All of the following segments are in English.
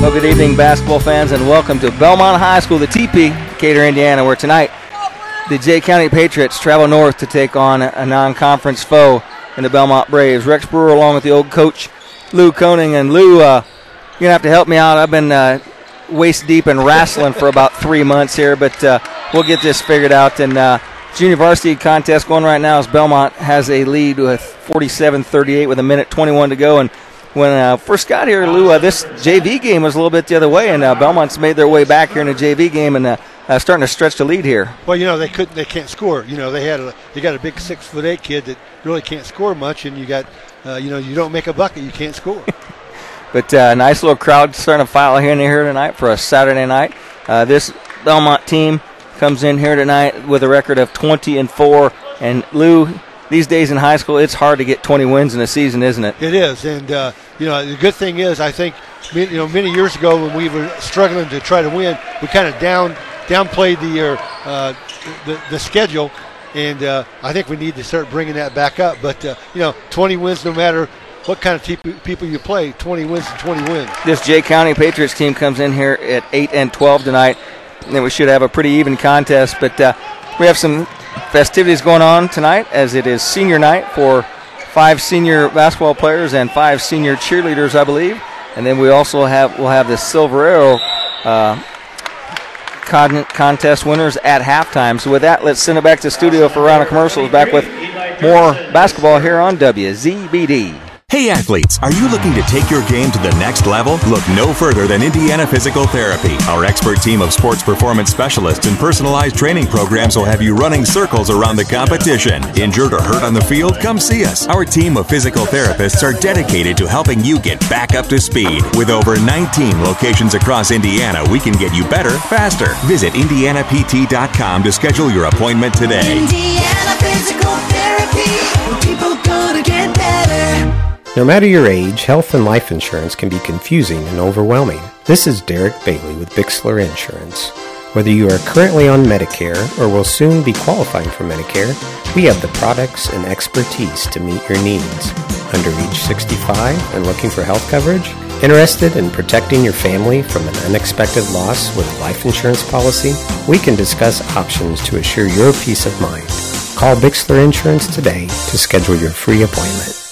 Well, good evening, basketball fans, and welcome to Bellmont High School, the TP, Decatur, Indiana, where tonight the Jay County Patriots travel north to take on a non conference foe in the Bellmont Braves. Rex Brewer, along with the old coach Lou Koning. And Lou, uh, you're going to have to help me out. I've been uh, waist deep in wrestling for about three months here, but uh, we'll get this figured out. And uh, junior varsity contest going right now as Bellmont has a lead with 47 38 with a minute 21 to go. And when I uh, first got here, Lou, uh, this JV game was a little bit the other way, and uh, Bellmont's made their way back here in the JV game and uh, uh, starting to stretch the lead here. Well, you know they couldn't, they can't score. You know they had a, they got a big six foot eight kid that really can't score much, and you got, uh, you know, you don't make a bucket, you can't score. but a nice little crowd starting to file here in here tonight for a Saturday night. this Bellmont team comes in here tonight with a record of 20 and four, and Lou these days in high school, it's hard to get 20 wins in a season, isn't it? It is, and uh, you know the good thing is, I think you know many years ago when we were struggling to try to win, we kind of down downplayed the uh, the, the schedule, and uh, I think we need to start bringing that back up. But uh, you know, 20 wins, no matter what kind of te- people you play, 20 wins and 20 wins. This Jay County Patriots team comes in here at 8 and 12 tonight, and we should have a pretty even contest. But uh, we have some festivities going on tonight as it is senior night for five senior basketball players and five senior cheerleaders, I believe. And then we also have we'll have the Silver Arrow uh, con- contest winners at halftime. So with that, let's send it back to studio for a round of commercials. Back with more basketball here on WZBD. Hey athletes, are you looking to take your game to the next level? Look no further than Indiana Physical Therapy. Our expert team of sports performance specialists and personalized training programs will have you running circles around the competition. Injured or hurt on the field? Come see us. Our team of physical therapists are dedicated to helping you get back up to speed. With over 19 locations across Indiana, we can get you better, faster. Visit IndianaPT.com to schedule your appointment today. Indiana Physical Therapy, people gonna get better. No matter your age, health and life insurance can be confusing and overwhelming. This is Derek Bailey with Bixler Insurance. Whether you are currently on Medicare or will soon be qualifying for Medicare, we have the products and expertise to meet your needs. Under age 65 and looking for health coverage? Interested in protecting your family from an unexpected loss with a life insurance policy? We can discuss options to assure your peace of mind. Call Bixler Insurance today to schedule your free appointment.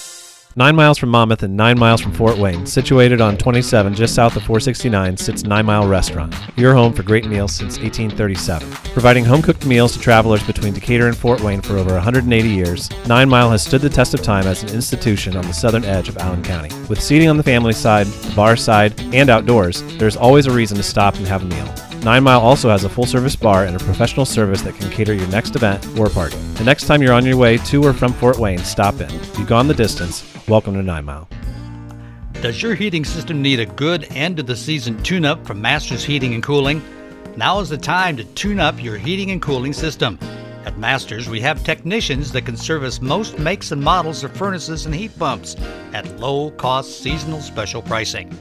Nine miles from Monmouth and nine miles from Fort Wayne, situated on 27 just south of 469, sits Nine Mile Restaurant, your home for great meals since 1837. Providing home cooked meals to travelers between Decatur and Fort Wayne for over 180 years, Nine Mile has stood the test of time as an institution on the southern edge of Allen County. With seating on the family side, the bar side, and outdoors, there's always a reason to stop and have a meal. Nine Mile also has a full service bar and a professional service that can cater your next event or party. The next time you're on your way to or from Fort Wayne, stop in. You've gone the distance. Welcome to Nine Mile. Does your heating system need a good end of the season tune up from Masters Heating and Cooling? Now is the time to tune up your heating and cooling system. At Masters, we have technicians that can service most makes and models of furnaces and heat pumps at low cost seasonal special pricing.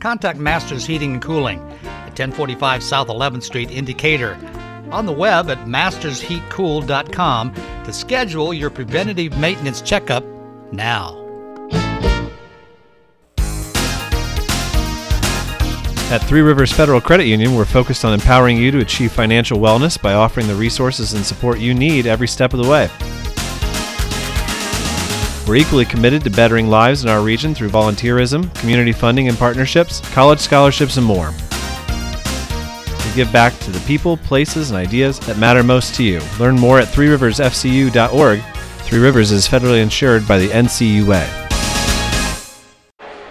Contact Masters Heating and Cooling at 1045 South 11th Street in Decatur. On the web at mastersheatcool.com to schedule your preventative maintenance checkup now. At Three Rivers Federal Credit Union, we're focused on empowering you to achieve financial wellness by offering the resources and support you need every step of the way. We're equally committed to bettering lives in our region through volunteerism, community funding and partnerships, college scholarships, and more We give back to the people, places, and ideas that matter most to you. Learn more at threeriversfcu.org. Three Rivers is federally insured by the NCUA.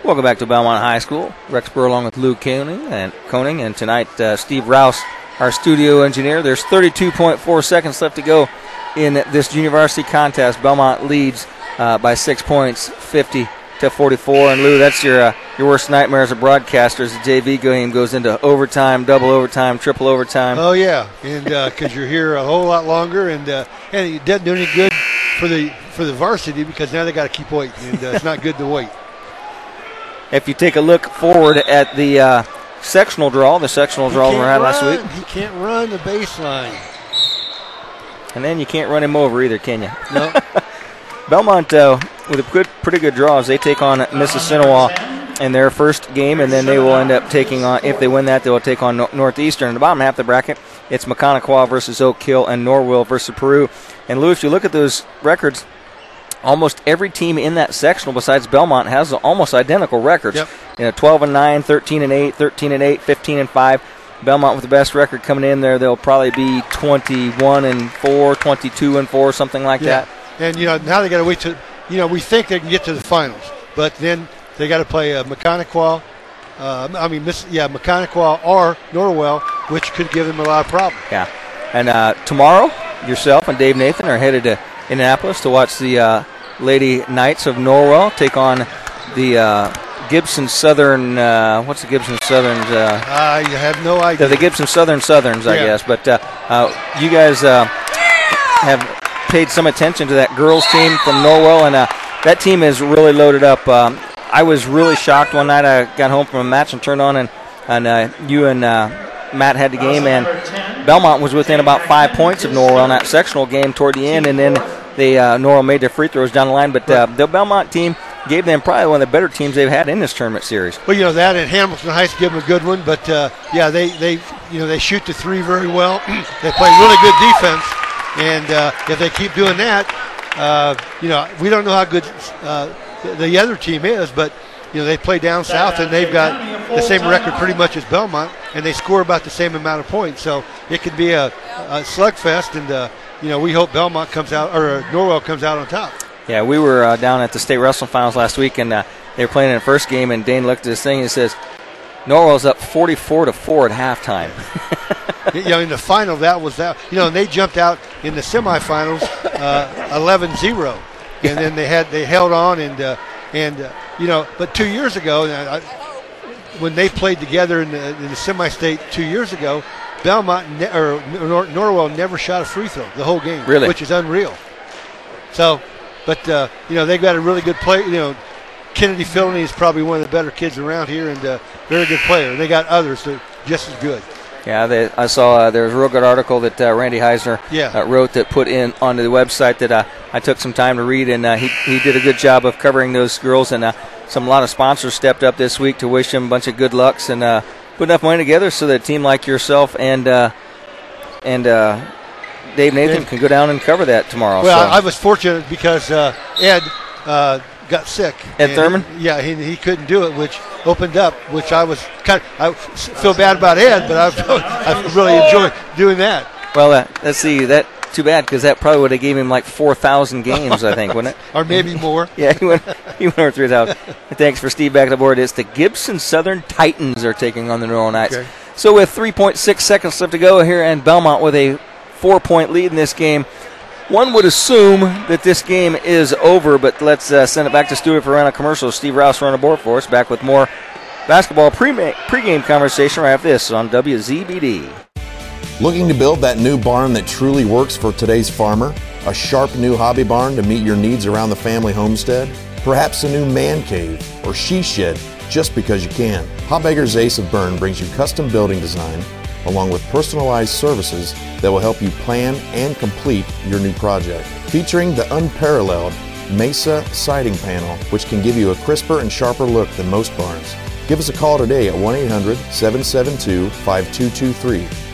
Welcome back to Bellmont High School. Rex Burr along with Lou Koning and Koning, and tonight uh, Steve Rouse, our studio engineer. There's 32.4 seconds left to go in this junior varsity contest. Bellmont leads uh, by six points, 50 to 44. And Lou, that's your uh, your worst nightmare as a broadcaster. As the JV game goes into overtime, double overtime, triple overtime. Oh yeah, and because uh, you're here a whole lot longer, and uh, and it doesn't do any good for the for the varsity because now they got to keep waiting, and uh, it's not good to wait. If you take a look forward at the uh, sectional draw, the sectional draw we had last week, he can't run the baseline. And then you can't run him over either, can you? No. Bellmont uh, with a good, pretty good draw as they take on Mississinewa in their first game, and then they will end up taking on. If they win that, they will take on Northeastern. In the bottom half of the bracket, it's Maconaquah versus Oak Hill and Norwell versus Peru. And Lou, if you look at those records, almost every team in that sectional besides Bellmont has almost identical records. Yep. You know, 12 and 9, 13 and 8, 13 and 8, 15 and 5. Bellmont with the best record coming in there, they'll probably be 21 and 4, 22 and 4, something like Yeah. that. And you know now they got to wait to, you know, we think they can get to the finals, but then they got to play uh, Maconaquah. Uh, I mean, Miss, yeah, Maconaquah or Norwell, which could give them a lot of problems. Yeah. And uh, tomorrow, yourself and Dave Nathan are headed to Indianapolis to watch the uh, Lady Knights of Norwell take on the uh, Gibson Southern. Uh, what's the Gibson Southern's? Uh, I have no idea. the, the Gibson Southern Southerns, I guess. But uh, uh, you guys uh, have paid some attention to that girls team from Norwell, and uh, that team is really loaded up. Um, I was really shocked one night. I got home from a match and turned on, and and uh, you and uh, Matt had the game, and Bellmont was within about five points of Norwell in that sectional game toward the end, and then they uh, Norwell made their free throws down the line. But uh, the Bellmont team gave them probably one of the better teams they've had in this tournament series. Well, you know that, and Hamilton Heights give them a good one. But uh, yeah, they they you know they shoot the three very well. they play really good defense, and uh, if they keep doing that, uh, you know we don't know how good uh, the, the other team is, but you know they play down south and they've got the same record pretty much as Bellmont, and they score about the same amount of points. So it could be a, a slugfest, and uh, you know we hope Bellmont comes out or uh, Norwell comes out on top. Yeah, we were uh, down at the state wrestling finals last week, and uh, they were playing in the first game. And Dane looked at this thing and says, "Norwell's up 44 to four at halftime." you know, in the final, that was that. You know, and they jumped out in the semifinals, uh, 11-0, and then they had they held on and uh, and uh, you know, but two years ago, I, when they played together in the, in the semi-state two years ago, Bellmont ne- or Nor- Norwell never shot a free throw the whole game, Really? which is unreal. So, but uh, you know, they've got a really good play. You know, Kennedy Filney is probably one of the better kids around here and uh, very good player. They got others that are just as good. yeah, they, I saw uh, there was a real good article that uh, Randy Heisner Yeah. uh, wrote that put in onto the website that uh, I took some time to read, and uh, he he did a good job of covering those girls, and uh, some a lot of sponsors stepped up this week to wish them a bunch of good lucks and uh, put enough money together so that a team like yourself and uh, and uh, Dave Nathan Dave. can go down and cover that tomorrow. Well, so. I was fortunate because uh, Ed uh, got sick. Ed Thurman? he- yeah, he, he couldn't do it, which opened up. Which I was kind. Of, I feel bad about Ed, but I, I really enjoy doing that. Well, uh, let's see. That too bad because that probably would have gave him like four thousand games, I think, wouldn't it? Or maybe more. Yeah, he went. He went over three thousand. Thanks for Steve back on the board. It's the Gibson Southern Titans are taking on the Norwell Knights. Okay. So with 3.6 seconds left to go here, and Bellmont with a four-point lead in this game. One would assume that this game is over, but let's uh, send it back to Stuart for a round of commercials. Steve Rouse running board for us. Back with more basketball pre- pregame conversation right after this on WZBD. Looking to build that new barn that truly works for today's farmer? A sharp new hobby barn to meet your needs around the family homestead? Perhaps a new man cave or she shed just because you can. Habegger's Ace of Berne brings you custom building design along with personalized services that will help you plan and complete your new project. Featuring the unparalleled Mesa siding panel, which can give you a crisper and sharper look than most barns. Give us a call today at 1 800 772 5223.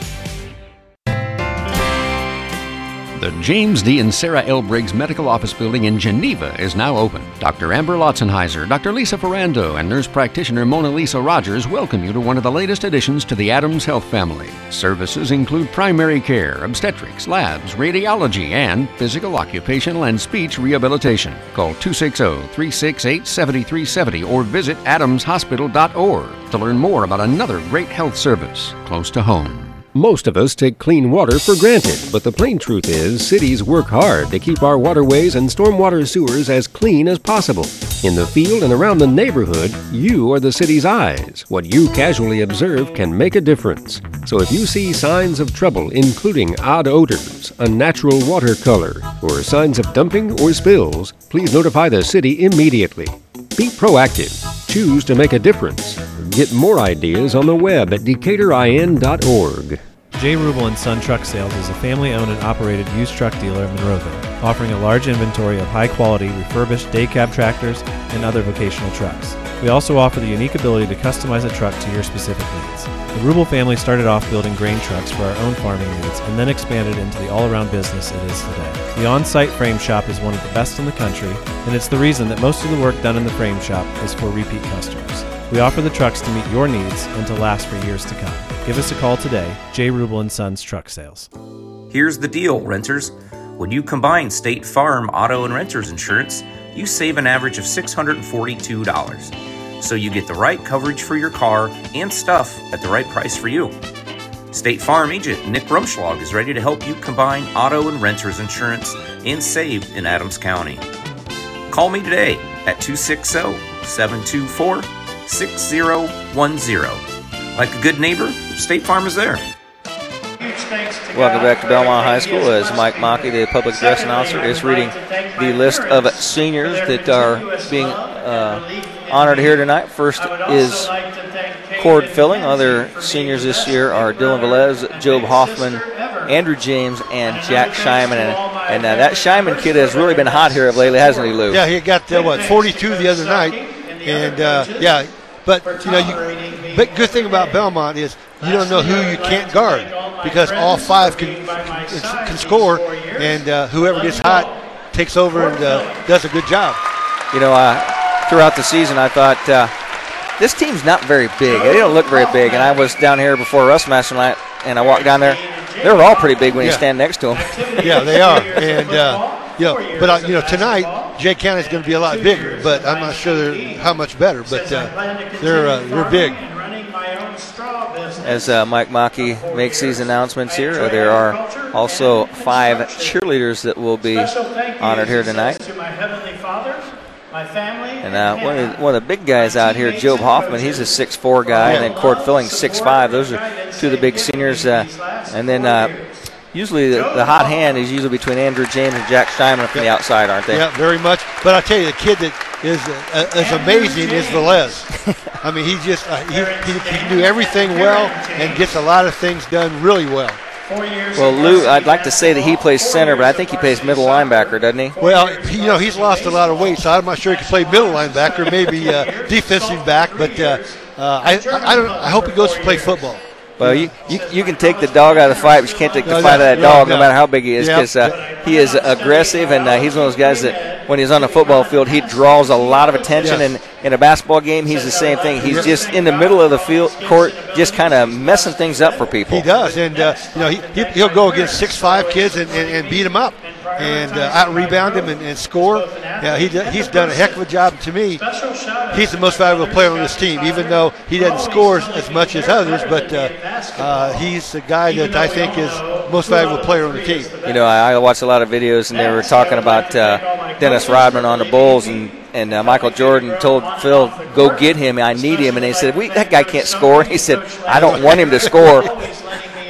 The James D. and Sarah L. Briggs Medical Office Building in Geneva is now open. Dr. Amber Lautzenheiser, Dr. Lisa Ferrando, and nurse practitioner Mona Lisa Rogers welcome you to one of the latest additions to the Adams Health family. Services include primary care, obstetrics, labs, radiology, and physical, occupational, and speech rehabilitation. Call 260 368 7370 or visit adamshospital.org to learn more about another great health service close to home. Most of us take clean water for granted, but the plain truth is cities work hard to keep our waterways and stormwater sewers as clean as possible. In the field and around the neighborhood, you are the city's eyes. What you casually observe can make a difference. So if you see signs of trouble, including odd odors, unnatural water color, or signs of dumping or spills, please notify the city immediately. Be proactive. Choose to make a difference. Get more ideas on the web at decaturin.org. J. Rubel and Son Truck Sales is a family-owned and operated used truck dealer in Monroeville, offering a large inventory of high-quality refurbished day cab tractors and other vocational trucks. We also offer the unique ability to customize a truck to your specific needs. The Rubel family started off building grain trucks for our own farming needs and then expanded into the all-around business it is today. The on-site frame shop is one of the best in the country, and it's the reason that most of the work done in the frame shop is for repeat customers. We offer the trucks to meet your needs and to last for years to come. Give us a call today, J. Rubel and Sons Truck Sales. Here's the deal, renters. When you combine State Farm auto and renters insurance, you save an average of $642. So you get the right coverage for your car and stuff at the right price for you. State Farm agent Nick Rumschlag is ready to help you combine auto and renters insurance and save in Adams County. Call me today at 260 724 6010. Like a good neighbor, State Farm is there. Welcome back to Bellmont High School as Mike Mockey, the public address announcer, is reading the list of seniors that are being uh, honored here tonight. First is cord filling. Other seniors this year are Dylan Velez, Job Hoffman, Andrew James, and Jack Scheiman. And, and uh, that Scheiman kid has really been hot here of lately, hasn't he, Lou? Yeah, he got uh, what 42 the other night, and uh, yeah, but you know, you, but good thing about Bellmont is you don't know who you can't guard because all five can can, can score, and uh, whoever gets hot takes over and uh, does a good job. You know, uh, throughout the season, I thought uh, this team's not very big. They don't look very big. And I was down here before Rustmaster night, and I walked down there. They were all pretty big when you stand next to them. Yeah, they are, and uh, you know, but uh, you know, tonight Jay is going to be a lot bigger, but I'm not sure how much better, but uh, they're uh, they're big. As uh, Mike Mockey makes these announcements here, uh, there are also five cheerleaders that will be honored here tonight. To my heavenly Father, my family, And uh, one, of the, one of the big guys out here, Job Hoffman, he's a 6'4 guy, and then Cord Filling, 6'5. Those are two of the big seniors. Uh, and then uh, usually the, the hot hand is usually between Andrew James and Jack Steinman from the outside, aren't they? Yeah, very much. But I tell you, the kid that is uh, is amazing is Velez. I mean, he just uh, he, he, he can do everything well and gets a lot of things done really well. For years Well, Lou, I'd like to say that he plays center, but I think he plays middle linebacker, doesn't he? Well, you know, he's lost a lot of weight, so I'm not sure he can play middle linebacker, maybe uh, defensive back. But uh, uh, I, I, don't, I hope he goes to play football. Well, you, you, you can take the dog out of the fight, but you can't take the No, fight out of that no, dog, no, no. matter how big he is, Yeah. because uh, he is aggressive, and uh, he's one of those guys that when he's on the football field, he draws a lot of attention. Yes. And in a basketball game, he's the same thing. He's just in the middle of the field court, just kind of messing things up for people. He does, and uh, you know he, he, he'll go against six five kids and, and, and beat them up, and uh, out rebound them and, and score. Yeah, he he's done a heck of a job to me. He's the most valuable player on this team, even though he doesn't score as- as much as others. But uh, uh, he's the guy that I think is most valuable player on the team. You know, I, I watched a lot of videos, and they were talking about uh, Dennis Rodman on the Bulls, and and uh, Michael Jordan told Phil, "Go get him. I need him." And they said, "We that guy can't score." He said, "I don't want him to score.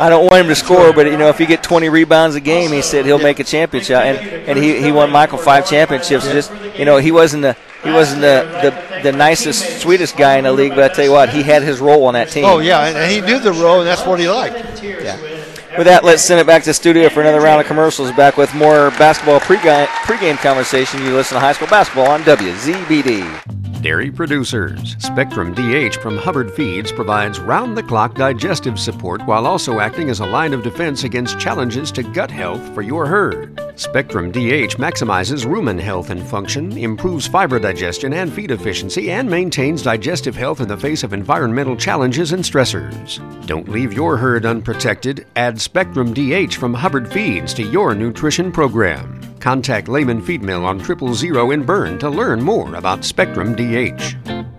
I don't want him to score, but you know, if you get 20 rebounds a game, he said he'll make a championship." And and he, he won Michael five championships. Just you know, he wasn't the he wasn't the, the the nicest, sweetest guy in the league, but I tell you what, he had his role on that team. Oh yeah, and, and he knew the role, and that's what he liked. Yeah. With that, let's send it back to the studio for another round of commercials. Back with more basketball pregame, pregame conversation. You listen to high school basketball on WZBD. Dairy producers. Spectrum DH from Hubbard Feeds provides round the clock digestive support while also acting as a line of defense against challenges to gut health for your herd. Spectrum DH maximizes rumen health and function, improves fiber digestion and feed efficiency, and maintains digestive health in the face of environmental challenges and stressors. Don't leave your herd unprotected. Add Spectrum DH from Hubbard Feeds to your nutrition program. Contact Lehman Feedmill on Triple Zero in Berne to learn more about Spectrum DH.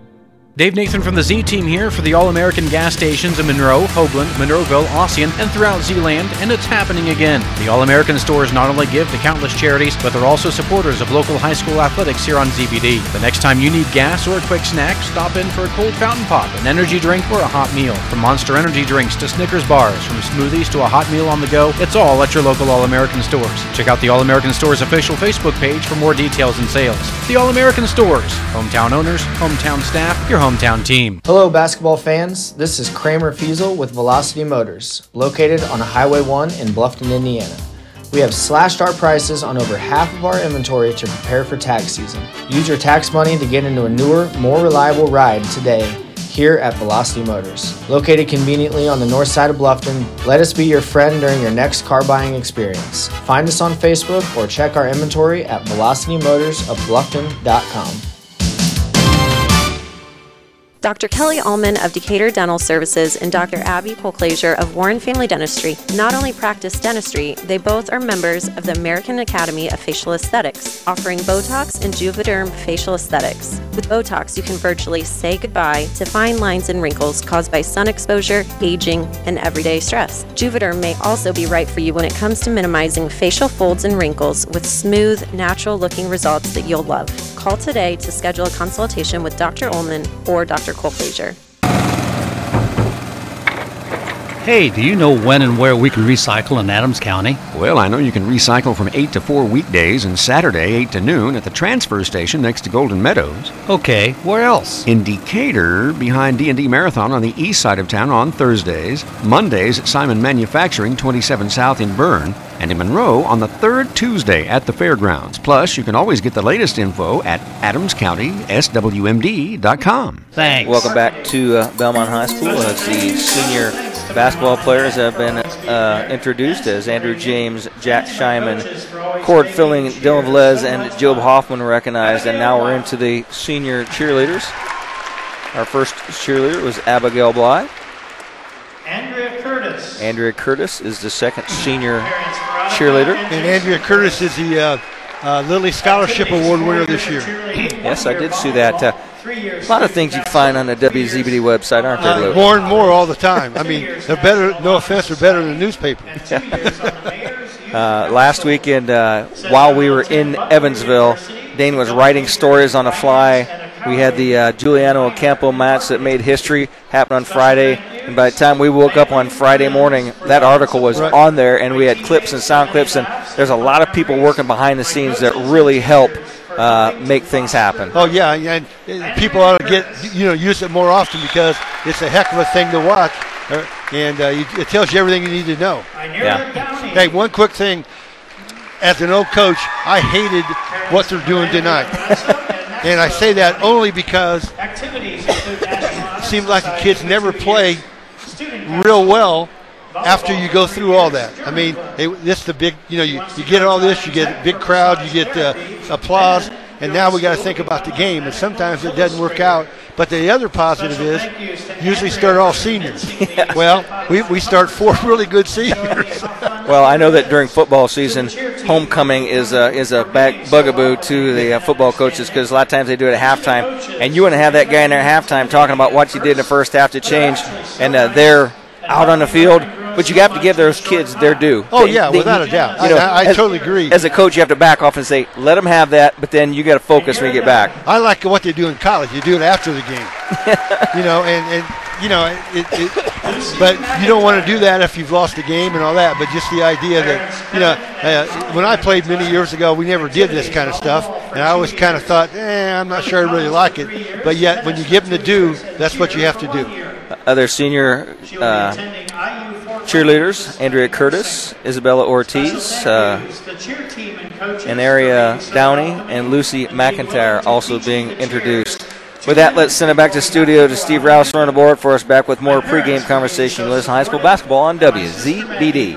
Dave Nathan from the Z Team here for the All American gas stations in Monroe, Hoagland, Monroeville, Ossian, and throughout Z-Land, and it's happening again. The All American stores not only give to countless charities, but they're also supporters of local high school athletics here on ZBD. The next time you need gas or a quick snack, stop in for a cold fountain pop, an energy drink, or a hot meal. From Monster Energy drinks to Snickers bars, from smoothies to a hot meal on the go, it's all at your local All American stores. Check out the All American Stores official Facebook page for more details and sales. The All American Stores, hometown owners, hometown staff, your hometown team. Hello, basketball fans. This is Kramer Fiesel with Velocity Motors, located on Highway 1 in Bluffton, Indiana. We have slashed our prices on over half of our inventory to prepare for tax season. Use your tax money to get into a newer, more reliable ride today here at Velocity Motors. Located conveniently on the north side of Bluffton, let us be your friend during your next car buying experience. Find us on Facebook or check our inventory at velocitymotorsofbluffton.com. Dr. Kelly Allman of Decatur Dental Services and Dr. Abby Polclazier of Warren Family Dentistry not only practice dentistry, they both are members of the American Academy of Facial Aesthetics, offering Botox and Juvederm facial aesthetics. With Botox, you can virtually say goodbye to fine lines and wrinkles caused by sun exposure, aging, and everyday stress. Juvederm may also be right for you when it comes to minimizing facial folds and wrinkles with smooth, natural looking results that you'll love. Call today to schedule a consultation with Dr. Ullman or Dr. Cole Hey, do you know when and where we can recycle in Adams County? Well, I know you can recycle from 8 to 4 weekdays and Saturday 8 to noon at the transfer station next to Golden Meadows. Okay, where else? In Decatur, behind D&D Marathon on the east side of town on Thursdays, Mondays at Simon Manufacturing 27 South in Berne, and in Monroe on the third Tuesday at the fairgrounds. Plus, you can always get the latest info at adamscountyswmd.com. Thanks. Welcome back to uh, Bellmont High School as the senior basketball players have been uh, introduced as Andrew James, Jack Scheinman, Cord Filling, Dylan Velez, and Job Hoffman recognized. And now we're into the senior cheerleaders. Our first cheerleader was Abigail Bly. Andrea Curtis. Andrea Curtis is the second senior cheerleader. And Andrea Curtis is the uh, uh, Lilly Scholarship Award winner this year. Yes, I did see that. Uh, a lot of things you find on the WZBD website, aren't there, Lou? Uh, more and more all the time. I mean, they're better. No offense, they're better than the newspaper. Uh, last weekend, uh, while we were in Evansville, Dane was writing stories on the fly. We had the uh, Giuliano Ocampo match that made history happen on Friday. And by the time we woke up on Friday morning, that article was Right. on there, and we had clips and sound clips. And there's a lot of people working behind the scenes that really help uh, make things happen. Oh yeah, and people ought to get you know use it more often because it's a heck of a thing to watch, uh, and uh, it tells you everything you need to know. Yeah. Hey, one quick thing. As an old coach, I hated what they're doing tonight, and I say that only because it seems like the kids never play real well after you go through all that. I mean, it, this is the big, you know, you, you get all this, you get a big crowd, you get uh, applause, and now we got to think about the game. And sometimes it doesn't work out. But the other positive is, usually start all seniors. Well, we, we start four really good seniors. Well, I know that during football season, homecoming is a, is a bag, bugaboo to the uh, football coaches because a lot of times they do it at halftime, and you want to have that guy in there at halftime talking about what you did in the first half to change, and uh, they're out on the field. But you have to give those kids their due. Oh, yeah, without a doubt. I- I- I as- totally agree. As a coach, you have to back off and say, "Let them have that," but then you got to focus when you get back. I like what they do in college. You do it after the game, you know, and, and you know, it, it, but you don't want to do that if you've lost the game and all that. But just the idea that, you know, uh, when I played many years ago, we never did this kind of stuff, and I always kind of thought, eh, I'm not sure I really like it. But yet, when you give them the do, that's what you have to do. Other senior uh, cheerleaders: Andrea Curtis, Isabella Ortiz, uh, and Area Downey, and Lucy McIntyre also being introduced. With that, let's send it back to studio to Steve Rouse on the board for us back with more pregame conversation with high school basketball on WZBD.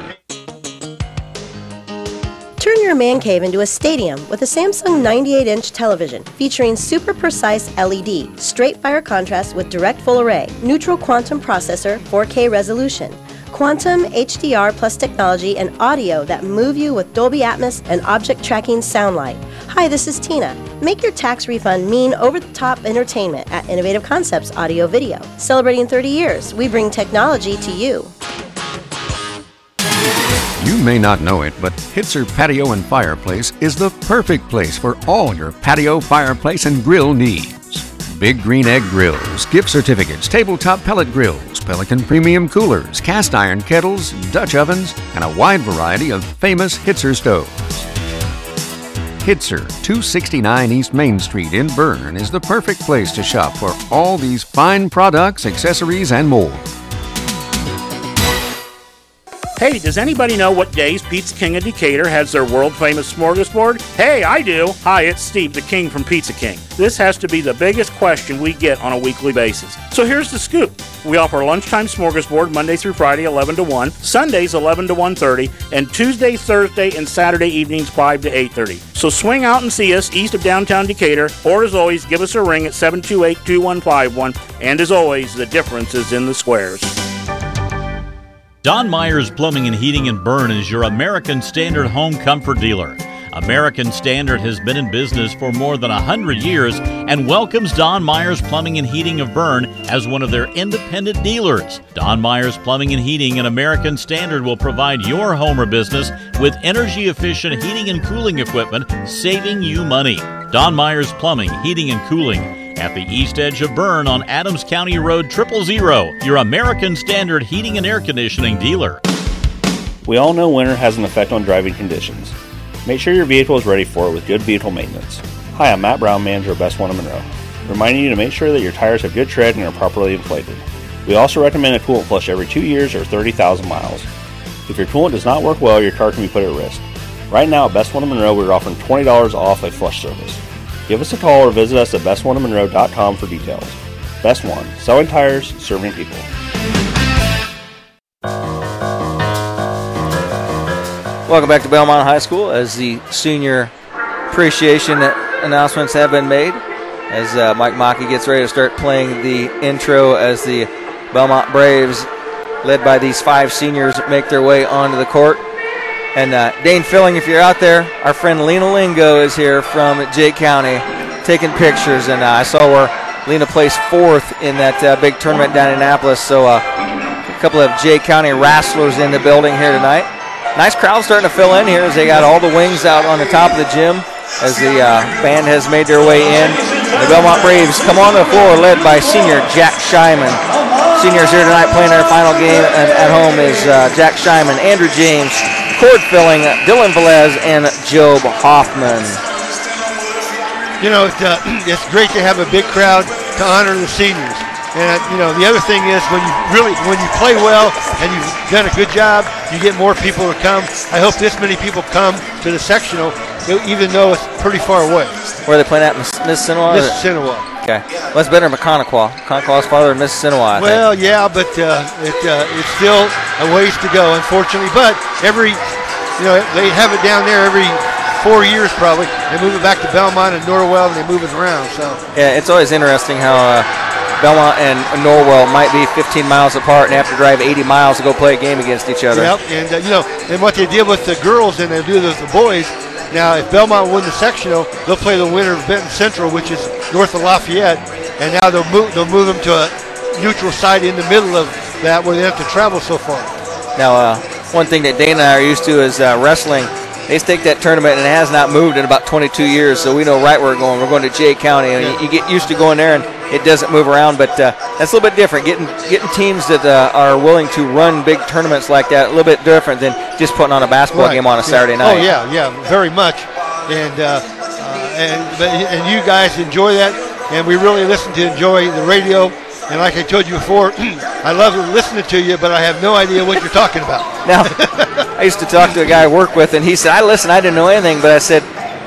Turn your man cave into a stadium with a Samsung 98 inch television featuring super precise LED, straight fire contrast with direct full array, neural quantum processor, 4K resolution, quantum HDR plus technology, and audio that move you with Dolby Atmos and object tracking sound light. Hi, this is Tina. Make your tax refund mean over the top entertainment at Innovative Concepts Audio Video. Celebrating 30 years, we bring technology to you. You may not know it, but Hitzer Patio and Fireplace is the perfect place for all your patio, fireplace, and grill needs. Big Green Egg Grills, gift certificates, tabletop pellet grills, Pelican premium coolers, cast iron kettles, Dutch ovens, and a wide variety of famous Hitzer stoves. Hitzer, 269 East Main Street in Berne, is the perfect place to shop for all these fine products, accessories, and more. Hey, does anybody know what days Pizza King of Decatur has their world famous smorgasbord? Hey, I do. Hi, it's Steve, the King from Pizza King. This has to be the biggest question we get on a weekly basis. So here's the scoop. We offer lunchtime smorgasbord Monday through Friday 11 to 1, Sundays 11 to 1:30, and Tuesday, Thursday, and Saturday evenings 5 to 8:30. So swing out and see us east of downtown Decatur, or as always, give us a ring at 728-2151. And as always, the difference is in the squares. Don Myers Plumbing and Heating in Berne is your American Standard home comfort dealer. American Standard has been in business for more than 100 years and welcomes Don Myers Plumbing and Heating of Berne as one of their independent dealers. Don Myers Plumbing and Heating and American Standard will provide your home or business with energy efficient heating and cooling equipment, saving you money. Don Myers Plumbing, Heating and Cooling at the east edge of Berne on Adams County Road Triple Zero, your American Standard heating and air conditioning dealer. We all know winter has an effect on driving conditions. Make sure your vehicle is ready for it with good vehicle maintenance. Hi, I'm Matt Brown, manager of Best One of Monroe, reminding you to make sure that your tires have good tread and are properly inflated. We also recommend a coolant flush every two years or 30,000 miles. If your coolant does not work well, your car can be put at risk. Right now at Best One of Monroe, we're offering $20 off a flush service. Give us a call or visit us at bestoneofmonroe.com for details. Best One, selling tires, serving people. Welcome back to Bellmont High School as the senior appreciation announcements have been made. As uh, Mike Mockey gets ready to start playing the intro as the Bellmont Braves, led by these five seniors, make their way onto the court. And uh, Dane Filling, if you're out there, our friend Lena Lingo is here from Jay County taking pictures. And uh, I saw where Lena placed fourth in that uh, big tournament down in Annapolis. So uh, a couple of Jay County wrestlers in the building here tonight. Nice crowd starting to fill in here as they got all the wings out on the top of the gym as the uh, band has made their way in. The Bellmont Braves come on the floor led by senior Jack Shyman. Seniors here tonight playing their final game at home is uh, Jack Shyman, Andrew James, Cord Filling, Dylan Velez, and Job Hoffman. You know, it's, uh, it's great to have a big crowd to honor the seniors. And you know, the other thing is when you really when you play well and you've done a good job, you get more people to come. I hope this many people come to the sectional, even though it's pretty far away. Where are they playing at, Miss Mississinewa? Mississinewa. Okay, well, that's better than Connequa. Connequa's farther than think. Well, yeah, but uh, it uh, it's still a ways to go, unfortunately. But every, you know, they have it down there every four years probably. They move it back to Bellmont and Norwell, and they move it around. So Yeah, it's always interesting how uh, Bellmont and Norwell might be 15 miles apart and have to drive 80 miles to go play a game against each other. Yep, and uh, you know, and what they did with the girls and they do with the boys. Now, if Bellmont win the sectional, they'll play the winner of Benton Central, which is north of Lafayette, and now they'll move they'll move them to a neutral site in the middle of that where they have to travel so far. Now, uh, one thing that Dana and I are used to is uh, wrestling. They stake that tournament and it has not moved in about 22 years, so we know right where we're going. We're going to Jay County, and you, you get used to going there, and it doesn't move around. But uh, that's a little bit different. Getting getting teams that uh, are willing to run big tournaments like that a little bit different than just putting on a basketball Right, game on a yeah. Saturday night. Oh yeah, yeah, very much. And uh, uh, and but and you guys enjoy that, and we really listen to enjoy the radio. And like I told you before, I love listening to you, but I have no idea what you're talking about. Now, I used to talk to a guy I work with, and he said, "I listen. I didn't know anything, but I said."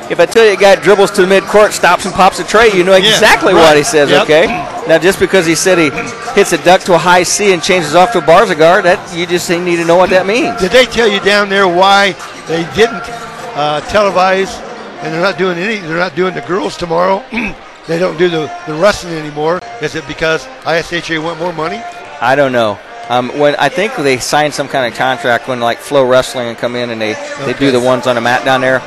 If I tell you a guy dribbles to the midcourt, stops and pops a tray, you know Yeah, exactly right. what he says, Yep. okay? Now, just because he said he hits a duck to a high C and changes off to a barza guard, that you just need to know what that means. Did they tell you down there why they didn't uh, televise and they're not doing any? They're not doing the girls tomorrow. they don't do the, the wrestling anymore. Is it because ISHA want more money? I don't know. Um, when I think they signed some kind of contract when like Flow Wrestling and come in and they, they do the ones on the mat down there.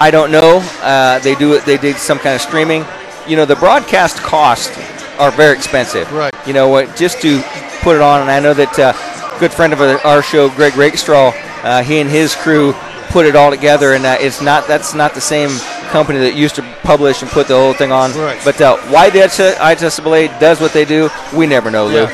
I don't know. Uh, they do it. They did some kind of streaming. You know, the broadcast costs are very expensive. Right. You know what? Just to put it on, and I know that uh, good friend of our show, Greg Rakestraw, uh, he and his crew put it all together, and uh, it's not that's not the same company that used to publish and put the whole thing on. Right. But uh, why the ISSAA does what they do, we never know, Lou.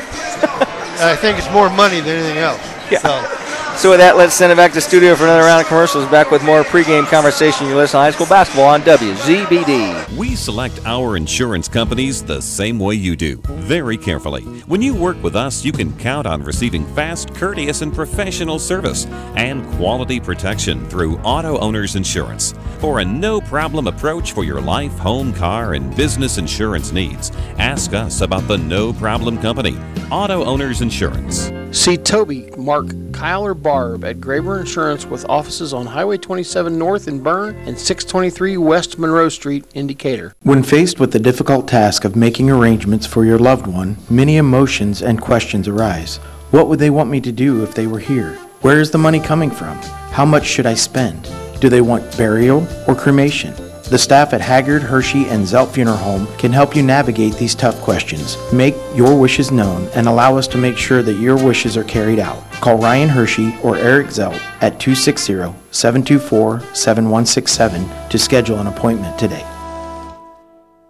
I think it's more money than anything else. Yeah. So, So with that, let's send it back to studio for another round of commercials. Back with more pregame conversation. You listen to high school basketball on WZBD. We select our insurance companies the same way you do, very carefully. When you work with us, you can count on receiving fast, courteous, and professional service and quality protection through Auto Owners Insurance. For a no problem approach for your life, home, car, and business insurance needs, ask us about the No Problem Company, Auto Owners Insurance. See Toby, Mark, Kyle, or Barb at Graber Insurance with offices on Highway 27 North in Berne and 623 West Monroe Street in Decatur. When faced with the difficult task of making arrangements for your loved one, many emotions and questions arise. What would they want me to do if they were here? Where is the money coming from? How much should I spend? Do they want burial or cremation? The staff at Haggard, Hershey, and Zelt Funeral Home can help you navigate these tough questions. Make your wishes known and allow us to make sure that your wishes are carried out. Call Ryan Hershey or Eric Zelt at 260 724 7167 to schedule an appointment today.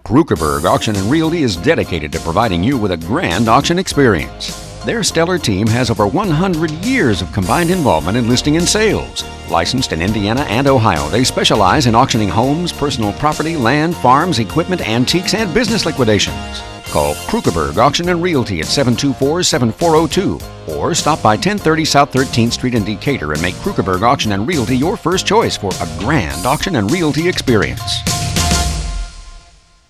Kruckeberg Auction and Realty is dedicated to providing you with a grand auction experience. Their stellar team has over 100 years of combined involvement in listing and sales. Licensed in Indiana and Ohio, they specialize in auctioning homes, personal property, land, farms, equipment, antiques, and business liquidations. Call Kruckeberg Auction and Realty at 724-7402 or stop by 1030 South 13th Street in Decatur and make Kruckeberg Auction and Realty your first choice for a grand auction and realty experience.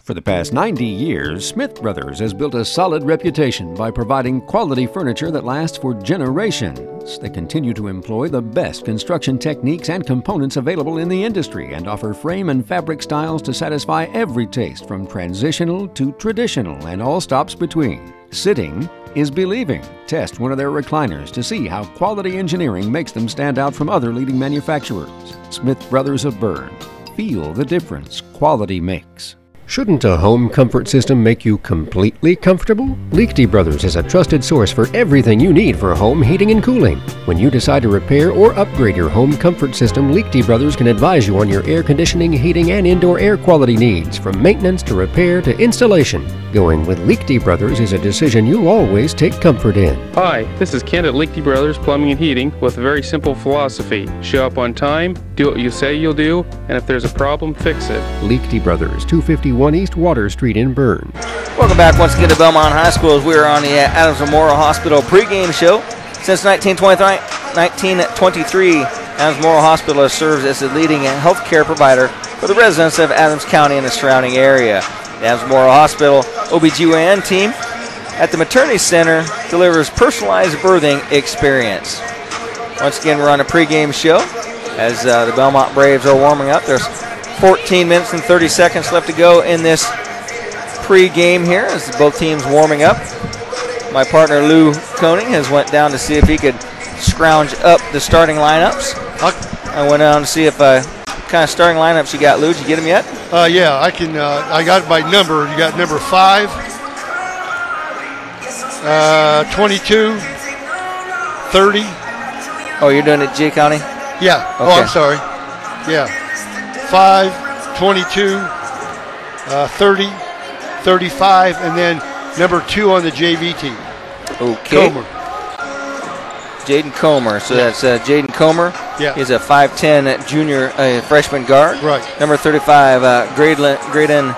For the past 90 years, Smith Brothers has built a solid reputation by providing quality furniture that lasts for generations. They continue to employ the best construction techniques and components available in the industry and offer frame and fabric styles to satisfy every taste from transitional to traditional and all stops between. Sitting is believing. Test one of their recliners to see how quality engineering makes them stand out from other leading manufacturers. Smith Brothers of Berne. Feel the difference quality makes. Shouldn't a home comfort system make you completely comfortable? Liechty Brothers is a trusted source for everything you need for home heating and cooling. When you decide to repair or upgrade your home comfort system, Liechty Brothers can advise you on your air conditioning, heating, and indoor air quality needs, from maintenance to repair to installation. Going with Liechty Brothers is a decision you'll always take comfort in. Hi, this is Ken at Liechty Brothers Plumbing and Heating with a very simple philosophy. Show up on time, do what you say you'll do, and if there's a problem, fix it. Liechty Brothers, 251 East Water Street in Berne. Welcome back once again to Bellmont High School as we are on the Adams Memorial Hospital pregame show. Since 1923, 1923 Adams Memorial Hospital has served as the leading healthcare provider for the residents of Adams County and the surrounding area. The Hospital OBGYN team at the Maternity Center delivers personalized birthing experience. Once again, we're on a pregame show as uh, the Bellmont Braves are warming up. There's 14 minutes and 30 seconds left to go in this pregame here as both teams warming up. My partner Lou Koning has went down to see if he could scrounge up the starting lineups. I went down to see if uh, kind of starting lineups you got, Lou. Did you get them yet? Uh, yeah, I can. Uh, I got by number. You got number five, uh, 22, 30. Oh, you're doing it J County? Yeah. Oh, I'm sorry. Yeah. 5, 22, uh, 30, 35, and then number two on the JV team. Okay. Comer. Jaden Comer. So that's uh, Jaden Comer. Yeah. He's a 5'10 junior uh, freshman guard. Right. Number 35, uh, Graydon, Graydon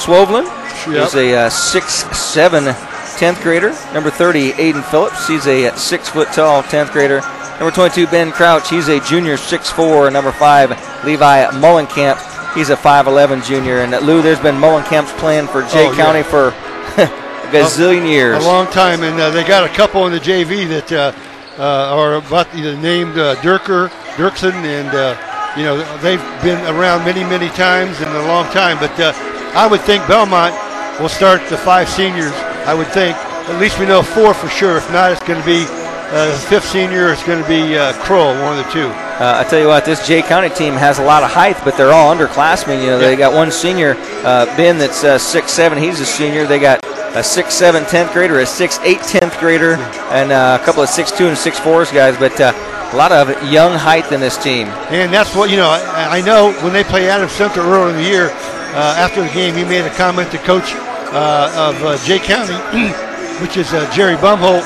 Swovlin. Yep. He's a uh, 6'7 10th grader. Number 30, Aiden Phillips. He's a 6 foot tall 10th grader. Number 22, Ben Crouch. He's a junior 6'4. Number 5, Levi Mullenkamp. He's a 5'11 junior. And uh, Lou, there's been Mullenkamps plan for Jay Oh, yeah. County for a gazillion years. A long time, and uh, they got a couple in the JV that uh, uh, are about the named uh, Dirker, Dirksen, and uh, you know they've been around many, many times and a long time. But uh, I would think Bellmont will start the five seniors. I would think at least we know four for sure. If not, it's going to be uh, fifth senior. It's going to be uh, Kroll, one of the two. Uh, I tell you what, this Jay County team has a lot of height, but they're all underclassmen. You know, they got one senior, uh, Ben, that's uh, 6'7". He's a senior. They got a 6'7", 10th grader, a 6'8", 10th grader, and uh, a couple of 6'2 and 6'4s guys. But uh, a lot of young height in this team. And that's what, you know, I, I know when they play Adams Central earlier in the year, uh, after the game, he made a comment to coach uh, of uh, Jay County, which is uh, Jerry Bomholt,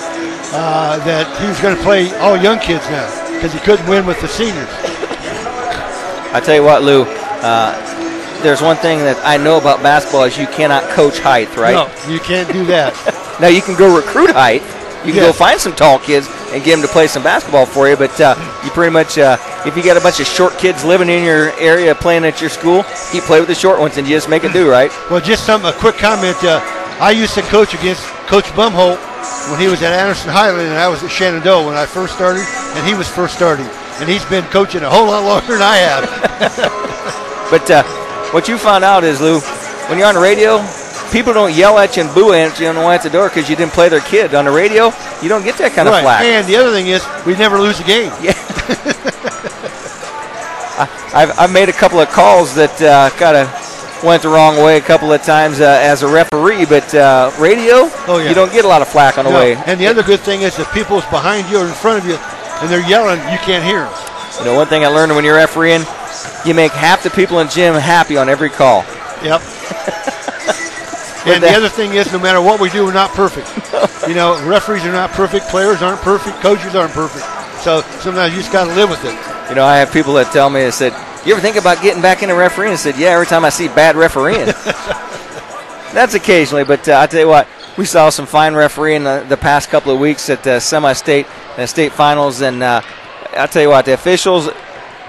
uh, that he was going to play all young kids now. because he couldn't win with the seniors. I tell you what, Lou. Uh, there's one thing that I know about basketball is you cannot coach height, right? No, you can't do that. now you can go recruit height. You can go find some tall kids and get them to play some basketball for you. But uh, you pretty much, uh, if you got a bunch of short kids living in your area playing at your school, you play with the short ones and you just make it do, right? Well, just some a quick comment. Uh, I used to coach against Coach Bomholt when he was at Anderson Highland, and I was at Shenandoah when I first started, and he was first starting. And he's been coaching a whole lot longer than I have. But uh, what you found out is, Lou, when you're on the radio, people don't yell at you and boo at you on the way out the door because you didn't play their kid. On the radio, you don't get that kind right. of flack. And the other thing is, we never lose a game. Yeah. I, I've, I've made a couple of calls that uh, kind of went the wrong way a couple of times uh, as a referee, but uh, radio, Oh, yeah. you don't get a lot of flack on the No. way. And the other good thing is, if people's behind you or in front of you, and they're yelling, you can't hear them. You know, one thing I learned when you're refereeing, you make half the people in gym happy on every call. Yep. And the other thing is, no matter what we do, we're not perfect. you know, referees are not perfect, players aren't perfect, coaches aren't perfect. So sometimes you just got to live with it. You know, I have people that tell me, they said, you ever think about getting back into refereeing? I said, yeah, every time I see bad refereeing. That's occasionally, but uh, I tell you what, we saw some fine refereeing the, the past couple of weeks at the semi-state and state finals, and uh, I tell you what, the officials.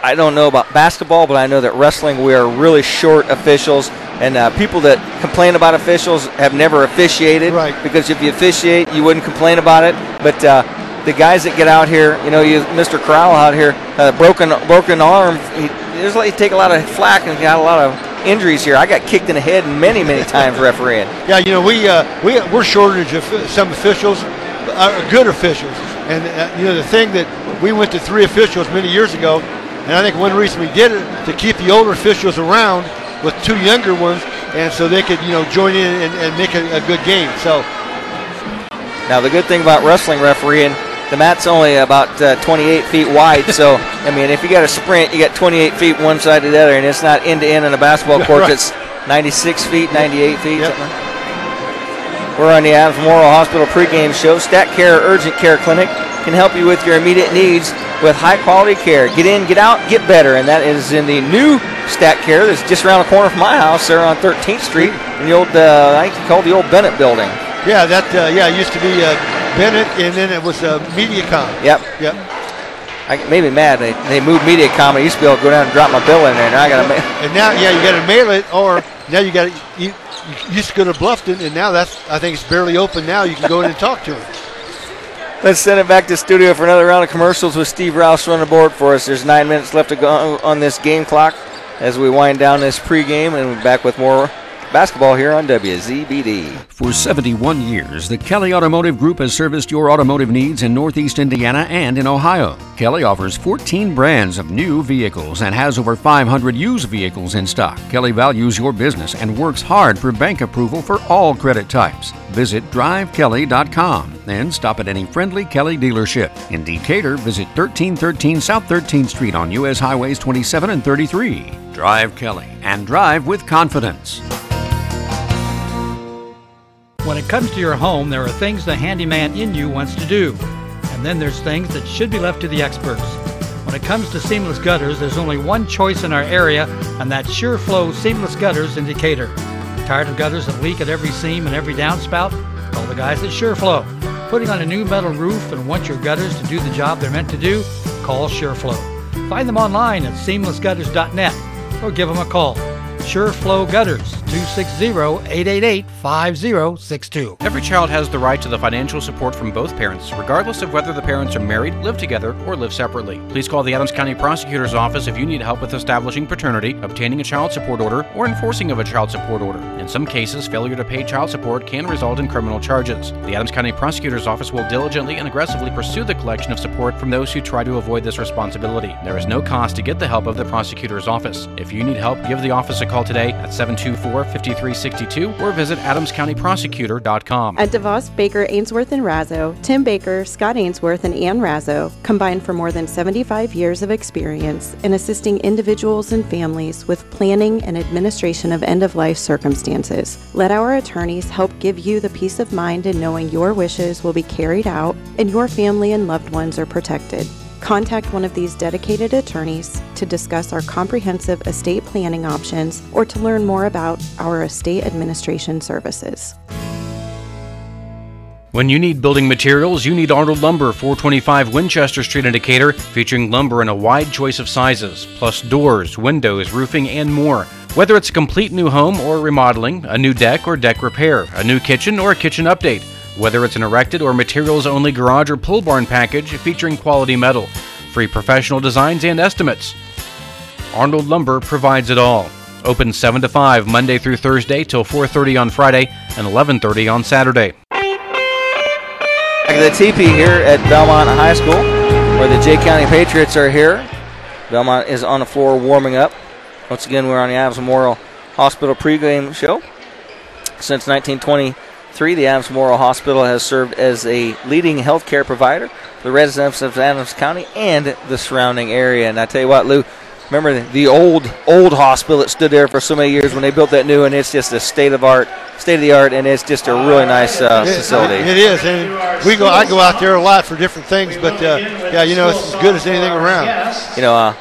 I don't know about basketball, but I know that wrestling we are really short officials, and uh, people that complain about officials have never officiated. Right. Because if you officiate, you wouldn't complain about it. But uh, the guys that get out here, you know, you, Mr. Corral out here, uh, broken broken arm. He, there's like take a lot of flack and got a lot of injuries here. I got kicked in the head many many times refereeing. Yeah, you know, we uh, we we're shortage of some officials, uh, good officials, and uh, you know the thing that we went to three officials many years ago, and I think one reason we did it to keep the older officials around with two younger ones, and so they could you know join in and, and make a, a good game. So Now the good thing about wrestling refereeing, the mat's only about uh, 28 feet wide. So I mean, if you got a sprint, you got 28 feet one side to the other, and it's not end to end on a basketball court. Right. It's 96 feet, 98 feet. like- We're on the Adams Memorial Hospital pregame show. Stat Care Urgent Care Clinic can help you with your immediate needs with high quality care. Get in, get out, get better. And that is in the new Stat Care that's just around the corner from my house there on 13th Street in the old, uh, I think it's called the old Bennett building. yeah, that uh, yeah it used to be uh, Bennett, and then it was uh, MediaCom. Yep. Yep. I made me mad. They, they moved MediaCom. I used to be able to go down and drop my bill in there. Now I got to make. And now, yeah, you got to mail it, or now you got to. You, you used to go to Bluffton, and now that's. I think it's barely open now. You can go in and talk to them. Let's send it back to studio for another round of commercials with Steve Rouse running the board for us. There's nine minutes left to go on this game clock as we wind down this pregame, and back with more basketball here on WZBD. For 71 years, the Kelly Automotive Group has serviced your automotive needs in Northeast Indiana and in Ohio. Kelly offers 14 brands of new vehicles and has over 500 used vehicles in stock. Kelly values your business and works hard for bank approval for all credit types. Visit drivekelly.com and stop at any friendly Kelly dealership. In Decatur, visit 1313 South 13th Street on U.S. Highways 27 and 33. Drive Kelly and drive with confidence. When it comes to your home, there are things the handyman in you wants to do, and then there's things that should be left to the experts. When it comes to seamless gutters, there's only one choice in our area, and that's SureFlow Seamless Gutters in Decatur. Tired of gutters that leak at every seam and every downspout? Call the guys at SureFlow. Putting on a new metal roof and want your gutters to do the job they're meant to do? Call SureFlow. Find them online at seamlessgutters.net or give them a call. SureFlow Gutters, 260-888-5062. Every child has the right to the financial support from both parents, regardless of whether the parents are married, live together, or live separately. Please call the Adams County Prosecutor's Office if you need help with establishing paternity, obtaining a child support order, or enforcing of a child support order. In some cases, failure to pay child support can result in criminal charges. The Adams County Prosecutor's Office will diligently and aggressively pursue the collection of support from those who try to avoid this responsibility. There is no cost to get the help of the Prosecutor's Office. If you need help, give the office a call today at 724 5362 or visit adamscountyprosecutor.com. At DeVos, Baker, Ainsworth, and Razzo, Tim Baker, Scott Ainsworth, and Ann Razzo combined for more than 75 years of experience in assisting individuals and families with planning and administration of end of life circumstances. Let our attorneys help give you the peace of mind in knowing your wishes will be carried out and your family and loved ones are protected. Contact one of these dedicated attorneys to discuss our comprehensive estate planning options or to learn more about our estate administration services. When you need building materials, you need Arnold Lumber, 425 Winchester Street in Decatur, featuring lumber in a wide choice of sizes, plus doors, windows, roofing, and more. Whether it's a complete new home or remodeling, a new deck or deck repair, a new kitchen or a kitchen update, whether it's an erected or materials only garage or pull barn package featuring quality metal, free professional designs and estimates. Arnold Lumber provides it all. Open 7 to 5 Monday through Thursday till 4:30 on Friday and 11:30 on Saturday. Back at the teepee here at Bellmont High School, where the Jay County Patriots are here. Bellmont is on the floor warming up. Once again, we're on the Adams Memorial Hospital pregame show. Since 1923, the Adams Memorial Hospital has served as a leading healthcare provider for the residents of Adams County and the surrounding area. And I tell you what, Lou, remember the old old hospital that stood there for so many years when they built that new, and it's just a state of art, state of the art, and it's just a really nice uh, It- facility. It is, and we go. I go out there a lot for different things, but uh, yeah, you know, it's as good as anything around. you know, uh,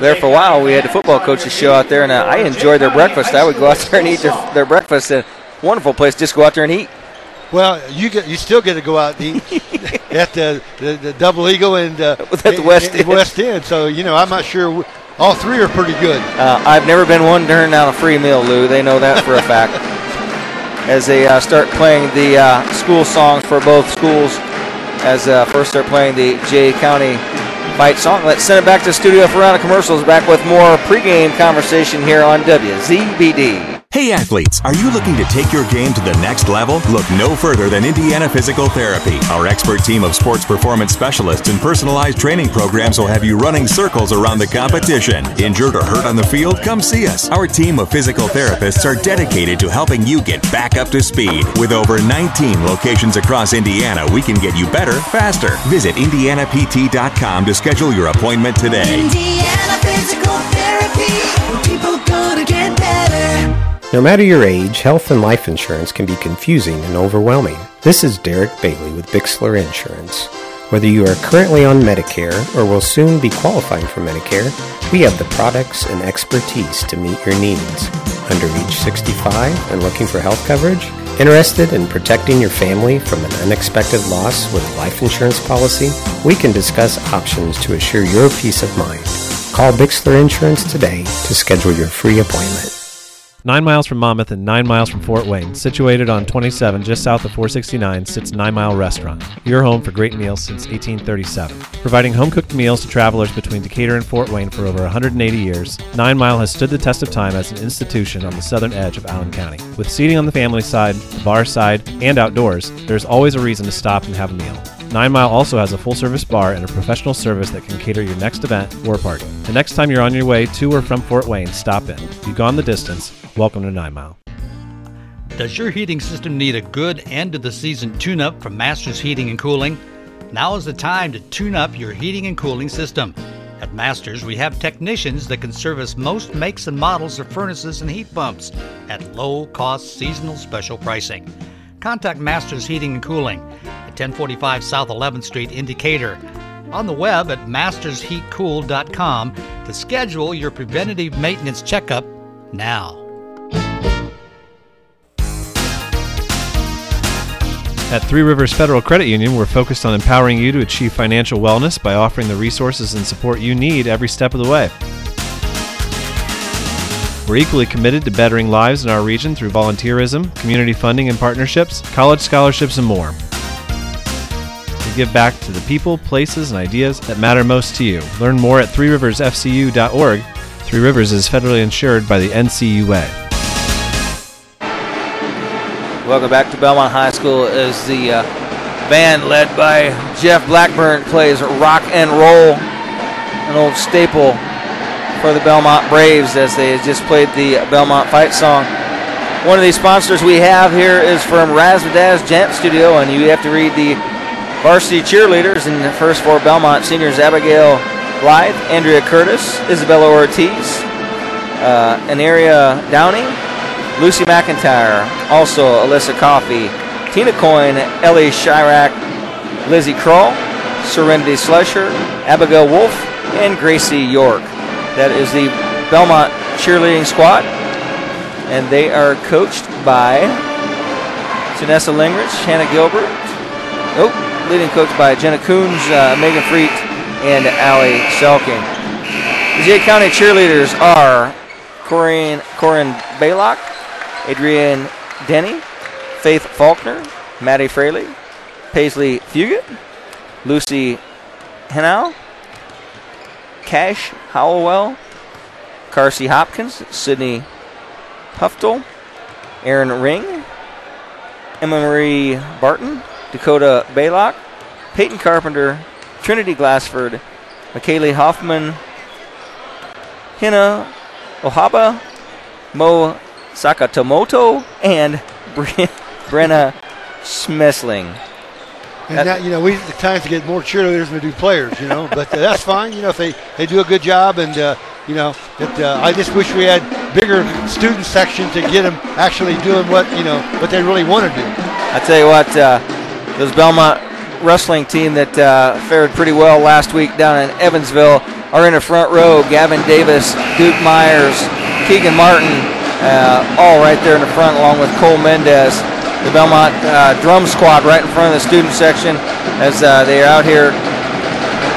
there for a while, we had the football coaches show out there, and uh, I enjoyed their breakfast. I would go out there and eat their, their breakfast. A wonderful place, just go out there and eat. Well, you get you still get to go out and eat at the, the, the Double Eagle and uh, at the West End. West End. So you know, I'm not sure. w- All three are pretty good. Uh, I've never been one to turn down a free meal, Lou. They know that for a fact. As they uh, start playing the uh, school songs for both schools, as uh, first they're playing the Jay County fight song. Let's send it back to the studio for a round of commercials. Back with more pregame conversation here on WZBD. Hey athletes, are you looking to take your game to the next level? Look no further than Indiana Physical Therapy. Our expert team of sports performance specialists and personalized training programs will have you running circles around the competition. Injured or hurt on the field? Come see us. Our team of physical therapists are dedicated to helping you get back up to speed. With over 19 locations across Indiana, we can get you better, faster. Visit IndianaPT.com to schedule your appointment today. Indiana Physical Therapy, people gonna get better. No matter your age, health and life insurance can be confusing and overwhelming. This is Derek Bailey with Bixler Insurance. Whether you are currently on Medicare or will soon be qualifying for Medicare, we have the products and expertise to meet your needs. Under age 65 and looking for health coverage? Interested in protecting your family from an unexpected loss with a life insurance policy? We can discuss options to assure your peace of mind. Call Bixler Insurance today to schedule your free appointment. Nine miles from Monmouth and nine miles from Fort Wayne, situated on 27 just south of 469, sits Nine Mile Restaurant, your home for great meals since 1837. Providing home cooked meals to travelers between Decatur and Fort Wayne for over 180 years, Nine Mile has stood the test of time as an institution on the southern edge of Allen County. With seating on the family side, the bar side, and outdoors, there's always a reason to stop and have a meal. Nine Mile also has a full service bar and a professional service that can cater your next event or party. The next time you're on your way to or from Fort Wayne, stop in. You've gone the distance. Welcome to Nine Mile. Does your heating system need a good end of the season tune up from Masters Heating and Cooling? Now is the time to tune up your heating and cooling system. At Masters, we have technicians that can service most makes and models of furnaces and heat pumps at low cost seasonal special pricing. Contact Masters Heating and Cooling at 1045 South 11th Street in Decatur. On the web at mastersheatcool.com to schedule your preventative maintenance checkup now. At Three Rivers Federal Credit Union, we're focused on empowering you to achieve financial wellness by offering the resources and support you need every step of the way. We're equally committed to bettering lives in our region through volunteerism, community funding and partnerships, college scholarships, and more. We give back to the people, places, and ideas that matter most to you. Learn more at threeriversfcu.org. Three Rivers is federally insured by the NCUA. Welcome back to Bellmont High School as the uh, band led by Jeff Blackburn plays rock and roll, an old staple for the Bellmont Braves as they just played the Bellmont fight song. One of the sponsors we have here is from Razzbadass Gent Studio, and you have to read the varsity cheerleaders in the first four Bellmont seniors Abigail Blythe, Andrea Curtis, Isabella Ortiz, uh, Anaria Downing, Lucy McIntyre, also Alyssa Coffey, Tina Coyne, Ellie Chirac, Lizzie Kroll, Serenity Slusher, Abigail Wolf, and Gracie York. That is the Bellmont cheerleading squad, and they are coached by Janessa Lingrich, Hannah Gilbert. Oh, leading coach by Jenna Coons, uh, Megan Freet, and Allie Selking. The Jay County cheerleaders are Corinne, Corinne Baylock, Adrienne Denny, Faith Faulkner, Maddie Fraley, Paisley Fugit, Lucy Henow, Cash Howell, Carsey Hopkins, Sydney Pufftel, Aaron Ring, Emma Marie Barton, Dakota Baylock, Peyton Carpenter, Trinity Glassford, McKaylee Hoffman, Hina Ohaba, Mo Sakatomoto, and Bre- Brenna Smesling. And that, you know, we at times to get more cheerleaders than we do players, you know, but uh, that's fine. You know, if they, they do a good job, and uh, you know, it, uh, I just wish we had bigger student section to get them actually doing what you know what they really want to do. I tell you what, uh, those Bellmont wrestling team that uh, fared pretty well last week down in Evansville are in the front row. Gavin Davis, Duke Myers, Keegan Martin, uh, all right there in the front, along with Cole Mendez. The Bellmont uh, drum squad right in front of the student section as uh, they are out here.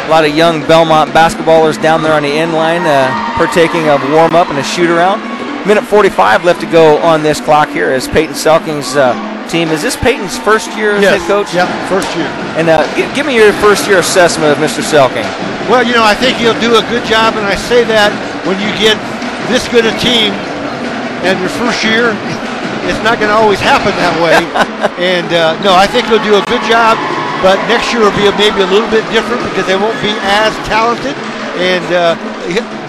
A lot of young Bellmont basketballers down there on the end line uh, partaking of warm up and a shoot around. Minute 45 left to go on this clock here as Peyton Selking's uh, team. Is this Peyton's first year as Yes, head coach? Yeah, first year. And uh, gi- give me your first year assessment of Mr. Selking. Well, you know, I think he'll do a good job, and I say that when you get this good a team and your first year, it's not going to always happen that way. and uh, no, I think he'll do a good job, but next year will be maybe a little bit different because they won't be as talented. And uh,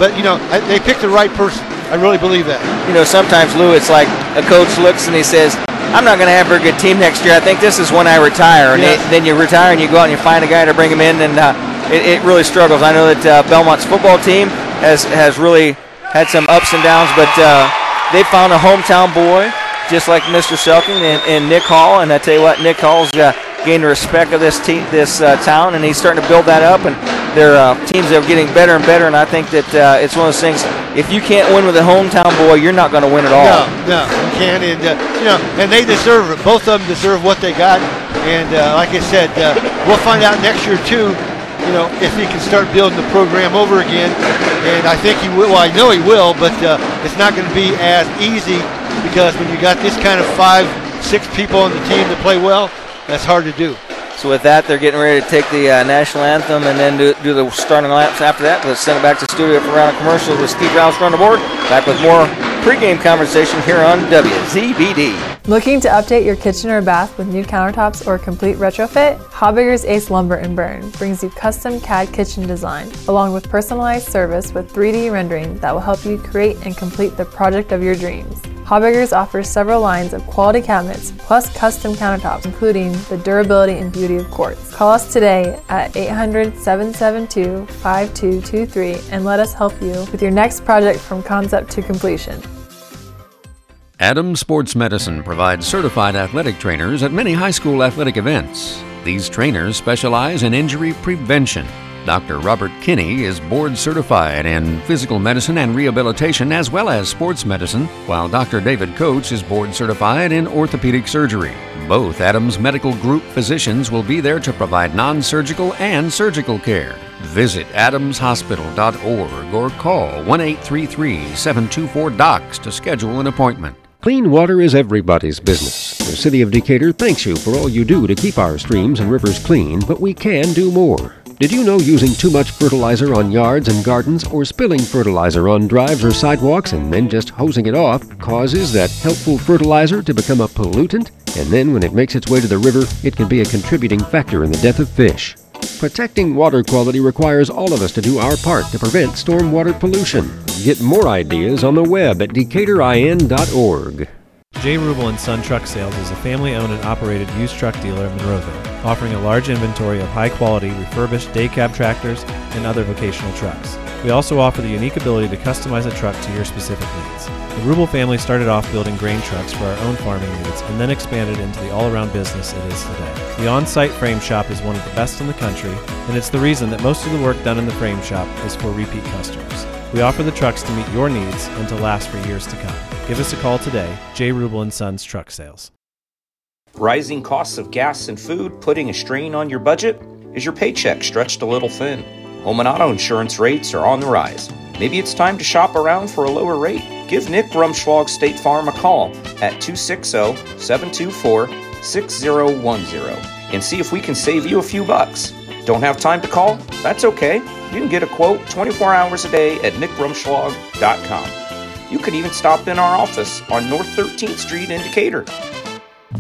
but you know, I, they picked the right person. I really believe that. You know, sometimes, Lou, it's like a coach looks and he says, I'm not going to have a very good team next year. I think this is when I retire. And Yes. they- then you retire and you go out and you find a guy to bring him in, and uh, it, it really struggles. I know that uh, Bellmont's football team has, has really had some ups and downs, but uh, they found a hometown boy, just like Mr. Selking and, and Nick Hall. And I tell you what, Nick Hall's uh, gained the respect of this team, this uh, town, and he's starting to build that up. And their uh, teams are getting better and better. And I think that uh, it's one of those things. If you can't win with a hometown boy, you're not going to win at all. No, no, you can't. And uh, you know, and they deserve it. Both of them deserve what they got. And uh, like I said, uh, we'll find out next year too. You know, if he can start building the program over again. And I think he will. Well, I know he will, but uh, it's not going to be as easy because when you got this kind of five, six people on the team to play well, that's hard to do. So with that, they're getting ready to take the uh, national anthem and then do, do the starting laps after that. Let's send it back to the studio for a round of commercials with Steve Rouse on the board. Back with more pregame conversation here on WZBD. Looking to update your kitchen or bath with new countertops or a complete retrofit? Habegger's Ace Lumber and Berne brings you custom CAD kitchen design, along with personalized service with 3D rendering that will help you create and complete the project of your dreams. Habegger's offers several lines of quality cabinets plus custom countertops, including the durability and beauty of quartz. Call us today at 800 772 5223 and let us help you with your next project from concept to completion. Adams Sports Medicine provides certified athletic trainers at many high school athletic events. These trainers specialize in injury prevention. Dr. Robert Kinney is board certified in physical medicine and rehabilitation as well as sports medicine, while Dr. David Coates is board certified in orthopedic surgery. Both Adams Medical Group physicians will be there to provide non surgical and surgical care. Visit adamshospital.org or call 1 833 724 DOCS to schedule an appointment. Clean water is everybody's business. The City of Decatur thanks you for all you do to keep our streams and rivers clean, but we can do more. Did you know using too much fertilizer on yards and gardens or spilling fertilizer on drives or sidewalks and then just hosing it off causes that helpful fertilizer to become a pollutant? And then when it makes its way to the river, it can be a contributing factor in the death of fish. Protecting water quality requires all of us to do our part to prevent stormwater pollution. Get more ideas on the web at decaturin.org. J. Rubel and Son Truck Sales is a family-owned and operated used truck dealer in Monroeville, offering a large inventory of high-quality refurbished day cab tractors and other vocational trucks. We also offer the unique ability to customize a truck to your specific needs. The Rubel family started off building grain trucks for our own farming needs and then expanded into the all-around business it is today. The on-site frame shop is one of the best in the country, and it's the reason that most of the work done in the frame shop is for repeat customers. We offer the trucks to meet your needs and to last for years to come. Give us a call today, J. Rubel and Sons Truck Sales. Rising costs of gas and food putting a strain on your budget? Is your paycheck stretched a little thin? Home and auto insurance rates are on the rise. Maybe it's time to shop around for a lower rate. Give Nick Rumschlag State Farm a call at 260 724 6010 and see if we can save you a few bucks. Don't have time to call? That's okay. You can get a quote 24 hours a day at nickrumschlag.com. You could even stop in our office on North 13th Street in Decatur.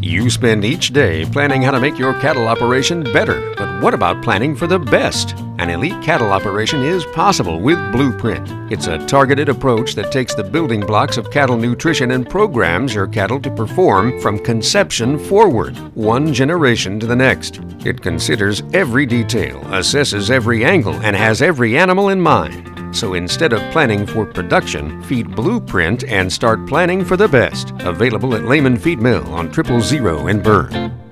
You spend each day planning how to make your cattle operation better, but what about planning for the best? An elite cattle operation is possible with Blueprint. It's a targeted approach that takes the building blocks of cattle nutrition and programs your cattle to perform from conception forward, one generation to the next. It considers every detail, assesses every angle, and has every animal in mind. So instead of planning for production, feed Blueprint and start planning for the best. Available at Lehman Feed Mill on Triple Zero and Berne.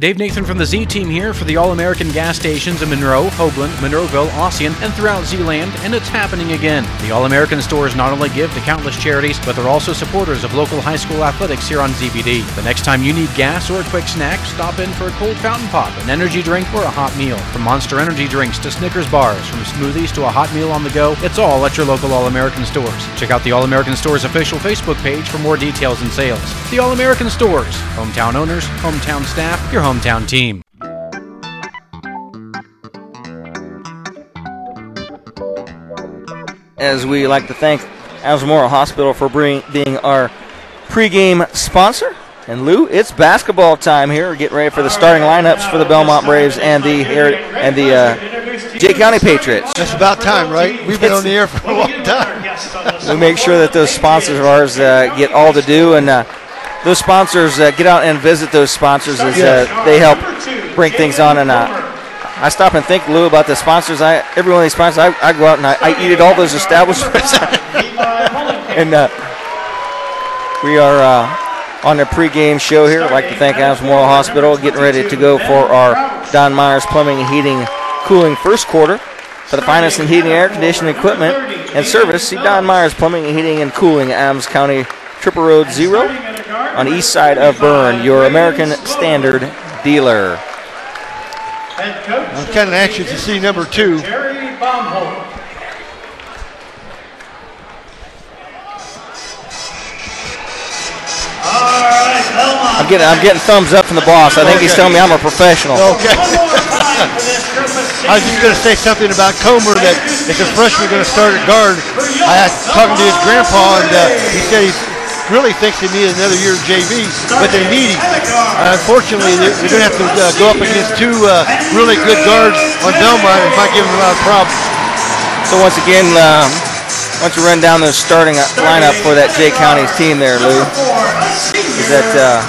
Dave Nathan from the Z Team here for the All American gas stations in Monroe, Hoagland, Monroeville, Ossian, and throughout Zeeland, and it's happening again. The All American stores not only give to countless charities, but they're also supporters of local high school athletics here on ZBD. The next time you need gas or a quick snack, stop in for a cold fountain pop, an energy drink, or a hot meal. From Monster Energy drinks to Snickers bars, from smoothies to a hot meal on the go, it's all at your local All American stores. Check out the All American Stores official Facebook page for more details and sales. The All American Stores, hometown owners, hometown staff, your hometown team. As we like to thank Alzamora Hospital for bring, being our pregame sponsor. And Lou, it's basketball time here. We're getting ready for the starting lineups for the Bellmont Braves and the Heri- and the uh, Jay County Patriots. It's about time, right? We've been on the air for a long time. we make sure that those sponsors of ours uh, get all to do and uh, those sponsors uh, get out and visit those sponsors as uh, they help bring things on. And uh, I stop and think, Lou, about the sponsors. I every one of these sponsors, I, I go out and I, I eat at all those establishments. and uh, we are uh, on the pregame show here. I'd like to thank Adams Memorial Hospital, getting ready to go for our Don Myers Plumbing and Heating Cooling first quarter. For the finest in heating, air conditioning equipment, and service, see Don Myers Plumbing and Heating and Cooling, Adams County, Triple Road Zero, on the east side of Berne, your American Standard dealer. I'm kind of anxious to see number two. I'm getting, I'm getting thumbs up from the boss. I think he's telling me I'm a professional. Okay. I was just going to say something about Comer that if a freshman going to start at guard, I was talking to his grandpa and uh, he said he really thinks they need another year of JV, but they need him. Uh, unfortunately, they're, they're going to have to uh, go up against two uh, really good guards on Bellmont. It might give them a lot of problems. So once again, um, why don't you run down the starting lineup for that Jay County's team there, Lou? Is that uh,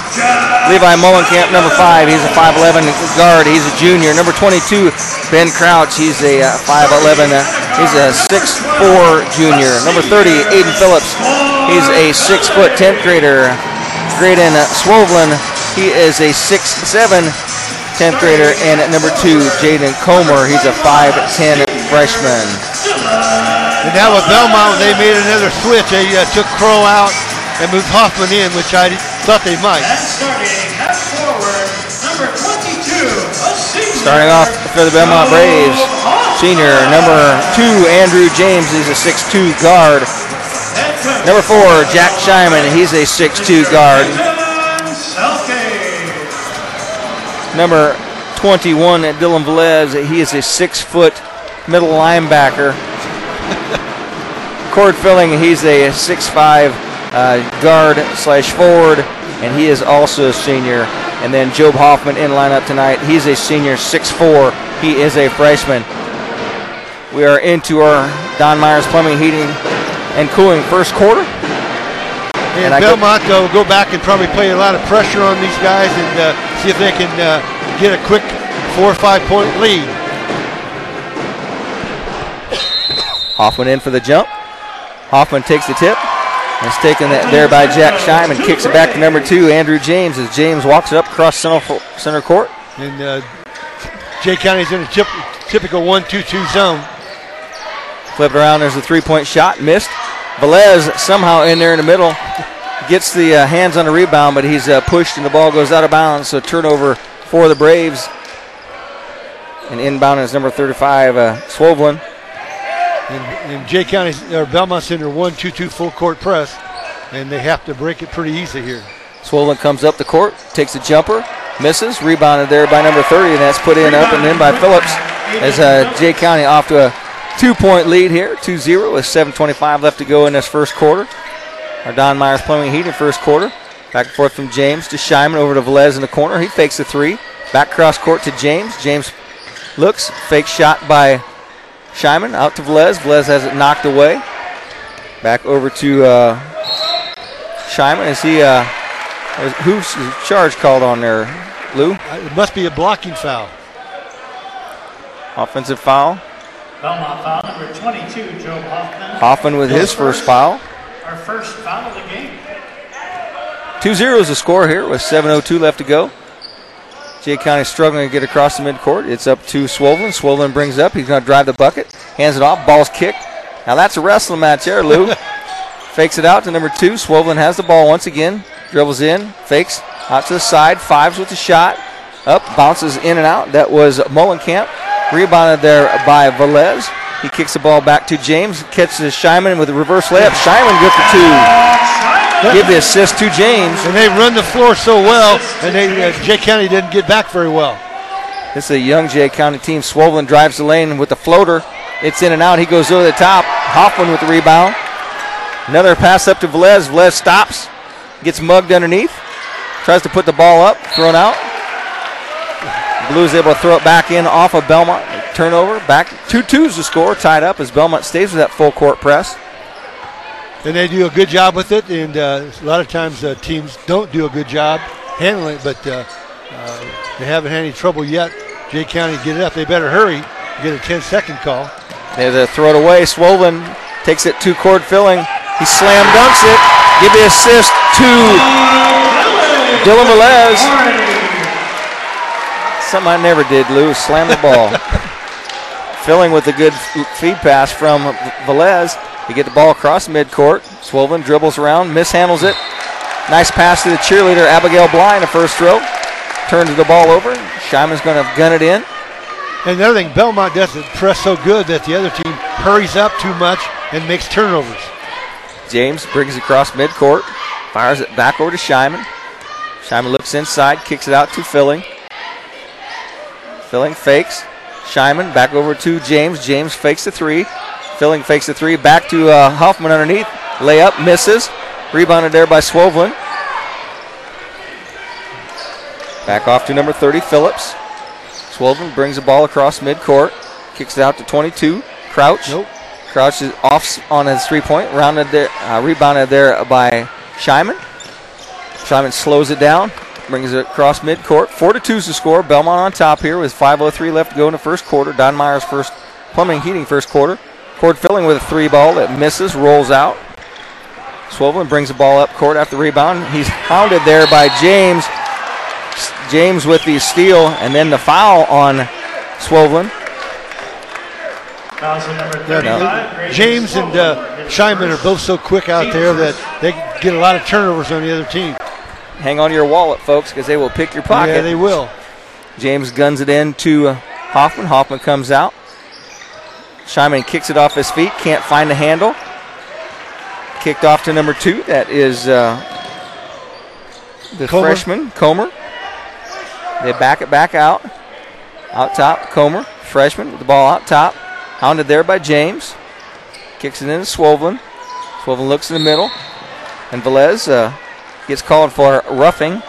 Levi Mullenkamp, number five? He's a 5'11 guard. He's a junior. Number 22, Ben Crouch. He's a uh, 5'11. Uh, he's a 6'4 junior. Number 30, Aiden Phillips. He's a 6 foot 10th grader. Graydon Swovlin. He is a 6'7 10th grader. And at number two, Jaden Comer. He's a 5'10 freshman. And now with Bellmont, they made another switch. They uh, took Crow out and moved Hoffman in, which I thought they might. Starting off for the Bellmont Braves, senior number two, Andrew James. He's a 6'2 guard. Number four, Jack Shyman. He's a 6'2 guard. Number 21, Dylan Velez. He is a six foot middle linebacker. Cord filling, he's a 6'5 uh, guard slash forward, and he is also a senior. And then Job Hoffman in lineup tonight. He's a senior, 6'4. He is a freshman. We are into our Don Myers Plumbing, Heating, and Cooling first quarter. And, go- Bellmont will go back and probably play a lot of pressure on these guys and uh, see if they can uh, get a quick four or five point lead. Hoffman in for the jump. Hoffman takes the tip. And it's taken that there by Jack Scheinman. Kicks it back to number two, Andrew James, as James walks it up across center, center court. And uh, Jay County's in a tip, typical one-two-two zone. Flip it around. There's a three-point shot. Missed. Velez somehow in there in the middle. Gets the uh, hands on the rebound, but he's uh, pushed and the ball goes out of bounds. So turnover for the Braves. And inbound is number 35, uh, Swoblin. And, and Jay County or Bellmont's in their one-two-two full court press, and they have to break it pretty easy here. Swoblin comes up the court, takes a jumper, misses, rebounded there by number 30, and that's put in up and in by Phillips as uh, Jay County off to a two-point lead here, 2-0 with 7.25 left to go in this first quarter. Our Don Myers Plumbing Heat in first quarter. Back and forth from James to Scheinman over to Velez in the corner. He fakes the three. Back cross court to James. James looks, fake shot by Scheinman out to Velez. Velez has it knocked away. Back over to uh, Scheinman. Is he? Uh, who's charge called on there? Lou? Uh, It must be a blocking foul. Offensive foul. Bellmont foul number 22, Joe Hoffman. Hoffman with his first foul. Our first foul of the game. 2-0 is the score here with 7.02 left to go. Jay County struggling to get across the midcourt. It's up to Swoblin. Swoblin brings up. He's going to drive the bucket. Hands it off. Ball's kicked. Now that's a wrestling match there, Lou. fakes it out to number two. Swoblin has the ball once again. Dribbles in. Fakes. Out to the side. Fives with the shot. Up. Bounces in and out. That was Mullenkamp. Rebounded there by Velez. He kicks the ball back to James. Catches Scheinman with a reverse layup. Scheinman good for two. Give the assist to James. And they run the floor so well, and they uh, Jay County didn't get back very well. This is a young Jay County team. Swoblin drives the lane with the floater. It's in and out. He goes over the top. Hoffman with the rebound. Another pass up to Velez. Velez stops. Gets mugged underneath. Tries to put the ball up. Thrown out. Blues able to throw it back in off of Bellmont. Turnover. Back. 2 2's the score. Tied up as Bellmont stays with that full court press. And they do a good job with it, and uh, a lot of times uh, teams don't do a good job handling it, but uh, uh, they haven't had any trouble yet. Jay County get it up. They better hurry. Get a 10 second call. There's a throw it away. Swoblin takes it to court filling. He slam dunks it. Give the assist to Dylan Velez. Something I never did, Lou. Slam the ball. filling with a good f- feed pass from Velez. They get the ball across midcourt. Swoblin dribbles around, mishandles it. Nice pass to the cheerleader, Abigail Bly in the first throw. Turns the ball over. Scheinman's going to gun it in. And the other thing, Bellmont doesn't press so good that the other team hurries up too much and makes turnovers. James brings it across midcourt, fires it back over to Scheinman. Scheinman looks inside, kicks it out to Filling. Filling fakes. Scheinman back over to James. James fakes the three. Filling fakes the three. Back to uh, Hoffman underneath. Layup misses. Rebounded there by Swoblin. Back off to number 30, Phillips. Swoblin brings the ball across midcourt. Kicks it out to 22. Crouch. Nope. Crouch is off on his three point. Rounded there, uh, rebounded there by Scheinman. Scheinman slows it down. Brings it across midcourt. 4 to 2 is the score. Bellmont on top here with 5.03 left to go in the first quarter. Don Myers first plumbing heating first quarter. Court filling with a three ball that misses, rolls out. Swoblin brings the ball up court after the rebound. He's hounded there by James. James with the steal and then the foul on Swoblin. Fouls on number Yeah, 35. James and uh, Scheinman are both so quick out there that they get a lot of turnovers on the other team. Hang on to your wallet, folks, because they will pick your pocket. Yeah, they will. James guns it in to uh, Hoffman. Hoffman comes out. Scheinman kicks it off his feet. Can't find the handle. Kicked off to number two. That is uh, the Comer. freshman, Comer. They back it back out. Out top, Comer, freshman, with the ball out top. Hounded there by James. Kicks it into Swoblin. Swoblin looks in the middle. And Velez uh, gets called for roughing.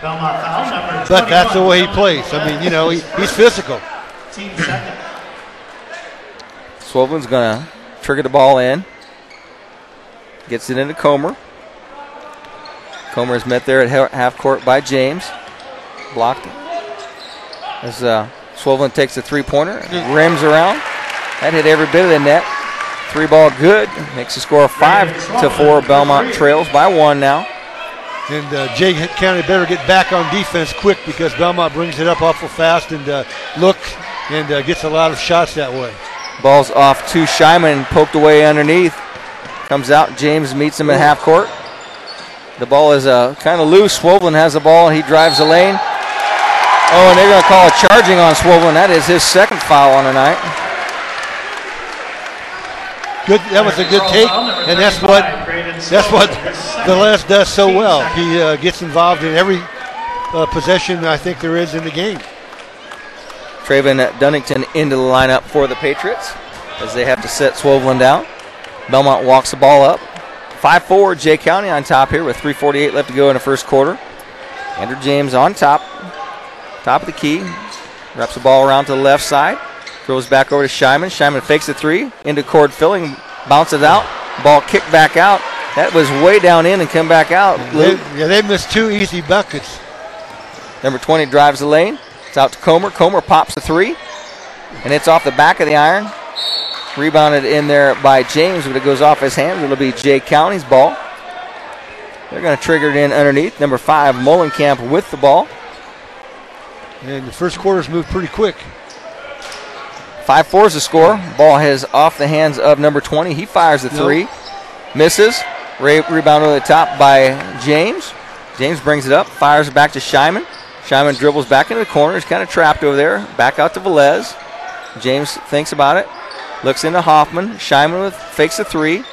Bellmont foul number But that's the way he plays. I mean, you know, he, he's physical. Team. Swoblin's going to trigger the ball in. Gets it into Comer. Comer is met there at half court by James. Blocked as uh, Swoveland takes a three pointer, rims around. That hit every bit of the net. Three ball good. Makes the score five to four. Bellmont trails by one now. And uh, Jay County better get back on defense quick because Bellmont brings it up awful fast and uh, look and uh, gets a lot of shots that way. Ball's off to Shyman, poked away underneath. Comes out. James meets him at half court. The ball is uh, kind of loose. Swoveland has the ball he drives the lane. Oh, and they're going to call a charging on Swoveland. That is his second foul on the night. Good. That was a good take, and that's what that's what Velez does so well. He uh, gets involved in every uh, possession I think there is in the game. Traven Dunnington into the lineup for the Patriots as they have to set Swoveland down. Bellmont walks the ball up. 5 4, Jay County on top here with 3.48 left to go in the first quarter. Andrew James on top, top of the key. Wraps the ball around to the left side. Throws back over to Shyman. Shyman fakes the three into cord filling, bounces out. Ball kicked back out. That was way down in and come back out. They, yeah, they missed two easy buckets. Number 20 drives the lane. It's out to Comer. Comer pops the three, and it's off the back of the iron. Rebounded in there by James, but it goes off his hands. It'll be Jay County's ball. They're going to trigger it in underneath. Number five, Mullenkamp with the ball. And the first quarter's moved pretty quick. 5 4 is the score. Ball has off the hands of number 20. He fires the three. Nope. Misses. Re- rebound over the top by James. James brings it up, fires it back to Shyman. Shyman dribbles back into the corner. He's kind of trapped over there. Back out to Velez. James thinks about it. Looks into Hoffman. Shyman with fakes the three.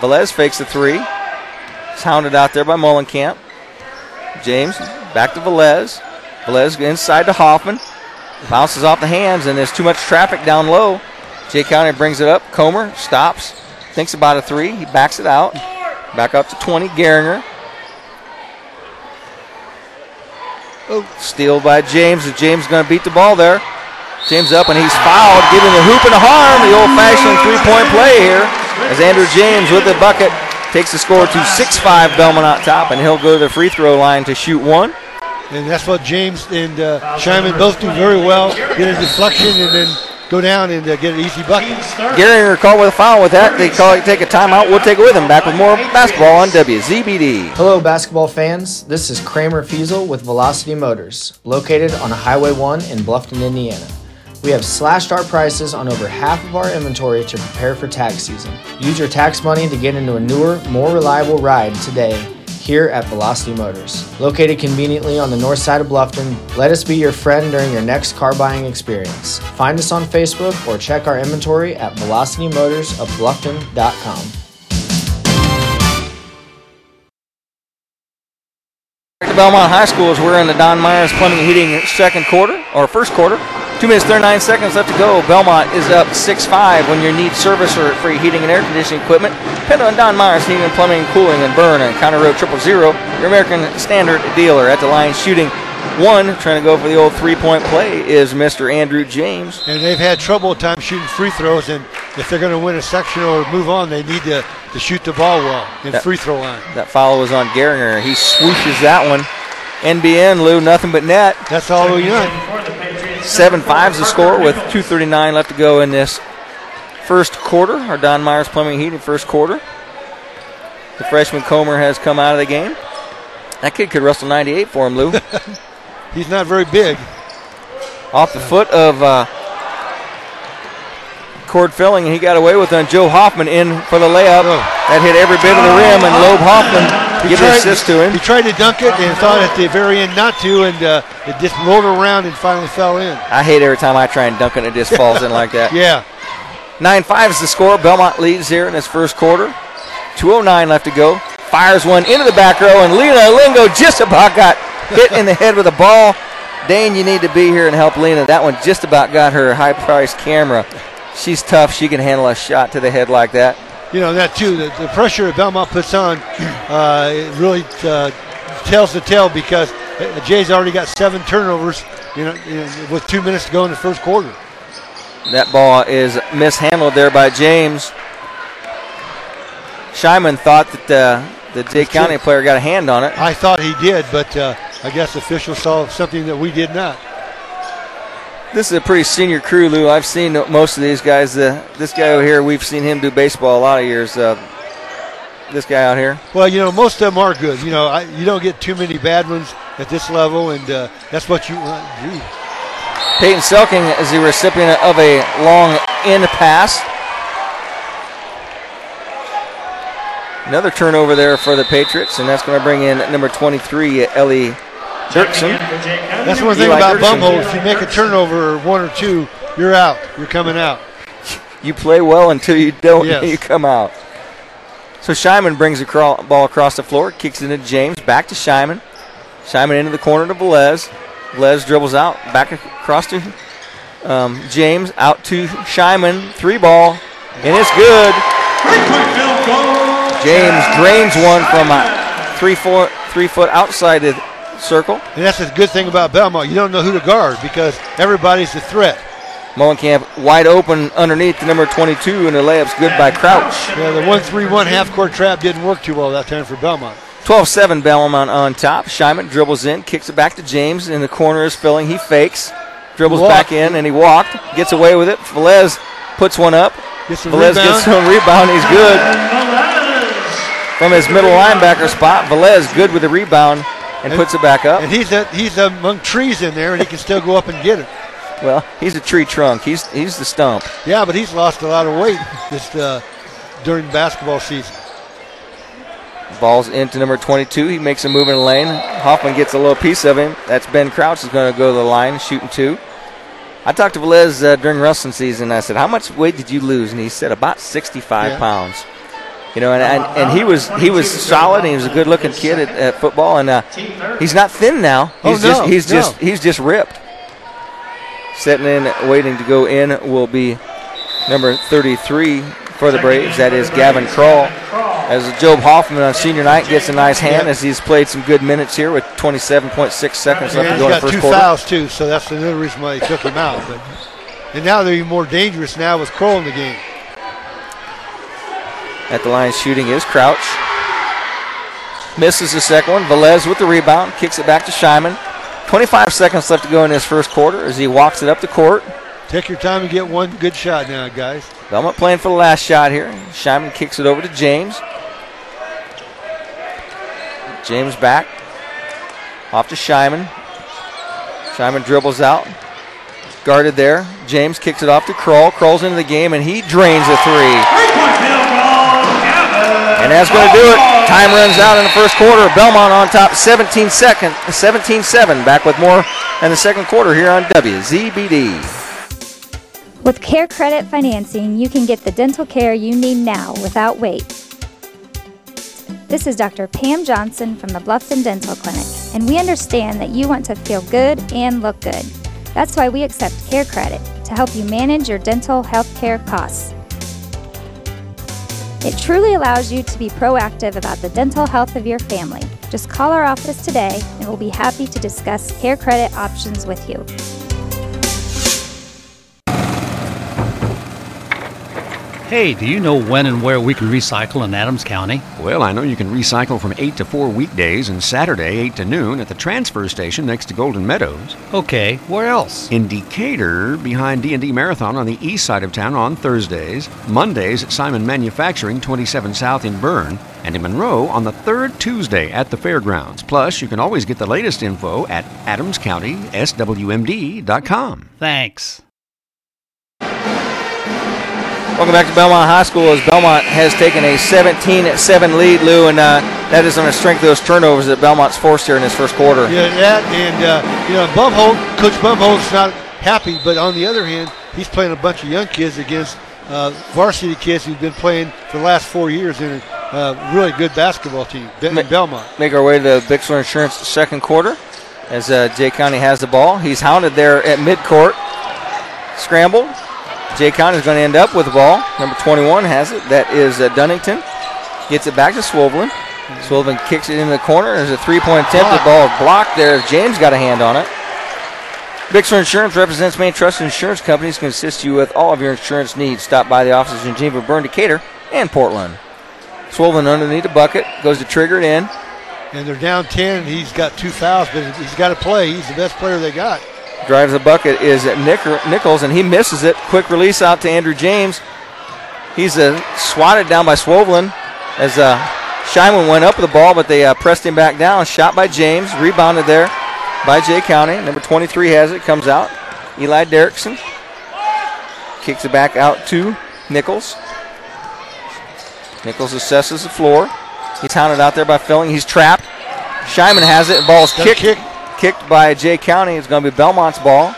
Velez fakes the three. It's hounded out there by Mullenkamp. James back to Velez. Velez inside to Hoffman. Bounces off the hands, and there's too much traffic down low. Jay County brings it up. Comer stops, thinks about a three. He backs it out. Back up to 20. Geringer. Oh. Steal by James. Is James going to beat the ball there? James up, and he's fouled, giving the hoop and a harm. The old fashioned three point play here as Andrew James with the bucket takes the score to 6 5 Bellmont on top, and he'll go to the free throw line to shoot one. And that's what James and uh, Shyman both do very well. Get a deflection and then go down and uh, get an easy bucket. Geringer called with a foul with that. They call it take a timeout. We'll take it with them. Back with more basketball on WZBD. Hello, basketball fans. This is Kramer Fiesel with Velocity Motors, located on Highway 1 in Bluffton, Indiana. We have slashed our prices on over half of our inventory to prepare for tax season. Use your tax money to get into a newer, more reliable ride today here at Velocity Motors. Located conveniently on the north side of Bluffton, let us be your friend during your next car buying experience. Find us on Facebook or check our inventory at velocitymotorsofbluffton.com. Bellmont High School as we're in the Don Myers Plumbing Heating second quarter, or first quarter. Two minutes, 39 seconds left to go. Bellmont is up 6-5 when you need service for free heating and air conditioning equipment. Depend on Don Myers Heating and Plumbing and Cooling in Berne and County Road Triple Zero, your American Standard dealer. At the line shooting one, trying to go for the old three-point play, is Mr. Andrew James. And they've had trouble at times shooting free throws, and if they're going to win a section or move on, they need to, to shoot the ball well in That- free throw line. That foul was on Geringer. He swooshes that one. NBN, Lou, nothing but net. That's all we got. 7 5's the score with 2.39 left to go in this first quarter. Our Don Myers Plumbing Heating first quarter. The freshman Comer has come out of the game. That kid could wrestle 98 for him, Lou. He's not very big. Off the foot of uh, cord filling, and he got away with it. And Joe Hoffman in for the layup. That hit every bit of the rim, and Loeb Hoffman He give an tried- assist to him. He tried to dunk it and thought at the very end not to, and uh, it just rolled around and finally fell in. I hate every time I try and dunk it and it just falls in like that. Yeah. 9 5 is the score. Bellmont leads here in this first quarter. 2.09 left to go. Fires one into the back row, and Lena Lingo just about got hit in the head with a ball. Dane, you need to be here and help Lena. That one just about got her high priced camera. She's tough. She can handle a shot to the head like that. You know, that too, the, the pressure Bellmont puts on uh, it really uh, tells the tale because uh, Jay's already got seven turnovers you know, you know, with two minutes to go in the first quarter. That ball is mishandled there by James. Shyman thought that uh, the Jay County player got a hand on it. I thought he did, but uh, I guess officials saw something that we did not. This is a pretty senior crew, Lou. I've seen most of these guys. Uh, this guy over here, we've seen him do baseball a lot of years. Uh, this guy out here. Well, you know, most of them are good. You know, I, you don't get too many bad ones at this level, and uh, that's what you. Uh, gee. Peyton Selking is the recipient of a long in pass. Another turnover there for the Patriots, and that's going to bring in number 23, Ellie Dirksen. That's one thing Eli about Dirksen. bum. If you make a turnover or one or two, you're out. You're coming out. You play well until you don't. Yes. You come out. So Shyman brings the crawl, ball across the floor, kicks it into James, back to Shyman. Shyman into the corner to Velez. Velez dribbles out, back across to um, James, out to Shyman, three ball, and it's good. James drains one from a three foot three foot outside the circle. And that's the good thing about Bellmont. You don't know who to guard because everybody's a threat. Molenkamp wide open underneath the number 22, and the layup's good by Crouch. Yeah, the one-three-one half-court trap didn't work too well that time for Bellmont. 12-7 Bellmont on top. Shyman dribbles in, kicks it back to James. In the corner is filling. He fakes, dribbles Walked. back in, and he walked. Gets away with it. Velez puts one up. Gets Velez rebound. gets some rebound. He's good. From his middle linebacker spot, Velez good with the rebound and, puts it back up. And he's a, he's among trees in there, and he can still go up and get it. Well, he's a tree trunk. He's he's the stump. Yeah, but he's lost a lot of weight just uh, during basketball season. Ball's into number 22. He makes a move in the lane. Hoffman gets a little piece of him. That's Ben Crouch is going to go to the line, shooting two. I talked to Velez uh, during wrestling season. I said, "How much weight did you lose?" And he said, "About 65 Yeah. pounds." You know, and, and, and he was he was solid. And he was a good-looking kid at, at football, and uh, he's not thin now. Oh, He's no, just he's no. just he's just ripped. Sitting in, waiting to go in will be number 33 for the Braves. That is Gavin Kroll. As Job Hoffman on senior night gets a nice hand Yeah. as he's played some good minutes here with 27.6 seconds left And to go in the got first two quarter. fouls too, so that's another reason why they took him out. But and now they're even more dangerous now with Kroll in the game. At the line shooting is Crouch. Misses the second one. Velez with the rebound. Kicks it back to Shyman. 25 seconds left to go in this first quarter as he walks it up the court. Take your time and get one good shot now, guys. Bellmont playing for the last shot here. Shyman kicks it over to James. James back. Off to Shyman. Shyman dribbles out. Guarded there. James kicks it off to Kroll. Kroll's into the game and he drains a three. And that's going to do it. Time runs out in the first quarter. Bellmont on top 17 second, 17-7. Back with more in the second quarter here on WZBD. With Care Credit Financing, you can get the dental care you need now without wait. This is Dr. Pam Johnson from the Bluffton Dental Clinic, and we understand that you want to feel good and look good. That's why we accept Care Credit to help you manage your dental health care costs. It truly allows you to be proactive about the dental health of your family. Just call our office today, and we'll be happy to discuss Care Credit options with you. Hey, do you know when and where we can recycle in Adams County? Well, I know you can recycle from 8 to 4 weekdays and Saturday 8 to noon at the transfer station next to Golden Meadows. Okay, where else? In Decatur, behind D&D Marathon on the east side of town on Thursdays, Mondays at Simon Manufacturing 27 South in Berne, and in Monroe on the third Tuesday at the fairgrounds. Plus, you can always get the latest info at adamscountyswmd.com. Thanks. Welcome back to Bellmont High School as Bellmont has taken a 17-7 lead, Lou, and uh, that is on the strength of those turnovers that Bellmont's forced here in this first quarter. Yeah, that and uh, you know Bomholt, Coach Bomholt's not happy, but on the other hand, he's playing a bunch of young kids against uh, varsity kids who've been playing for the last four years in a uh, really good basketball team, Be- Bellmont. Make our way to the Bixler Insurance second quarter as uh, Jay County has the ball. He's hounded there at midcourt. Scrambled. Jay County is going to end up with the ball. Number 21 has it. That is uh, Dunnington. Gets it back to Swovelin. Swovelin kicks it into the corner. There's a three-point attempt. The ball is blocked there. James got a hand on it. Bixler Insurance represents Main Trust Insurance Companies can assist you with all of your insurance needs. Stop by the offices in Geneva, Berne, Decatur, and Portland. Swovelin underneath the bucket, goes to trigger it in. And they're down 10. He's got two fouls, but he's got to play. He's the best player they got. Drives the bucket is Nichols, and he misses it. Quick release out to Andrew James. He's uh, swatted down by Swovelin as uh, Scheinman went up with the ball, but they uh, pressed him back down. Shot by James, rebounded there by Jay County. Number 23 has it, comes out. Eli Derrickson kicks it back out to Nichols. Nichols assesses the floor. He's hounded out there by Filling. He's trapped. Scheinman has it. Ball's kicked, kick. Kicked by Jay County. It's going to be Bellmont's ball.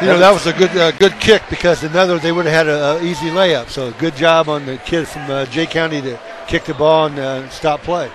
You know that was a good uh, good kick because another they would have had an easy layup. So good job on the kid from uh, Jay County to kick the ball and uh, stop play.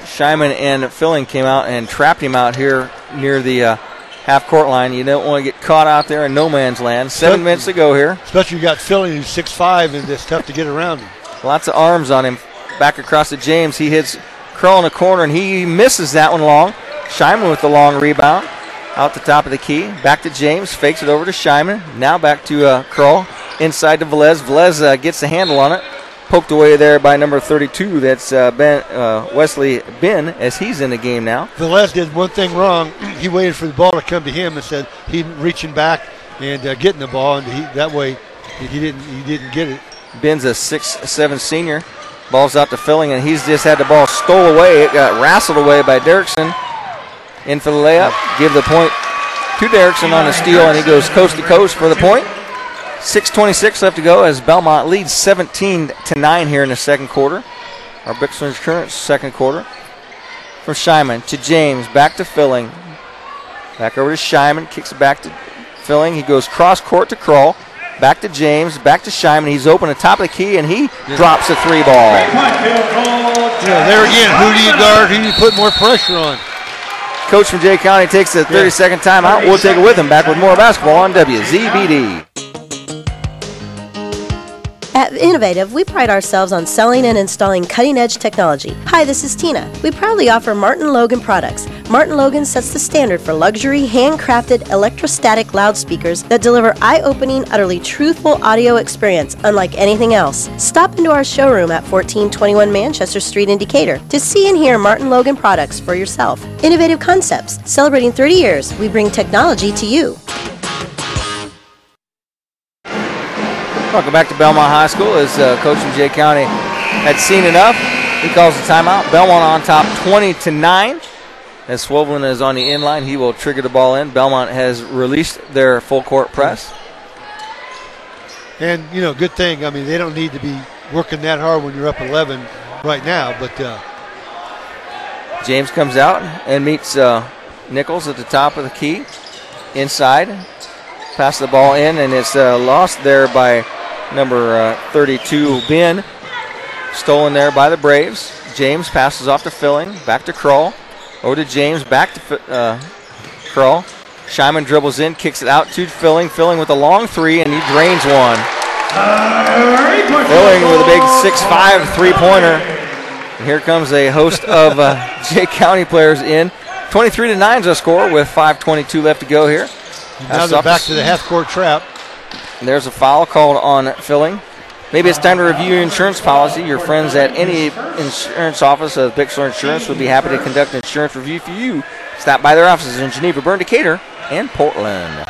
Scheinman and Filling came out and trapped him out here near the uh, half court line. You don't want to get caught out there in no man's land. Seven minutes to go here. Especially you got Filling who's six five and it's tough to get around him. Lots of arms on him. Back across to James. He hits Kroll in the corner and he misses that one long. Scheinman with the long rebound. Out the top of the key. Back to James. Fakes it over to Scheinman. Now back to uh, Kroll. Inside to Velez. Velez uh, gets the handle on it. Poked away there by number 32. That's uh, ben, uh, Wesley Ben as he's in the game now. Velez did one thing wrong. he waited for the ball to come to him and said he reaching back and uh, getting the ball, and he, that way he didn't he didn't get it. Ben's a six-seven senior. Ball's out to Filling, and he's just had the ball stole away. It got wrestled away by Derrickson. In for the layup. Give the point to Derrickson on the steal, and he goes coast to coast for the point. 6.26 left to go as Bellmont leads 17 to 9 here in the second quarter. Our Bixler's current second quarter. From Scheinman to James, back to Filling. Back over to Scheinman, kicks it back to Filling. He goes cross court to Kroll. Back to James, back to Scheinman. He's open at top of the key, and he yeah. drops a three ball. Yeah, there again, who do you guard? Who do you put more pressure on? Coach from Jay County takes a 30 second timeout. We'll take it with him. Back with more basketball on WZBD. At Innovative, we pride ourselves on selling and installing cutting edge technology. Hi, this is Tina. We proudly offer Martin Logan products. Martin Logan sets the standard for luxury, handcrafted electrostatic loudspeakers that deliver eye opening, utterly truthful audio experience unlike anything else. Stop into our showroom at 1421 Manchester Street in Decatur to see and hear Martin Logan products for yourself. Innovative Concepts, celebrating 30 years, we bring technology to you. Welcome back to Bellmont High School as uh, Coach from Jay County had seen enough. He calls the timeout. Bellmont on top 20 to 9. As Swovelin is on the inline, he will trigger the ball in. Bellmont has released their full court press. And, you know, good thing. I mean, they don't need to be working that hard when you're up 11 right now. But uh, James comes out and meets uh, Nichols at the top of the key. Inside. Pass the ball in, and it's uh, lost there by number uh, 32, Ben. Stolen there by the Braves. James passes off to Filling. Back to Kroll. Over to James. Back to uh, Kroll. Scheinman dribbles in, kicks it out to Filling. Filling with a long three, and he drains one. Filling with a big 6'5 three pointer. And here comes a host of uh, Jay County players in. 23 to 9 is a score with 5.22 left to go here. Now they're back to the half court trap. And there's a foul called on Filling. Maybe it's time to review your insurance policy. Your friends at any insurance office of Bixler Insurance would be happy to conduct an insurance review for you. Stop by their offices in Geneva, Berne, Decatur, and Portland.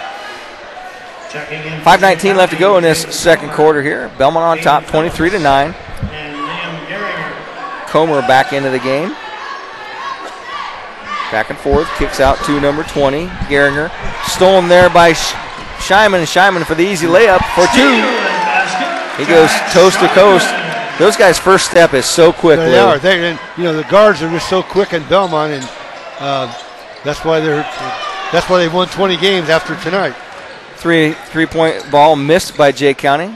5.19 left to go in this second quarter here. Bellmont on top, 23 to 9. Comer back into the game. Back and forth, kicks out to number 20, Geringer. Stolen there by Scheinman. Scheinman for the easy layup for two. He goes coast to coast. Those guys' first step is so quick. They Lou. are. They, and, you know, the guards are just so quick in Bellmont, and uh, that's why they're that's why they won 20 games after tonight. Three three point ball missed by Jay County.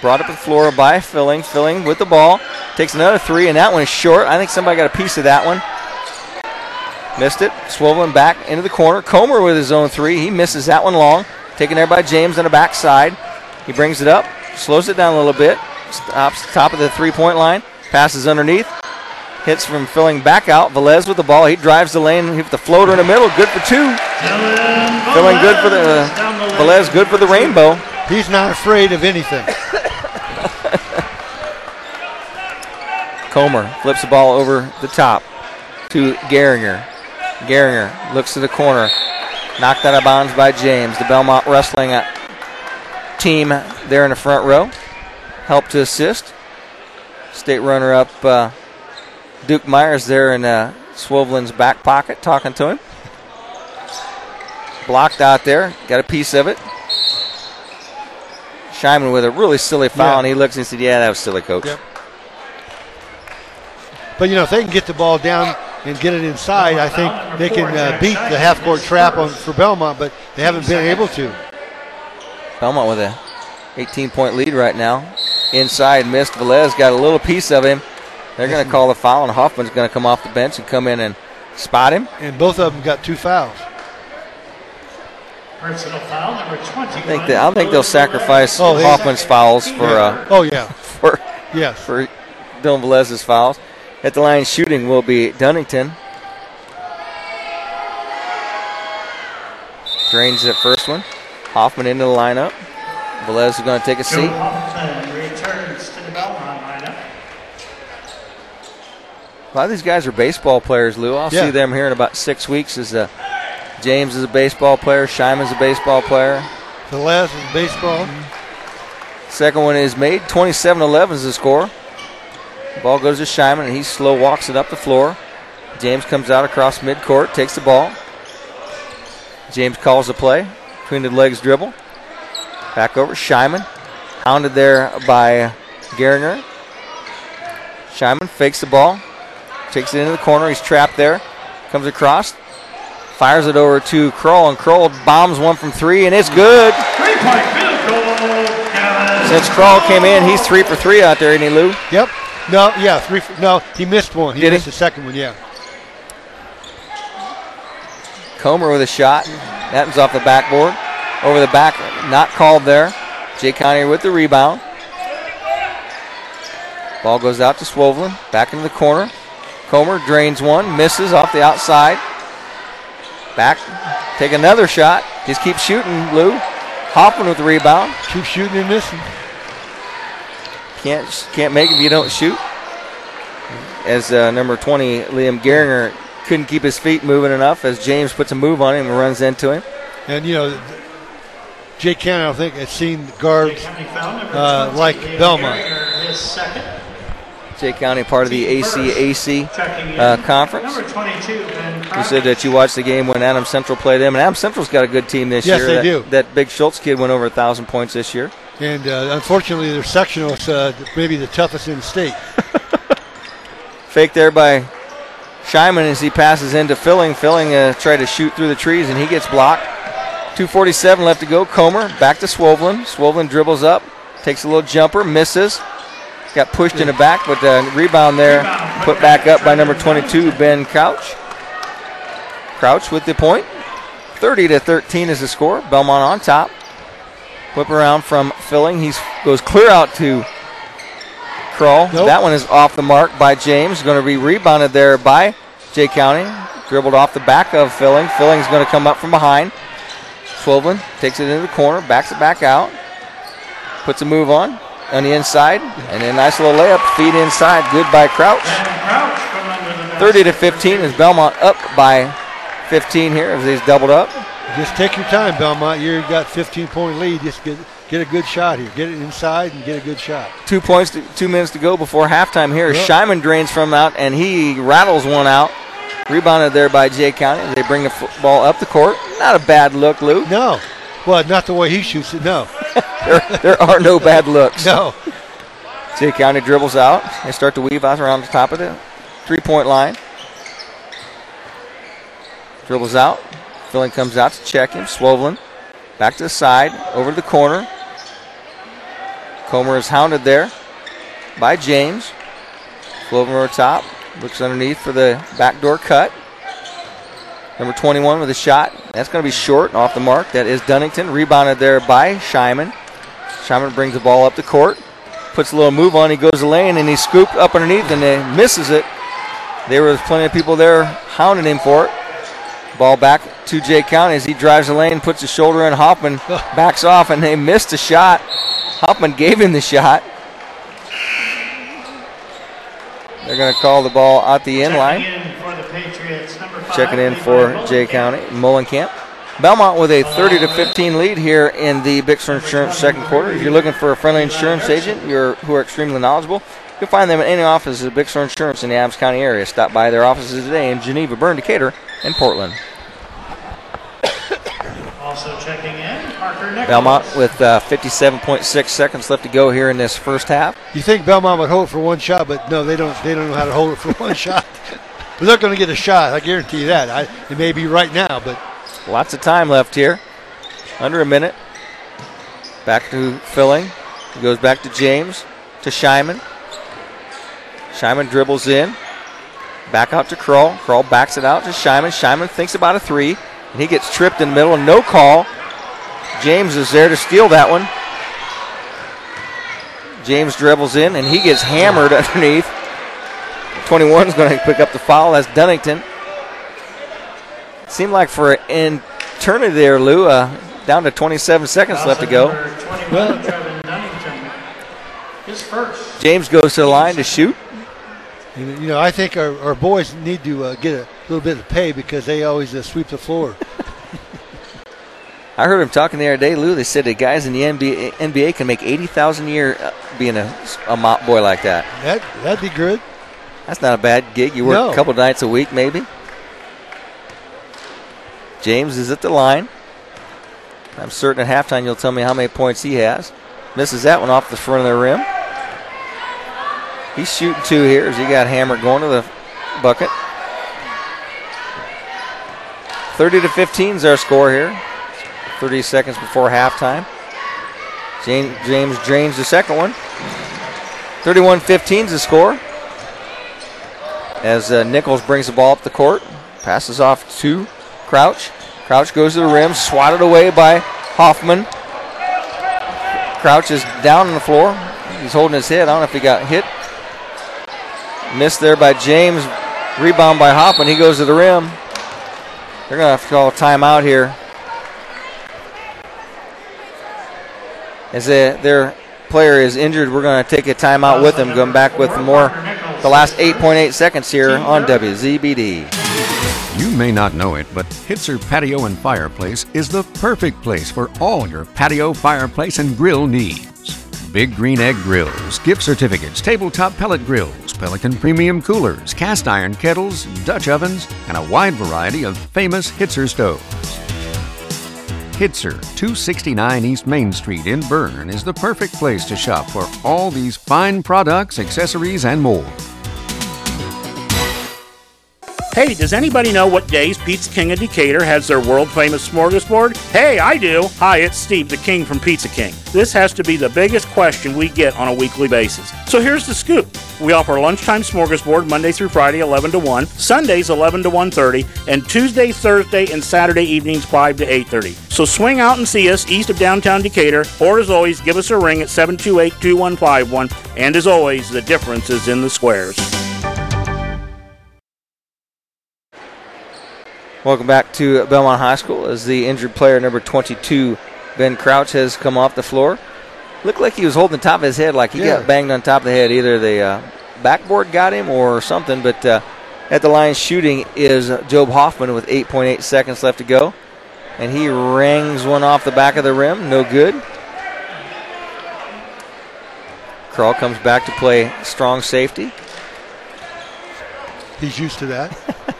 Brought up the floor by Filling. Filling with the ball. Takes another three, and that one is short. I think somebody got a piece of that one. Missed it. Swovelin back into the corner. Comer with his own three. He misses that one long. Taken there by James on the backside. He brings it up, slows it down a little bit, stops top of the three point line, passes underneath, hits from filling back out. Velez with the ball. He drives the lane. With the floater in the middle. Good for two. Filling good for the uh, Velez. Good for the rainbow. He's not afraid of anything. Comer flips the ball over the top to Geringer. Geringer looks to the corner. Knocked out of bounds by James. The Bellmont Wrestling uh, team there in the front row. helped to assist. State runner up uh, Duke Myers there in uh, Swovelin's back pocket talking to him. Blocked out there. Got a piece of it. Scheinman with a really silly foul, Yeah. and he looks and said, Yeah, that was silly, coach. Yep. But you know, if they can get the ball down and get it inside, I think they can uh, beat the half-court trap on for Bellmont. But they haven't been able to. Bellmont with a 18 point lead right now. Inside, missed. Velez got a little piece of him. They're going to call the foul, and Hoffman's going to come off the bench and come in and spot him. And both of them got two fouls. Personal foul number 21. I think, that, I think they'll sacrifice Oh, Hoffman's fouls for. Uh, Oh, yeah. For Yes. for Dylan Velez's fouls. At the line shooting will be Dunnington. Drains that first one. Hoffman into the lineup. Velez is going to take a seat. Hoffman returns to the Bellmont lineup. A lot of these guys are baseball players, Lou. I'll Yeah. see them here in about six weeks. As uh, James is a baseball player, Shyman's a baseball player. Velez is baseball. Second one is made. 27-11 is the score. Ball goes to Shyman, and he slow walks it up the floor. James comes out across midcourt, takes the ball. James calls the play. Between the legs dribble. Back over. Shyman. Hounded there by Geringer. Shyman fakes the ball. Takes it into the corner. He's trapped there. Comes across. Fires it over to Kroll, and Kroll bombs one from three, and it's good. Three point field goal. Since Kroll came in, he's three for three out there, isn't he, Lou? Yep. No, yeah, three. No, he missed one. He Did he? missed the second one. Yeah. Comer with a shot. That one's off the backboard. Over the back, not called there. Jay County with the rebound. Ball goes out to Swovelin. Back into the corner. Comer drains one, misses off the outside. Back, take another shot. Just keep shooting, Lou. Hoffman with the rebound. Keep shooting and missing. Can't can't make it if you don't shoot. As uh, number 20, Liam Geringer, couldn't keep his feet moving enough as James puts a move on him and runs into him. And you know, Jay Cannon, I think, has seen guards County foul number uh, like Bellmont. Jay County, part of the ACAC uh, conference. Number 22, Ben You said that you watched the game when Adams Central played them, and Adams Central's got a good team this Yes, year. they that, do. That big Schultz kid went over a thousand points this year. And uh, unfortunately, their sectional is uh, maybe the toughest in the state. Fake there by Shyman as he passes into Filling. Filling uh, tried to shoot through the trees, and he gets blocked. 2:47 left to go. Comer back to Swovelin. Swovelin dribbles up, takes a little jumper, misses. Got pushed in the back, but uh, rebound there, put back up by number 22, Ben Couch. Crouch with the point. 30 to 13 is the score. Bellmont on top. Whip around from Filling. He goes clear out to Kroll. That one is off the mark by James. Going to be rebounded there by Jay County. Dribbled off the back of Filling. Filling's going to come up from behind. Swovelin takes it into the corner, backs it back out, puts a move on on the inside, and a nice little layup, feed inside, good by Crouch. 30 to 15 is Bellmont up by 15 here as he's doubled up. Just take your time, Bellmont. You've got 15 point lead. Just get get a good shot here. Get it inside and get a good shot. Two points, to, two minutes to go before halftime here. Yep. Shyman drains from out, and he rattles one out. Rebounded there by Jay County. They bring the football up the court. Not a bad look, Lou. No. Well, not the way he shoots it. No. there, there are no bad looks. No. Jay County dribbles out. They start to weave out around the top of the three-point line. Dribbles out. Filling comes out to check him. Swovelin back to the side, over to the corner. Comer is hounded there by James. Swovelin over top. Looks underneath for the backdoor cut. Number 21 with a shot. That's going to be short and off the mark. That is Dunnington. Rebounded there by Shyman. Shyman brings the ball up the court. Puts a little move on. He goes the lane and he's scooped up underneath and he misses it. There was plenty of people there hounding him for it. Ball back to Jay County as he drives the lane, puts his shoulder in. Hoffman backs off and they missed a shot. Hoffman gave him the shot. They're going to call the ball at the end line. Checking in for the Patriots, number five, Checking in Levi for Jay County, Mullenkamp. Bellmont with a 30 to 15 lead here in the Bixler Insurance second quarter. If you're looking for a friendly insurance agent you're, who are extremely knowledgeable, you'll find them at any office of Bixler Insurance in the Adams County area. Stop by their offices today in Geneva, Berne, Decatur, and Portland. Also checking in, Parker Nichols. Bellmont with uh, 57.6 seconds left to go here in this first half. You think Bellmont would hold it for one shot, but no, they don't. They don't know how to hold it for one shot. But they're not going to get a shot. I guarantee you that. I, it may be right now, but Lots of time left here. Under a minute. Back to filling. He goes back to James. To Shyman. Shyman dribbles in. Back out to Kroll. Kroll backs it out to Shyman. Shyman thinks about a three. And he gets tripped in the middle. And no call. James is there to steal that one. James dribbles in and he gets hammered underneath. 21 is going to pick up the foul. That's Dunnington. Seemed like for an eternity there, Lou, uh, down to 27 seconds left to go. Number 21, Dunnington. His first. James goes to the line to shoot. you know, you know, I think our, our boys need to uh, get a little bit of pay because they always uh, sweep the floor. I heard him talking the other day, Lou. They said the guys in the NBA, NBA can make 80000 a year uh, being a, a mop boy like that. That that'd be good. That's not a bad gig. You work No. a couple nights a week, maybe. James is at the line. I'm certain at halftime you'll tell me how many points he has. Misses that one off the front of the rim. He's shooting two here as he got hammered going to the bucket. 30 to 15 is our score here. 30 seconds before halftime. James, James drains the second one. 31 15 is the score as uh, Nichols brings the ball up the court, passes off to Crouch. Crouch goes to the rim, swatted away by Hoffman. Crouch is down on the floor. He's holding his head. I don't know if he got hit. Missed there by James. Rebound by Hoffman. He goes to the rim. They're going to have to call a timeout here. As they, their player is injured, we're going to take a timeout with them, going back with more the last 8.8 seconds here on WZBD. You may not know it, but Hitzer Patio and Fireplace is the perfect place for all your patio, fireplace, and grill needs. Big Green Egg grills, gift certificates, tabletop pellet grills, Pelican premium coolers, cast iron kettles, Dutch ovens, and a wide variety of famous Hitzer stoves. Hitzer, 269 East Main Street in Berne, is the perfect place to shop for all these fine products, accessories, and more. Hey, does anybody know what days Pizza King of Decatur has their world famous smorgasbord? Hey, I do. Hi, it's Steve, the King from Pizza King. This has to be the biggest question we get on a weekly basis. So here's the scoop. We offer lunchtime smorgasbord Monday through Friday 11 to 1, Sundays 11 to 1:30, and Tuesday, Thursday, and Saturday evenings 5 to 8:30. So swing out and see us east of downtown Decatur, or as always, give us a ring at 728-2151. And as always, the difference is in the squares. Welcome back to Bellmont High School as the injured player number 22, Ben Crouch, has come off the floor. Looked like he was holding the top of his head, like he Yeah. got banged on top of the head. Either the uh, backboard got him or something, but uh, at the line shooting is Job Hoffman with 8.8 seconds left to go. And he rings one off the back of the rim. No good. Kroll comes back to play strong safety. He's used to that.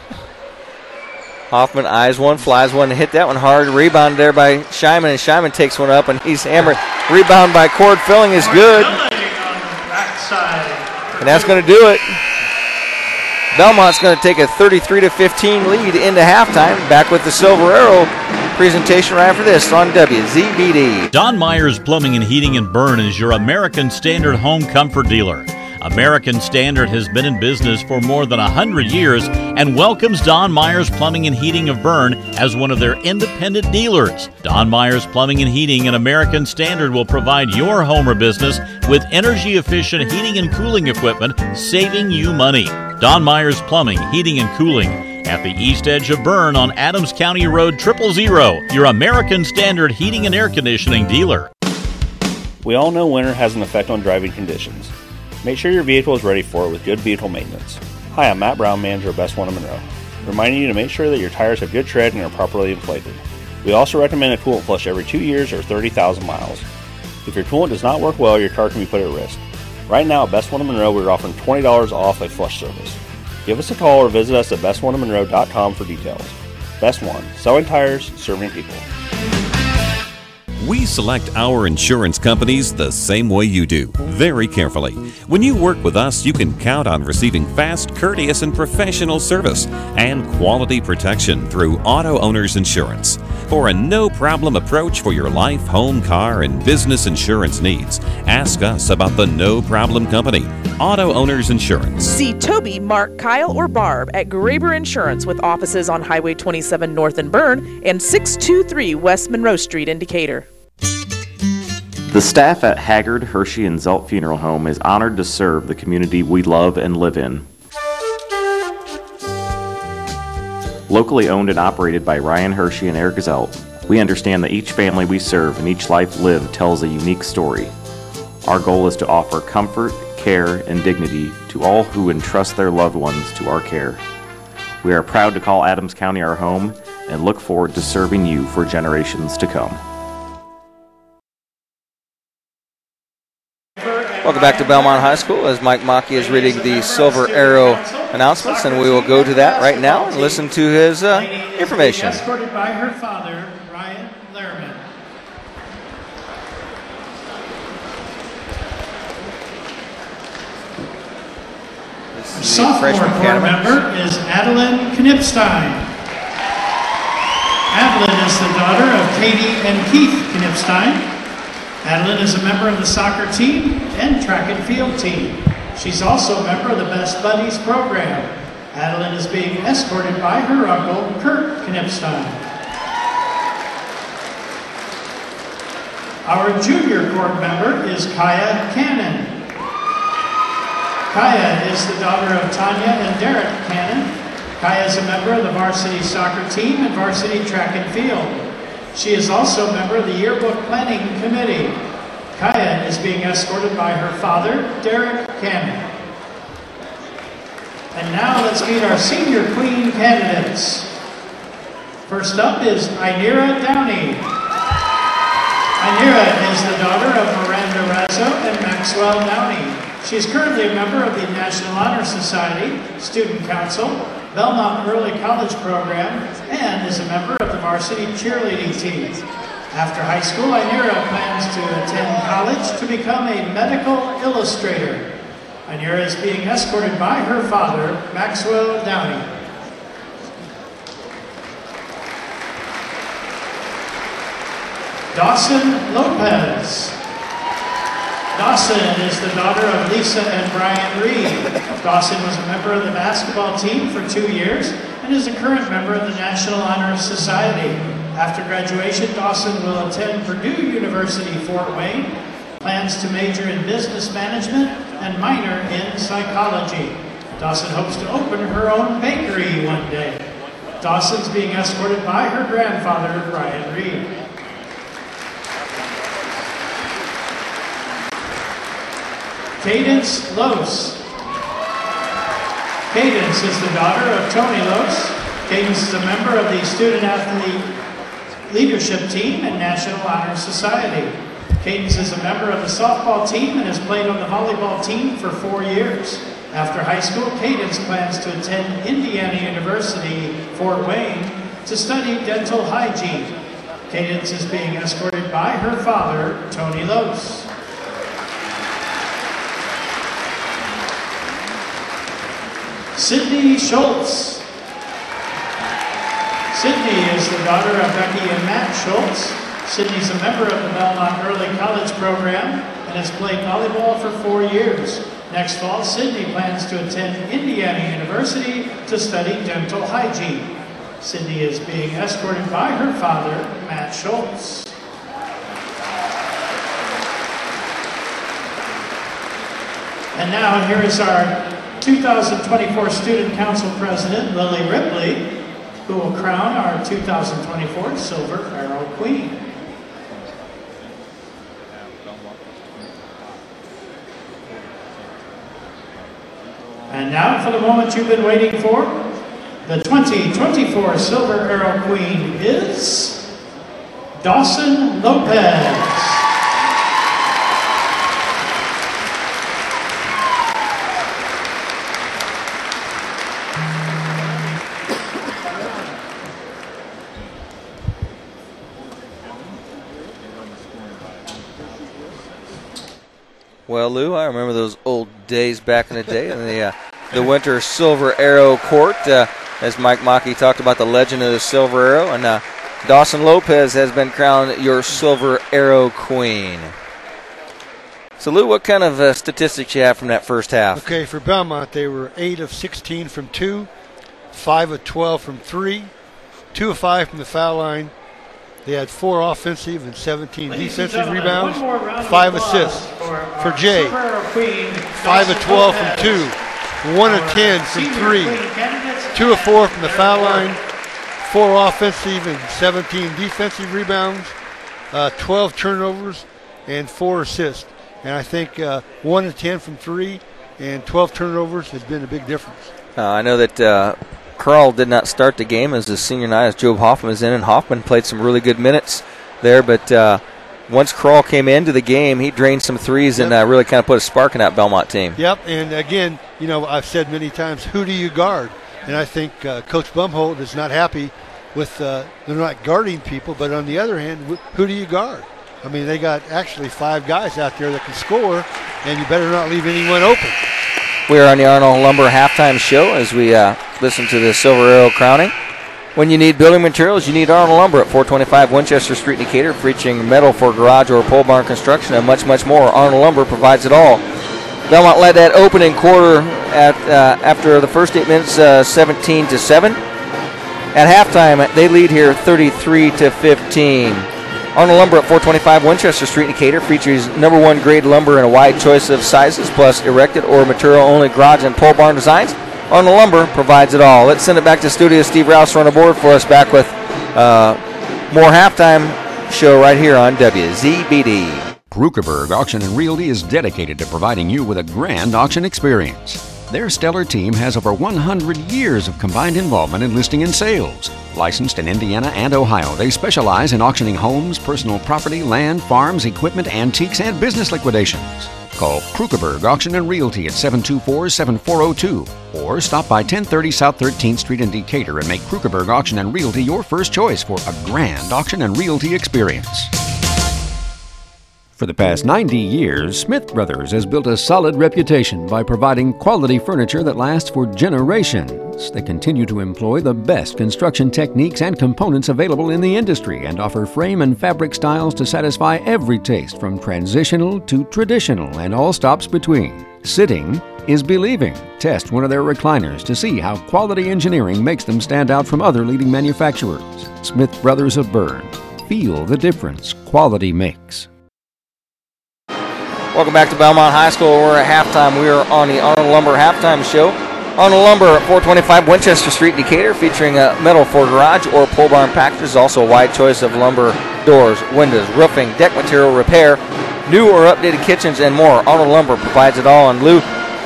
Hoffman eyes one, flies one, hit that one hard. Rebound there by Shyman, and Shyman takes one up, and he's hammered. Rebound by Cord Filling is good, and that's going to do it. Bellmont's going to take a 33 to 15 lead into halftime. Back with the Silver Arrow presentation right after this on WZBD. Don Myers Plumbing and Heating in Berne is your American Standard home comfort dealer. American Standard has been in business for more than 100 years and welcomes Don Myers Plumbing and Heating of Berne as one of their independent dealers. Don Myers Plumbing and Heating and American Standard will provide your home or business with energy efficient heating and cooling equipment, saving you money. Don Myers Plumbing, Heating and Cooling at the east edge of Berne on Adams County Road Triple Zero, your American Standard heating and air conditioning dealer. We all know winter has an effect on driving conditions. Make sure your vehicle is ready for it with good vehicle maintenance. Hi, I'm Matt Brown, manager of Best One of Monroe, reminding you to make sure that your tires have good tread and are properly inflated. We also recommend a coolant flush every two years or 30,000 miles. If your coolant does not work well, your car can be put at risk. Right now at Best One of Monroe, we're offering $20 off a flush service. Give us a call or visit us at bestoneofmonroe.com for details. Best One, selling tires, serving people. We select our insurance companies the same way you do, very carefully. When you work with us, you can count on receiving fast, courteous, and professional service and quality protection through Auto Owners Insurance. For a no problem approach for your life, home, car, and business insurance needs, ask us about the No Problem Company, Auto Owners Insurance. See Toby, Mark, Kyle, or Barb at Graber Insurance with offices on Highway 27 North in Berne and 623 West Monroe Street in Decatur. The staff at Haggard, Hershey, and Zelt Funeral Home is honored to serve the community we love and live in. Locally owned and operated by Ryan Hershey and Eric Zelt, we understand that each family we serve and each life lived tells a unique story. Our goal is to offer comfort, care, and dignity to all who entrust their loved ones to our care. We are proud to call Adams County our home and look forward to serving you for generations to come. Welcome back to Bellmont High School as Mike Mackey is reading the Silver Arrow announcements, and we will go to that right now and listen to his uh, information. Escorted by her father, Ryan Lehrman. Sophomore board member is Adeline Knipstein. Adeline is the daughter of Katie and Keith Knipstein. Adeline is a member of the soccer team and track and field team. She's also a member of the Best Buddies program. Adeline is being escorted by her uncle, Kurt Knipstein. Our junior board member is Kaya Cannon. Kaya is the daughter of Tanya and Derek Cannon. Kaya is a member of the varsity soccer team and varsity track and field. She is also a member of the yearbook planning committee. Kaya is being escorted by her father, Derek Cannon. And now let's meet our senior queen candidates. First up is Inira Downey. Inira is the daughter of Miranda Razzo and Maxwell Downey. She is currently a member of the National Honor Society, Student Council, Bellmont Early College Program, and is a member of the varsity cheerleading team. After high school, Inira plans to attend college to become a medical illustrator. Inira is being escorted by her father, Maxwell Downey. Dawson Lopez. Dawson is the daughter of Lisa and Brian Reed. Dawson was a member of the basketball team for two years and is a current member of the National Honor Society. After graduation, Dawson will attend Purdue University, Fort Wayne, plans to major in business management and minor in psychology. Dawson hopes to open her own bakery one day. Dawson's being escorted by her grandfather, Brian Reed. Cadence Los. Cadence is the daughter of Tony Los. Cadence is a member of the Student Athlete Leadership Team and National Honor Society. Cadence is a member of the softball team and has played on the volleyball team for four years. After high school, Cadence plans to attend Indiana University, Fort Wayne, to study dental hygiene. Cadence is being escorted by her father, Tony Los. Sydney Schultz. Sydney is the daughter of Becky and Matt Schultz. Sydney's a member of the Bellmont Early College program and has played volleyball for four years. Next fall, Sydney plans to attend Indiana University to study dental hygiene. Sydney is being escorted by her father, Matt Schultz. And now here is our 2024 Student Council President, Lily Ripley, who will crown our 2024 Silver Arrow Queen. And now for the moment you've been waiting for. The 2024 Silver Arrow Queen is Dawson Lopez. Well, Lou, I remember those old days back in the day in the uh, the Winter Silver Arrow Court. Uh, as Mike Mockey talked about the legend of the Silver Arrow, and uh, Dawson Lopez has been crowned your Silver Arrow Queen. So, Lou, what kind of uh, statistics you have from that first half? Okay, for Bellmont, they were 8 of 16 from 2, 5 of 12 from 3, 2 of 5 from the foul line. They had 4 offensive and 17 Ladies defensive gentlemen, rebounds, one more round of 5 assists for for Jay, Silver Arrow Queen, 5 of 12 from 2, 1 of 10 from 3, 2 of 4 from the foul line, 4 offensive and 17 defensive rebounds, uh, 12 turnovers, and 4 assists. And I think uh, 1 of 10 from 3 and 12 turnovers has been a big difference. Uh, I know that uh, Kroll did not start the game as the senior night as Job Hoffman was in, and Hoffman played some really good minutes there. But uh, once Kroll came into the game, he drained some threes and uh, really kind of put a spark in that Bellmont team. Yep, and again, you know, I've said many times, who do you guard? And I think uh, Coach Bomholt is not happy with uh, they're not guarding people, but on the other hand, wh- who do you guard? I mean, they got actually five guys out there that can score, and you better not leave anyone open. We are on the Arnold Lumber halftime show as we uh, listen to the Silver Arrow crowning. When you need building materials, you need Arnold Lumber at 425 Winchester Street, Decatur, featuring metal for garage or pole barn construction and much, much more. Arnold Lumber provides it all. Bellmont led that opening quarter at uh, after the first eight minutes, uh, 17 to seven. At halftime, they lead here 33 to 15. Arnold Lumber at 425 Winchester Street, in Decatur features number one grade lumber in a wide choice of sizes, plus erected or material only garage and pole barn designs. Arnold Lumber provides it all. Let's send it back to studio. Steve Rouse on the board for us, back with uh, more halftime show right here on WZBD. Kruckeberg Auction and Realty is dedicated to providing you with a grand auction experience. Their stellar team has over 100 years of combined involvement in listing and sales. Licensed in Indiana and Ohio, they specialize in auctioning homes, personal property, land, farms, equipment, antiques, and business liquidations. Call Kruckeberg Auction and Realty at 724-7402 or stop by 1030 South 13th Street in Decatur and make Kruckeberg Auction and Realty your first choice for a grand auction and realty experience. For the past 90 years, Smith Brothers has built a solid reputation by providing quality furniture that lasts for generations. They continue to employ the best construction techniques and components available in the industry and offer frame and fabric styles to satisfy every taste from transitional to traditional and all stops between. Sitting is believing. Test one of their recliners to see how quality engineering makes them stand out from other leading manufacturers. Smith Brothers of Berne. Feel the difference quality makes. Welcome back to Bellmont High School. We're at halftime. We are on the Arnold Lumber halftime show. Arnold Lumber at 425 Winchester Street, Decatur, featuring a metal for garage or pole barn packages. Also, a wide choice of lumber, doors, windows, roofing, deck material repair, new or updated kitchens, and more. Arnold Lumber provides it all. And Lou,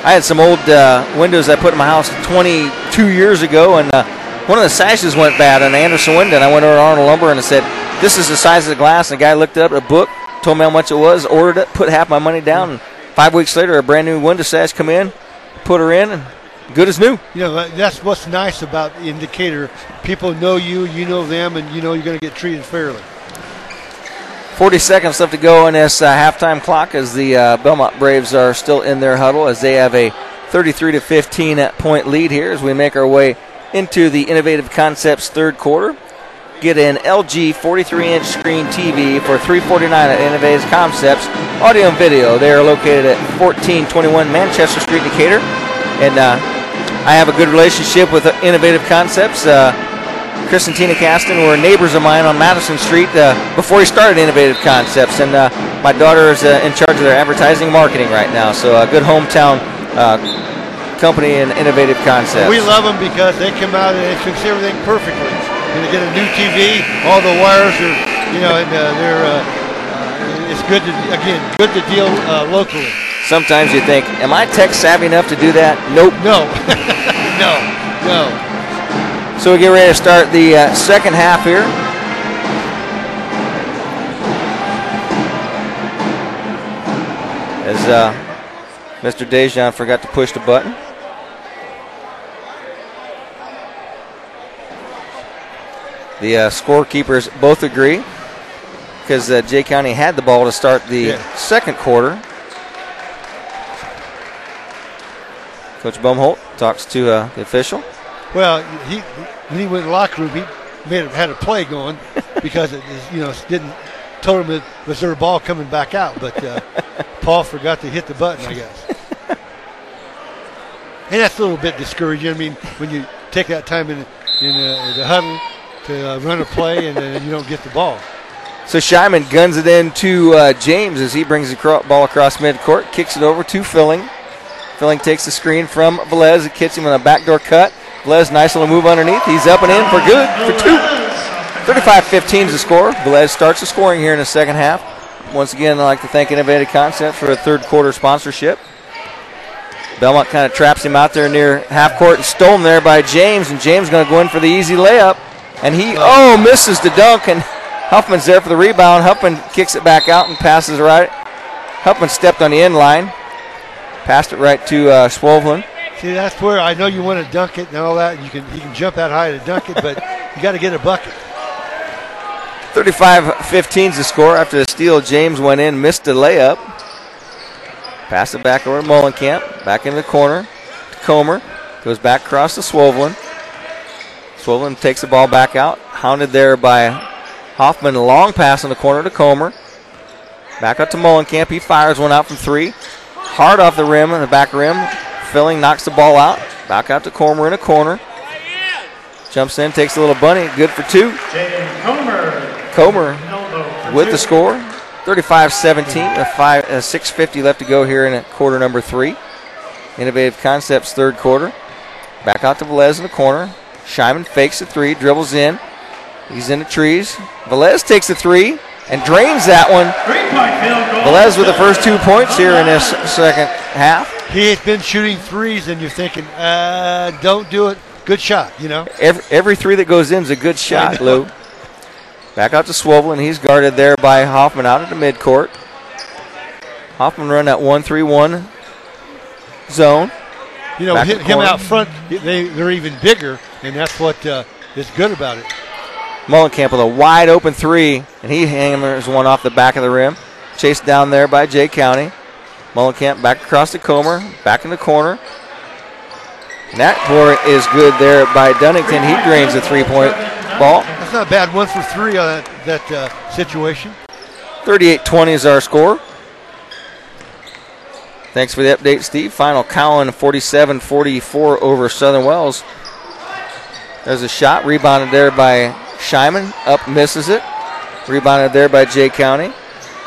I had some old uh, windows I put in my house 22 years ago, and uh, one of the sashes went bad on Anderson window. And I went over to Arnold Lumber and I said, "This is the size of the glass." And the guy looked up a book, told me how much it was, ordered it, put half my money down, and five weeks later, a brand new window sash come in, put her in, and good as new. You know, that's what's nice about the Indicator. People know you, you know them, and you know you're going to get treated fairly. 40 seconds left to go in this uh, halftime clock as the uh, Bellmont Braves are still in their huddle as they have a 33 to 15 point lead here as we make our way into the Innovative Concepts third quarter. Get an LG 43 inch screen TV for 349 at Innovative Concepts Audio and Video. They are located at 1421 Manchester Street, Decatur. And uh, I have a good relationship with uh, Innovative Concepts. Uh, Chris and Tina Caston were neighbors of mine on Madison Street uh, before he started Innovative Concepts, and uh, my daughter is uh, in charge of their advertising marketing right now. So a good hometown uh, company in Innovative Concepts. We love them because they come out and they fix everything perfectly. They get a new TV, all the wires are, you know, and uh, they're. Uh, uh, it's good to again, good to deal uh, locally. Sometimes you think, am I tech savvy enough to do that? Nope. No. no. No. So we get ready to start the uh, second half here. As uh, Mr. Dejan forgot to push the button. The uh, scorekeepers both agree because uh, Jay County had the ball to start the Yeah. second quarter. Coach Bomholt talks to uh, the official. Well, he when he went in the locker room, he made had a play going because it is, you know didn't told him it was their ball coming back out, but uh, Paul forgot to hit the button, I guess. And that's a little bit discouraging. I mean, when you take that time in in uh, the huddle to uh, run a play and then you don't get the ball. So Shyman guns it in to uh, James as he brings the cro- ball across midcourt, kicks it over to Filling. Filling takes the screen from Velez. It kicks him on a backdoor cut. Velez, nice little move underneath. He's up and in for good for two. 35-15 is the score. Velez starts the scoring here in the second half. Once again, I'd like to thank Innovative Concept for a third quarter sponsorship. Bellmont kind of traps him out there near half court and stolen there by James, and James going to go in for the easy layup. And he, oh, misses the dunk, and Huffman's there for the rebound. Huffman kicks it back out and passes right. Huffman stepped on the end line, passed it right to uh, Swovelin. See, that's where I know you want to dunk it and all that. You can you can jump that high to dunk it, but you got to get a bucket. 35-15 is the score after the steal. James went in, missed the layup. Pass it back over to Mullenkamp. Back in the corner to Comer. Goes back across to Swovelin. Swovelin takes the ball back out. Hounded there by Hoffman. Long pass in the corner to Comer. Back up to Mullenkamp. He fires one out from three. Hard off the rim in the back rim. Filling knocks the ball out. Back out to Comer in a corner. Jumps in, takes a little bunny. Good for two. Comer. Comer with the score. 35-17, a five, a 6.50 left to go here in quarter number three. Innovative Concepts third quarter. Back out to Velez in the corner. Shyman fakes the three, dribbles in. He's in the trees. Velez takes the three and drains that one. Three-point field goal. Velez with the first two points here in this second half. He has been shooting threes, and you're thinking, uh, don't do it. Good shot, you know. Every, every three that goes in is a good shot. Lou. Back out to Swovel, he's guarded there by Hoffman out at the midcourt. Hoffman run that 1 3 1 zone. You know, him, him corner. out front, they, they're even bigger, and that's what uh, is good about it. Mullenkamp with a wide open three, and he hammers one off the back of the rim. Chased down there by Jay County. Mullenkamp back across the Comer, back in the corner. And that board is good there by Dunnington. He drains the three point ball. That's not a bad. One for three on that, that uh, situation. 38 20 is our score. Thanks for the update, Steve. Final Cowan 47 44 over Southern Wells. There's a shot rebounded there by Shyman. Up misses it. Rebounded there by Jay County.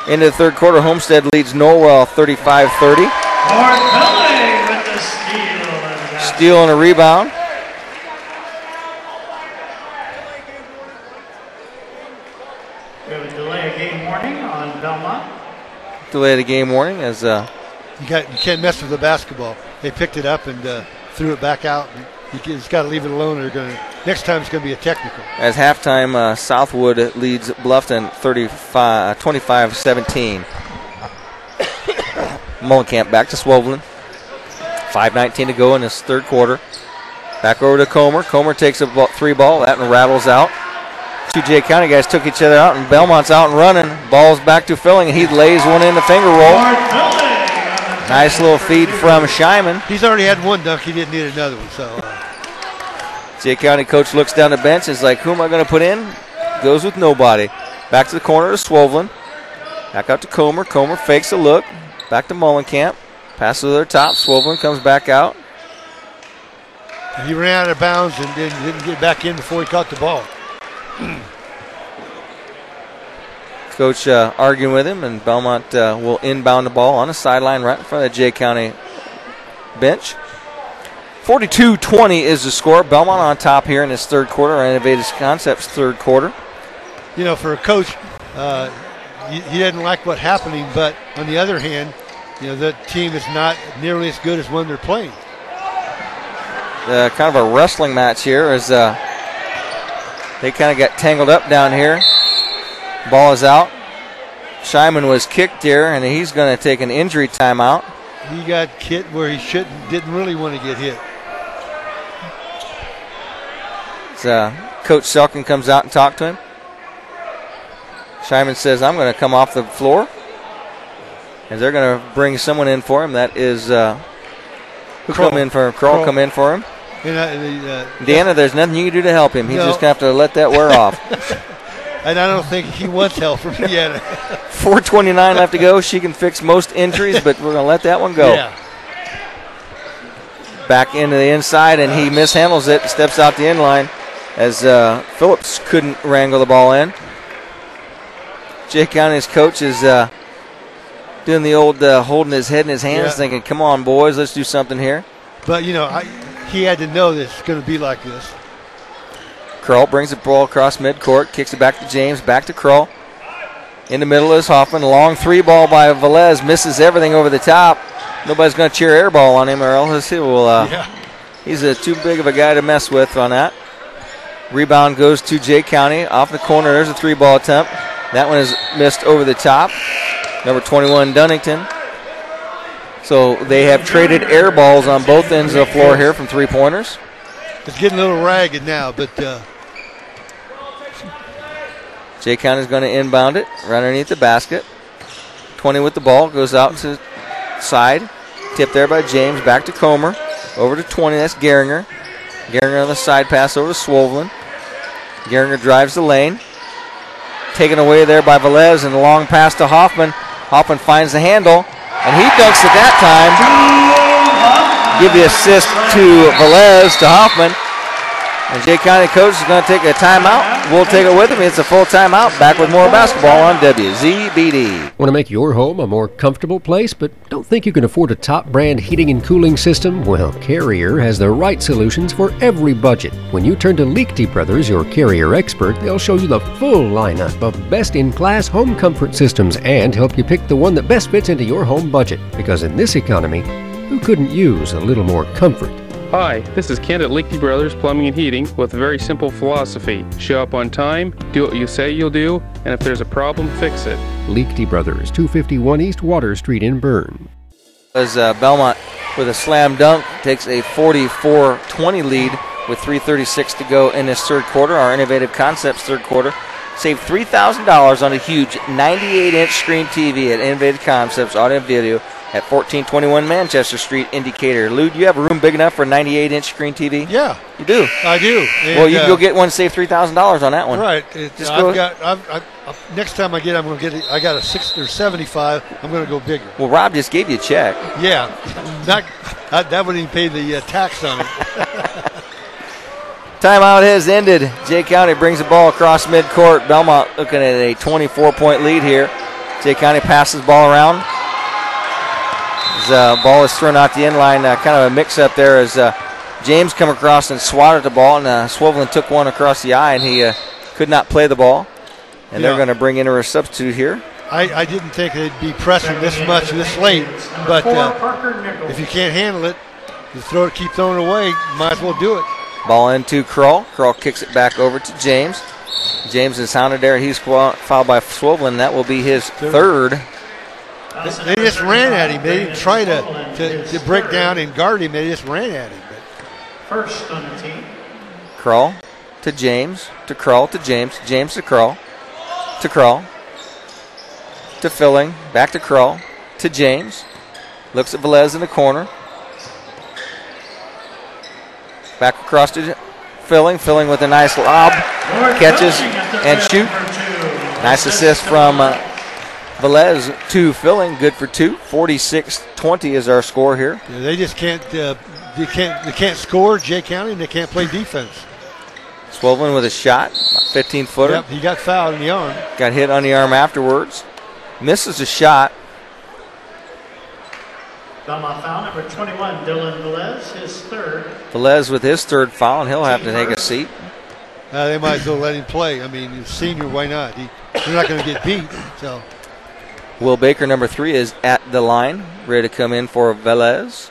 Into the third quarter, Homestead leads Norwell 35 30. Ford Pele with the steal. and. Steal and a rebound. We have a delay of game warning on Bellmont. Delay the game warning as uh, You got you can't mess with the basketball. They picked it up and uh, threw it back out. You just got to leave it alone. They're going next time it's going to be a technical. As halftime, uh, Southwood leads Bluffton 35, 25-17. Mullenkamp back to Swovelin. 5.19 to go in this third quarter. Back over to Comer. Comer takes a ball, three ball. That rattles out. Two Jay County guys took each other out, and Bellmont's out and running. Ball's back to Filling, and he lays one in the finger roll. Nice little feed from Shyman. He's already had one dunk. He didn't need another one. So uh, Jay County coach looks down the bench is like, who am I going to put in? Goes with nobody. Back to the corner to Swovelin. Back out to Comer. Comer fakes a look. Back to Mullenkamp. Passes to their top. Swovelin comes back out. he ran out of bounds and didn't, didn't get back in before he caught the ball. Coach uh, arguing with him, and Bellmont uh, will inbound the ball on the sideline right in front of the Jay County bench. 42 20 is the score. Bellmont on top here in this third quarter. Innovative Concepts third quarter. You know, for a coach, uh, he, he didn't like what happening, but on the other hand, you know, that team is not nearly as good as when they're playing. Uh, kind of a wrestling match here as uh, they kind of got tangled up down here. Ball is out. Scheinman was kicked here, and he's going to take an injury timeout. He got hit where he shouldn't, didn't really want to get hit. Uh, Coach Selking comes out and talk to him. Scheinman says, I'm going to come off the floor. And they're going to bring someone in for him. That is, uh, who Kroll. come in for him? Kroll, Kroll. come in for him. And, uh, the, uh, Deanna, there's nothing you can do to help him. He's No. just going to have to let that wear off. and I don't think he wants help from Deanna. 429 left to go. She can fix most injuries, but we're going to let that one go. Yeah. Back into the inside, and he mishandles it. Steps out the end line as uh, Phillips couldn't wrangle the ball in. Jay County's coach is uh, doing the old uh, holding his head in his hands, Yeah. thinking, "Come on, boys, let's do something here." But, you know, I, he had to know this it's going to be like this. Kroll brings the ball across midcourt, kicks it back to James, back to Kroll. In the middle is Hoffman. Long three ball by Velez. Misses everything over the top. Nobody's going to cheer air ball on him, or else he will. Uh, Yeah. He's uh, too big of a guy to mess with on that. Rebound goes to Jay County. Off the corner, there's a three ball attempt. That one is missed over the top. Number 21, Dunnington. So they have traded air balls on both ends of the floor here from three pointers. It's getting a little ragged now, but uh, Jay County's going to inbound it right underneath the basket. 20 with the ball goes out to side. Tip there by James. Back to Comer. Over to 20. That's Geringer. Geringer on the side pass over to Swovelin. Geringer drives the lane. Taken away there by Velez and a long pass to Hoffman. Hoffman finds the handle and he dunks it that time. Give the assist to Velez to Hoffman. And Jay County coach is going to take a timeout. We'll take it with him. It's a full timeout. Back with more basketball on WZBD. Want to make your home a more comfortable place, but don't think you can afford a top brand heating and cooling system? Well, Carrier has the right solutions for every budget. When you turn to Leakty Brothers, your Carrier expert, they'll show you the full lineup of best in class home comfort systems and help you pick the one that best fits into your home budget. Because in this economy, who couldn't use a little more comfort? Hi, this is Kent at Leaky Brothers Plumbing and Heating with a very simple philosophy. Show up on time, do what you say you'll do, and if there's a problem, fix it. Leakty Brothers, 251 East Water Street in Berne. As uh, Bellmont with a slam dunk takes a 44-20 lead with 3:36 to go in this third quarter. Our innovative concepts third quarter saved $3,000 on a huge 98-inch screen TV at Innovative Concepts Audio and Video at 1421 Manchester Street, in Decatur. Lou, do you have a room big enough for a 98-inch screen TV? Yeah, you do. I do. well, And, you can uh, go get one, save $3,000 on that one. Right. It, Just I've go- got. I've, I've, I've- next time I get, it, I'm going to get. it. I got a six or seventy-five. I'm going to go bigger. Well, Rob just gave you a check. Yeah, that, that wouldn't even pay the uh, tax on it. Timeout has ended. Jay County brings the ball across midcourt. Bellmont looking at a 24 point lead here. Jay County passes the ball around. As uh, ball is thrown out the end line, uh, kind of a mix up there as uh, James come across and swatted the ball, and uh, Swovelin took one across the eye, and he uh, could not play the ball. And they're going to bring in a substitute here. I, I didn't think they'd be pressing this much this late, but uh, if you can't handle it, you throw it, keep throwing it away. Might as well do it. Ball into Kroll. Kroll kicks it back over to James. James is hounded there. He's qua- fouled by Swovelin. That will be his third. They, they just ran at him. They didn't try to, to, to break down and guard him. They just ran at him. First on the team. Crawl to James, to crawl to James, James to crawl. to crawl. to Filling, back to crawl. to James. Looks at Velez in the corner. Back across to Filling, Filling with a nice lob, catches and shoot. Nice assist from uh, Velez to Filling, good for two. 46-20 is our score here. Yeah, they just can't. Uh, they can't. They can't score. Jay County. and They can't play defense. Swovelin with a shot, 15 footer. Yep, he got fouled in the arm. Got hit on the arm afterwards. Misses a shot. Bellmont foul number 21, Dylan Velez, his third. Velez with his third foul, and he'll have to take a seat. Uh, they might as well let him play. I mean, he's senior. Why not? He, they're not going to get beat. So Will Baker, number three, is at the line, ready to come in for Velez.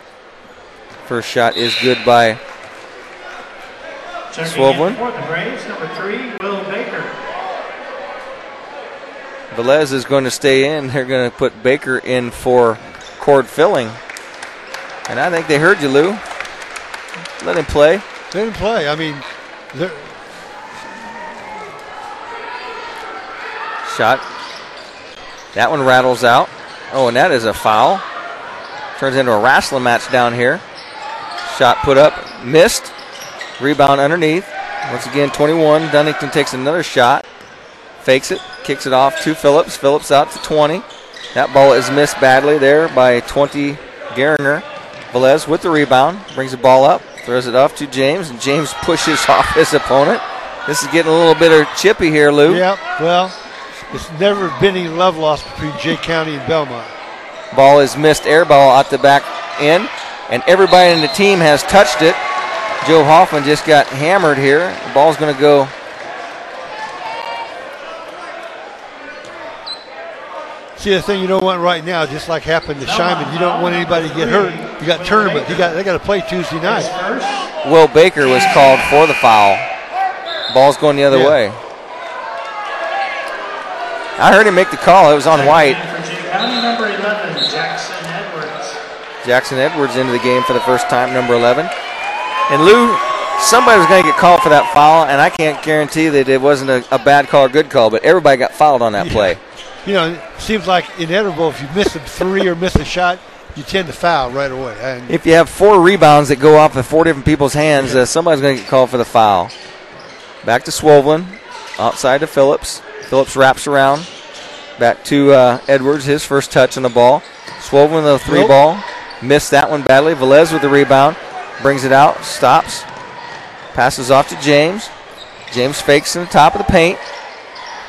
First shot is good by Checking Swovelin. in for the Braves, number three, Will Baker. Velez is going to stay in. They're going to put Baker in for cord filling. And I think they heard you, Lou. Let him play. Let him play. I mean, they're- Shot. That one rattles out. Oh, and that is a foul. Turns into a wrestling match down here. Shot put up, missed. Rebound underneath. Once again, 21. Dunnington takes another shot. Fakes it, kicks it off to Phillips. Phillips out to 20. That ball is missed badly there by 20 Garner. Velez with the rebound, brings the ball up, throws it off to James, and James pushes off his opponent. This is getting a little bit of chippy here, Lou. Yep. Well, it's never been any love lost between Jay County and Bellmont. Ball is missed, air ball out the back end, and everybody in the team has touched it. Joe Hoffman just got hammered here. The ball's going to go. See the thing you don't want right now, just like happened to Shyman, you don't want anybody to get hurt. You got tournament. You got they got to play Tuesday night. Will Baker was called for the foul. Ball's going the other Yeah. way. I heard him make the call. It was on White. County, number 11, Jackson Edwards. Jackson Edwards into the game for the first time, number 11. And Lou, somebody was going to get called for that foul, and I can't guarantee that it wasn't a, a bad call or good call, but everybody got fouled on that play. You know, it seems like inevitable if you miss a three or miss a shot, you tend to foul right away. And If you have four rebounds that go off of four different people's hands, uh, somebody's going to get called for the foul. Back to Swovelin, outside to Phillips. Phillips wraps around. Back to uh, Edwards, his first touch on the ball. Swovelin with a three Nope. ball. Missed that one badly. Velez with the rebound. Brings it out, stops. Passes off to James. James fakes in the top of the paint.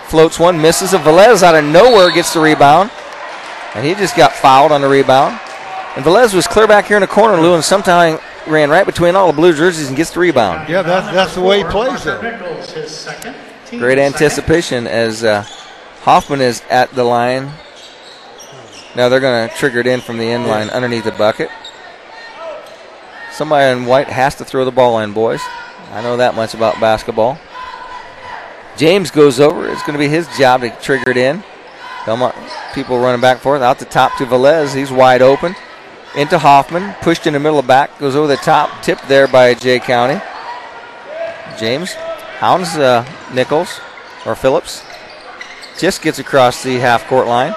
Floats one, misses. And Velez out of nowhere gets the rebound. And he just got fouled on the rebound. And Velez was clear back here in the corner, Lou, and sometime ran right between all the blue jerseys and gets the rebound. yeah, that's that's the way he plays Parker it. Nichols, his second. Great anticipation as uh, Hoffman is at the line. Now they're going to trigger it in from the end line underneath the bucket. Somebody in white has to throw the ball in, boys. I know that much about basketball. James goes over. It's going to be his job to trigger it in. Bellmont people running back and forth. Out the top to Velez. He's wide open. Into Hoffman. Pushed in the middle of back. Goes over the top. Tipped there by Jay County. James hounds uh, Nichols or Phillips. Just gets across the half court line.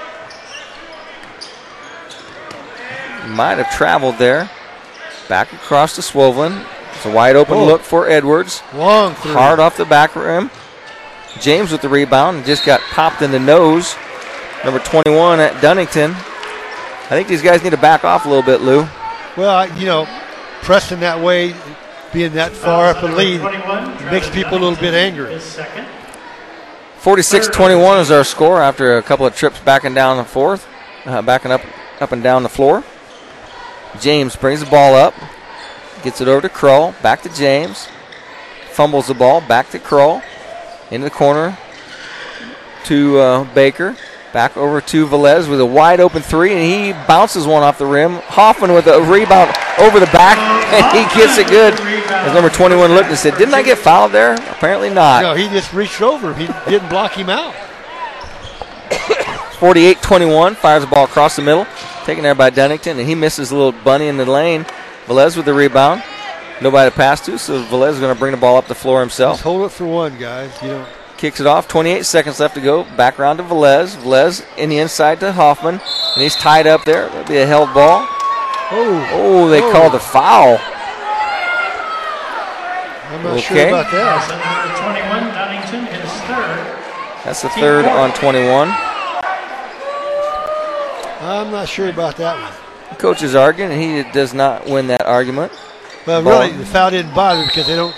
Might have traveled there. Back across to Swovelin. It's a wide open Oh. look for Edwards. Long three. Hard off the back rim. James with the rebound and just got popped in the nose. Number 21 at Dunnington. I think these guys need to back off a little bit, Lou. Well, you know, pressing that way, being that far up a lead, makes people a little bit angry. 46 21 is our score after a couple of trips backing down the fourth, uh, backing up, up and down the floor. James brings the ball up, gets it over to Kroll, back to James, fumbles the ball, back to Kroll, into the corner to uh, Baker, back over to Velez with a wide open three, and he bounces one off the rim. Hoffman with a rebound over the back, and he gets it good. As number 21 looked and said, Didn't I get fouled there? Apparently not. No, he just reached over. He didn't block him out. 48 21, fires the ball across the middle, taken there by Dunnington, and he misses a little bunny in the lane. Velez with the rebound. Nobody to pass to, so Velez is going to bring the ball up the floor himself. Just hold it for one, guys. You know, Kicks it off, 28 seconds left to go. Back around to Velez. Velez in the inside to Hoffman, and he's tied up there. That'll be a held ball. Oh, Oh, they Oh. called a foul. I'm not sure Okay. about that. Number 21, Dunnington, his third. That's the third on 21. I'm not sure about that one. The coach is arguing, and he does not win that argument. But Ball. really, the foul didn't bother because they don't.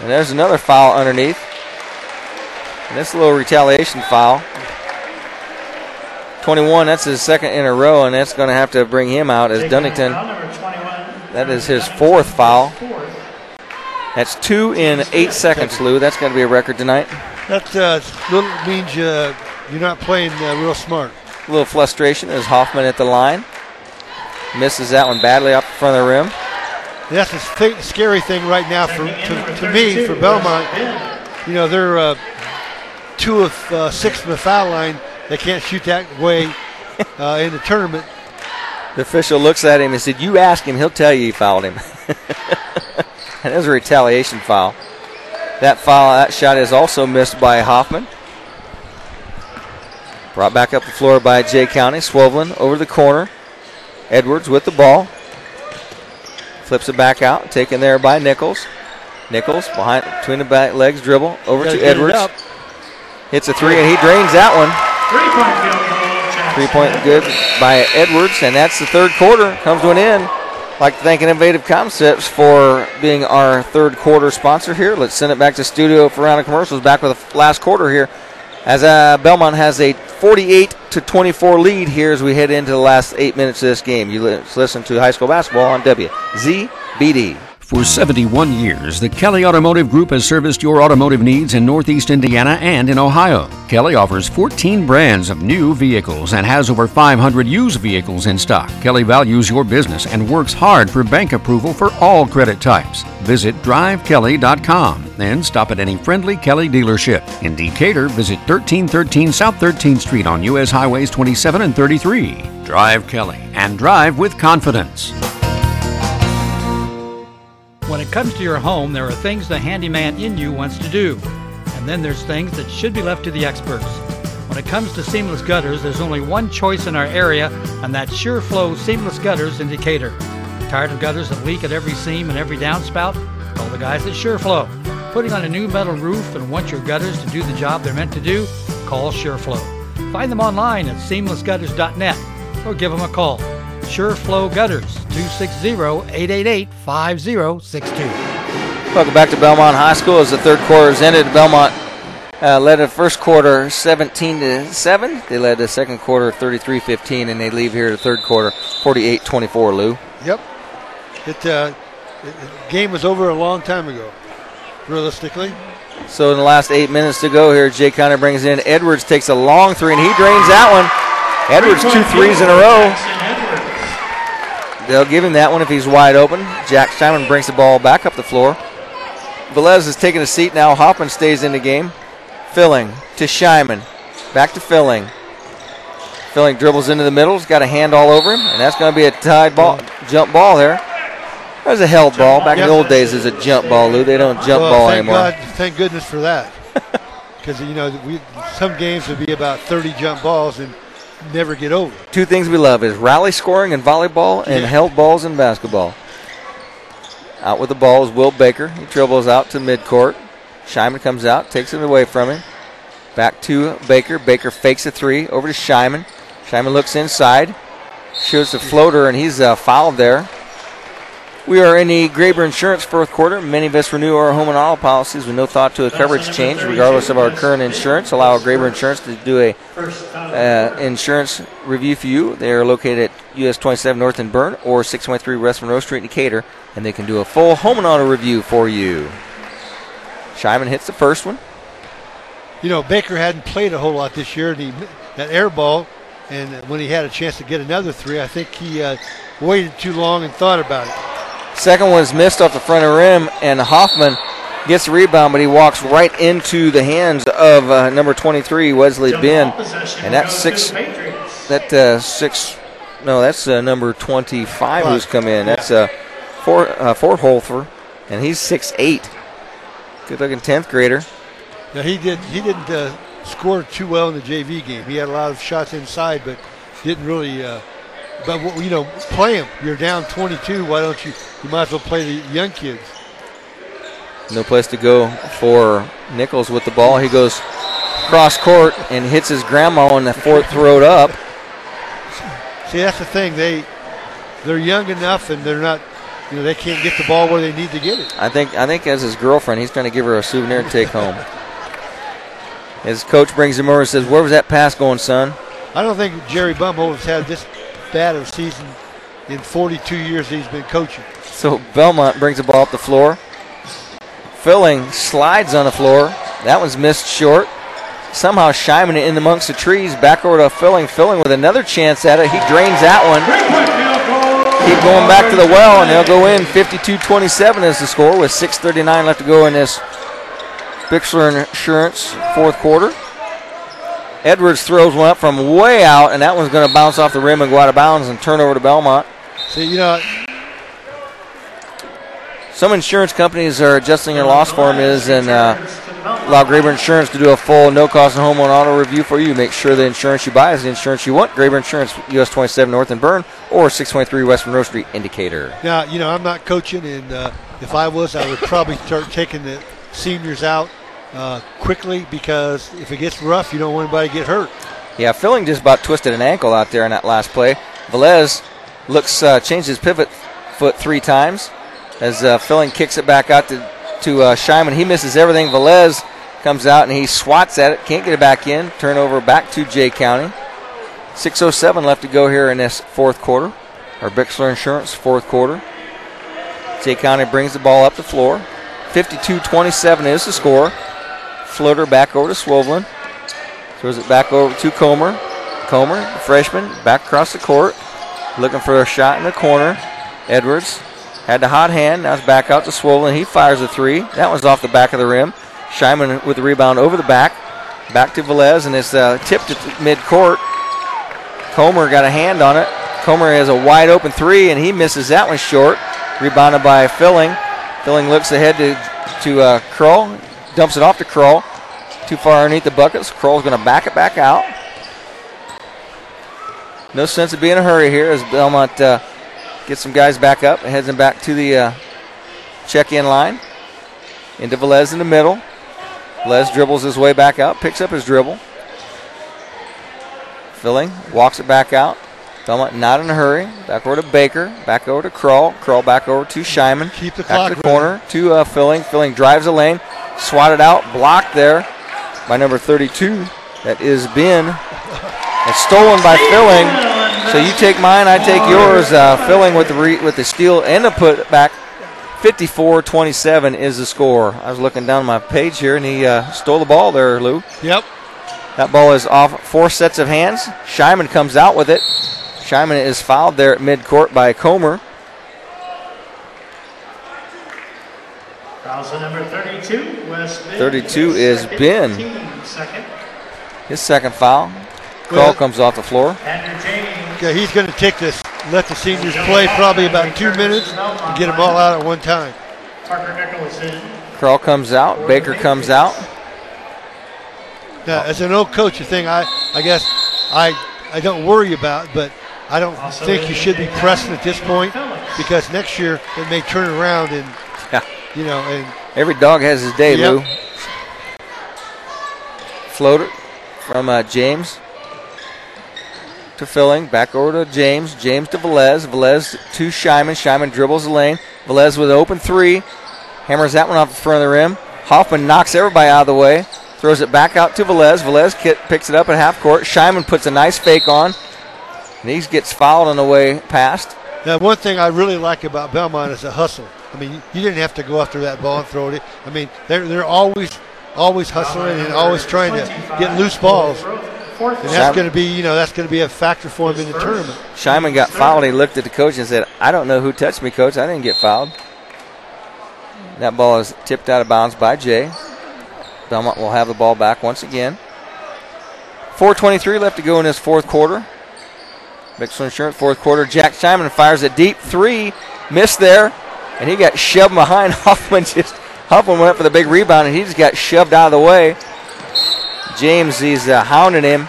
And there's another foul underneath. And that's a little retaliation foul. 21, that's his second in a row, and that's going to have to bring him out as Dunnington. foul, number 21. That is his fourth foul. That's two in eight seconds, Lou. That's going to be a record tonight. That uh, means uh, you're not playing uh, real smart. A little frustration as Hoffman at the line. Misses that one badly up front of the rim. That's the th- scary thing right now for to, to me for Bellmont. You know they're uh, two of uh, six from the foul line. They can't shoot that way uh, in the tournament. The official looks at him and said, "You ask him; he'll tell you he fouled him." and was a retaliation foul. That foul, that shot is also missed by Hoffman. Brought back up the floor by Jay County. Swovelin over the corner. Edwards with the ball. Flips it back out. Taken there by Nichols. Nichols behind between the back legs dribble over to Edwards. Hits a three and he drains that one. Three point field goal. Three point good by Edwards, and that's the third quarter. Comes to an end. Like to thank Innovative Concepts for being our third quarter sponsor here. Let's send it back to studio for round of commercials. Back with the last quarter here, as uh, Bellmont has a 48 to 24 lead here as we head into the last eight minutes of this game. You listen to high school basketball on WZBD. For 71 years, the Kelly Automotive Group has serviced your automotive needs in Northeast Indiana and in Ohio. Kelly offers 14 brands of new vehicles and has over 500 used vehicles in stock. Kelly values your business and works hard for bank approval for all credit types. Visit drivekelly.com and stop at any friendly Kelly dealership. In Decatur, visit 1313 South 13th Street on U.S. Highways 27 and 33. Drive Kelly and drive with confidence. When it comes to your home, there are things the handyman in you wants to do, and then there's things that should be left to the experts. When it comes to seamless gutters, there's only one choice in our area, and that's SureFlow Seamless Gutters in Decatur. Tired of gutters that leak at every seam and every downspout? Call the guys at SureFlow. Putting on a new metal roof and want your gutters to do the job they're meant to do? Call SureFlow. Find them online at seamlessgutters.net or give them a call. SureFlow Gutters, 260-888-5062. Welcome back to Bellmont High School as the third quarter has ended. Bellmont uh, led the first quarter 17 to 7. They led the second quarter 33-15, and they leave here the third quarter 48-24. Lou. Yep. It, uh, it, the game was over a long time ago, realistically. So in the last eight minutes to go here, Jay County brings in Edwards, takes a long three, and he drains that one. Edwards two threes in a row. They'll give him that one if he's wide open. Jack Simon brings the ball back up the floor. Velez is taking a seat now. Hoffman stays in the game. Filling to Shyman. Back to Filling. Filling dribbles into the middle. He's got a hand all over him, and that's going to be a tied ball, jump ball there. There's a held ball. Back in the old days, there's a jump ball, Lou. They don't jump well, ball thank anymore. God, thank goodness for that. Because you know we some games would be about 30 jump balls and never get over. Two things we love is rally scoring in volleyball and Yeah. held balls in basketball. Out with the ball is Will Baker. He dribbles out to midcourt. Shyman comes out, takes it away from him. Back to Baker. Baker fakes a three over to Shyman. Shyman looks inside, shoots a floater, and he's uh, fouled there. We are in the Graber Insurance fourth quarter. Many of us renew our home and auto policies with no thought to a coverage change, regardless of our current insurance. Allow Graber Insurance to do a uh, insurance review for you. They are located at US 27 North in Berne or 623 West Monroe Street in Decatur, and they can do a full home and auto review for you. Shyman hits the first one. You know Baker hadn't played a whole lot this year, and he that air ball, and when he had a chance to get another three, I think he uh, waited too long and thought about it. Second one's missed off the front of the rim, and Hoffman gets the rebound, but he walks right into the hands of uh, number 23, Wesley Ben, and that's six. That uh, six. No, that's uh, number 25 who's come in. That's uh, Fort uh, Fort Holfer, and he's six eight. Good looking 10th grader. Now he did he didn't uh, score too well in the JV game. He had a lot of shots inside, but didn't really. Uh, but you know, play him. You're down 22. Why don't you? You might as well play the young kids. No place to go for Nichols with the ball. He goes cross court and hits his grandma on the fourth throat up. See, that's the thing. They they're young enough, and they're not. You know, they can't get the ball where they need to get it. I think I think as his girlfriend, he's trying to give her a souvenir to take home. His coach brings him over and says, "Where was that pass going, son?" I don't think Jerry Bomholt has had this bad of a season in 42 years he's been coaching. So Bellmont brings the ball up the floor. Filling slides on the floor. That one's missed short. somehow Shyman in amongst the trees. Back over to Filling. Filling with another chance at it. He drains that one. Keep going back to the well, and they'll go in. 52-27 is the score with 6:39 left to go in this Bixler Insurance fourth quarter. Edwards throws one up from way out, and that one's going to bounce off the rim and go out of bounds and turn over to Bellmont. See, you know, some insurance companies are adjusting their loss formulas and uh, allow Graber Insurance to do a full no-cost home and auto review for you. Make sure the insurance you buy is the insurance you want. Graber Insurance, US 27 North and Berne, or 623 West Monroe Street in Decatur. now you know I'm not coaching, and uh, if I was, I would probably start taking the seniors out uh, quickly because if it gets rough, you don't want anybody to get hurt. Yeah, Filling just about twisted an ankle out there in that last play. Velez looks uh, changed his pivot foot three times as uh, Filling kicks it back out to to uh, Shyman. He misses everything. Velez comes out and he swats at it, can't get it back in. Turnover back to Jay County. 6:07 left to go here in this fourth quarter. Our Bixler Insurance fourth quarter. Jay County brings the ball up the floor. 52-27 is the score. Floater back over to Swovelin. Throws it back over to Comer. Comer, freshman, back across the court. Looking for a shot in the corner. Edwards had the hot hand. Now it's back out to Swovelin. He fires a three. That one's off the back of the rim. Shyman with the rebound over the back. Back to Velez, and it's uh, tipped at mid court. Comer got a hand on it. Comer has a wide open three, and he misses that one short. Rebounded by Filling. Filling looks ahead to to uh, Kroll, dumps it off to Kroll. Too far underneath the buckets. Kroll's going to back it back out. No sense of being in a hurry here as Bellmont uh, gets some guys back up heads them back to the uh, check-in line. Into Velez in the middle. Velez dribbles his way back out, picks up his dribble. Filling, walks it back out. Bellmont not in a hurry. Back over to Baker. Back over to Kroll. Kroll back over to Shyman. Keep the back clock to the corner to uh, Filling. Filling drives the lane. Swatted out. Blocked there by number 32. That is Ben. Stolen by Filling. So you take mine, I take yours. Uh, Filling with the re- with the steal and the put back. 54-27 is the score. I was looking down my page here, and he uh, stole the ball there, Lou. Yep. That ball is off four sets of hands. Shyman comes out with it. Shyman is fouled there at midcourt by Comer. Fouls number 32, West 32 is Second, Ben. Second. His second foul. Call comes off the floor. Okay, he's going to take this, let the seniors play probably about two minutes and get them all out at one time. Parker Nichols in. Kroll comes out. Baker comes out. Now, as an old coach, the thing I, I guess I, I don't worry about, but I don't think you should be pressing at this point because next year it may turn around and, Yeah. you know, and Every dog has his day, Yep. Lou. Floater from uh, James to Filling. Back over to James. James to Velez. Velez to Shyman. Shyman dribbles the lane. Velez with an open three. Hammers that one off the front of the rim. Hoffman knocks everybody out of the way. Throws it back out to Velez. Velez ki- picks it up at half court. Shyman puts a nice fake on. And he gets fouled on the way past. Now, one thing I really like about Bellmont is the hustle. I mean, you didn't have to go after that ball and throw it. I mean, they're they're always always hustling and always trying to get loose balls. And that's going to be, you know, that's going to be a factor for him in the tournament. Shyman got fouled. He looked at the coach and said, I don't know who touched me, coach. I didn't get fouled. That ball is tipped out of bounds by Jay. Bellmont will have the ball back once again. 4.23 left to go in this fourth quarter. Bixler Insurance, fourth quarter. Jack Shyman fires a deep three. Missed there. And he got shoved behind. Hoffman just, Hoffman went up for the big rebound and he just got shoved out of the way. James, he's uh, hounding him.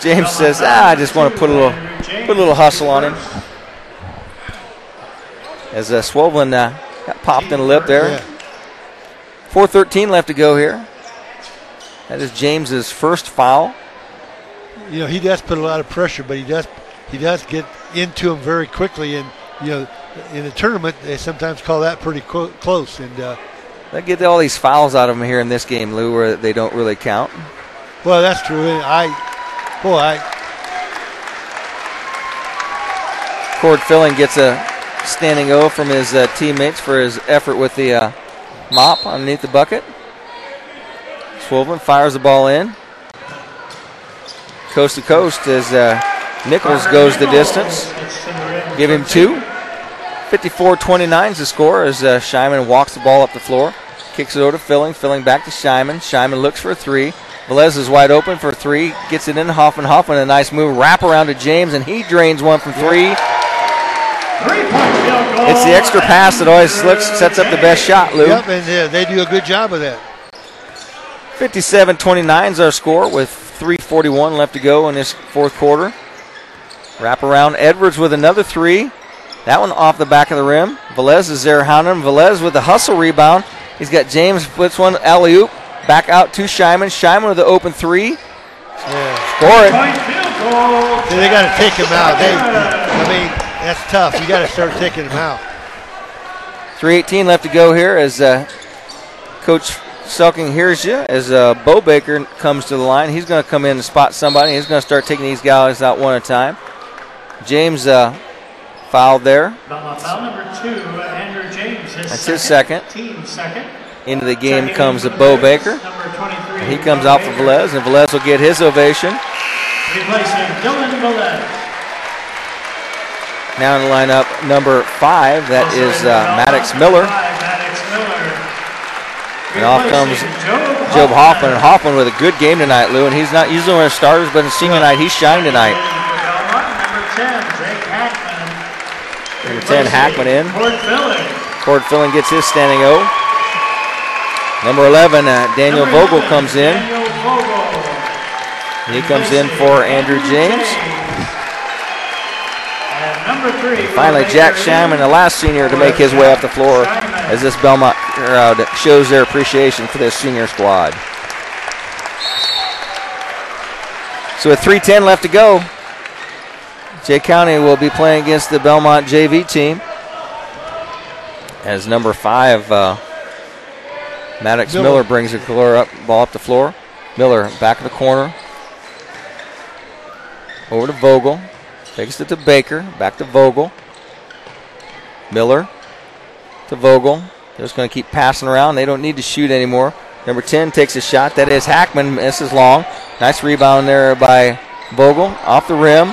James says, ah, I just want to put a little, put a little hustle on him. As uh, Swovelin uh, got popped in the lip there. Yeah. 4.13 left to go here. That is James's first foul. You know, he does put a lot of pressure, but he does he does get into him very quickly. And you know, in a tournament, they sometimes call that pretty co- close. And uh, They get all these fouls out of him here in this game, Lou, where they don't really count. well, that's true. I, boy, I Cord Filling gets a standing O from his uh, teammates for his effort with the uh, mop underneath the bucket. Swovelin fires the ball in. Coast to coast as uh, Nichols goes the distance. Give him two. 54 29 is the score as uh, Scheiman walks the ball up the floor. Kicks it over to Filling. Filling back to Scheiman. Scheiman looks for a three. Velez is wide open for three. Gets it in Hoffman. Hoffman a nice move. Wrap around to James, and he drains one from three. It's the extra pass that always looks sets up the best shot, Lou. Yep, and uh, they do a good job of that. 57 29 is our score with 3.41 left to go in this fourth quarter. Wrap around. Edwards with another three. That one off the back of the rim. Velez is there hounding him. Velez with the hustle rebound. He's got James flips one alley oop. Back out to Scheiman. Scheiman with the open three. Score it. See, they got to take him out. They, I mean, that's tough. You got to start taking him out. 3.18 left to go here as uh, Coach Selking hears you. As uh, Bo Baker comes to the line, he's going to come in and spot somebody. He's going to start taking these guys out one at a time. James uh, fouled there. Foul number two, Andrew James. His That's his second. Team second. Into the game comes a Bo Baker. And he comes out for Velez, and Velez will get his ovation. Replacing Dylan Velez. Now in the lineup, number five, that is uh, Maddox Miller. And off comes Job Hoffman. And Hoffman with a good game tonight, Lou. And he's not usually one of the starters, but in senior night, he's shined tonight. Number 10, Hackman in. Cord Filling gets his standing O. Number 11, uh, Daniel Vogel comes in. And he comes in for Andrew James. And finally, Jack Shyman, the last senior to make his way up the floor as this Bellmont crowd shows their appreciation for this senior squad. So with 3.10 left to go, Jay County will be playing against the Bellmont JV team as number five, uh, Maddox Miller. Miller. brings the up, ball up the floor. Miller back of the corner. Over to Vogel. Takes it to Baker. Back to Vogel. Miller to Vogel. They're just going to keep passing around. They don't need to shoot anymore. Number 10 takes a shot. That is Hackman. Misses long. Nice rebound there by Vogel. Off the rim.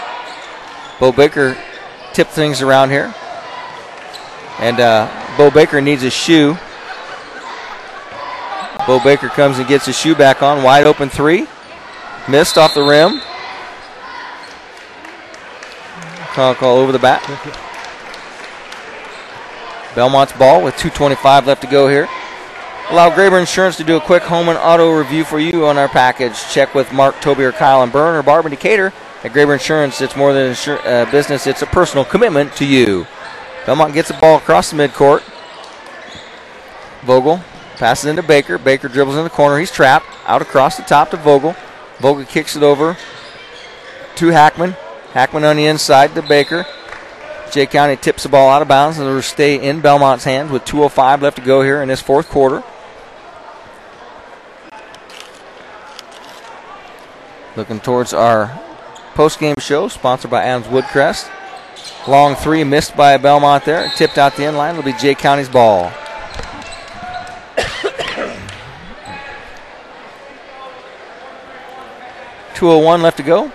Bo Baker tipped things around here. And uh, Bo Baker needs a shoe. Bo Baker comes and gets his shoe back on. Wide open three. Missed off the rim. Call, call over the back. Bellmont's ball with 2.25 left to go here. Allow Graber Insurance to do a quick home and auto review for you on our package. Check with Mark, Toby, or Kyle and Berne or Barb and Decatur. At Graber Insurance, it's more than insur- uh, business, it's a personal commitment to you. Bellmont gets the ball across the midcourt. Vogel passes into Baker. Baker dribbles in the corner. He's trapped. Out across the top to Vogel. Vogel kicks it over to Hackman. Hackman on the inside to Baker. Jay County tips the ball out of bounds and it'll stay in Bellmont's hands with 2.05 left to go here in this fourth quarter. Looking towards our post-game show, sponsored by Adams Woodcrest. Long three missed by Bellmont there. Tipped out the end line. It'll be Jay County's ball. Two oh one left to go.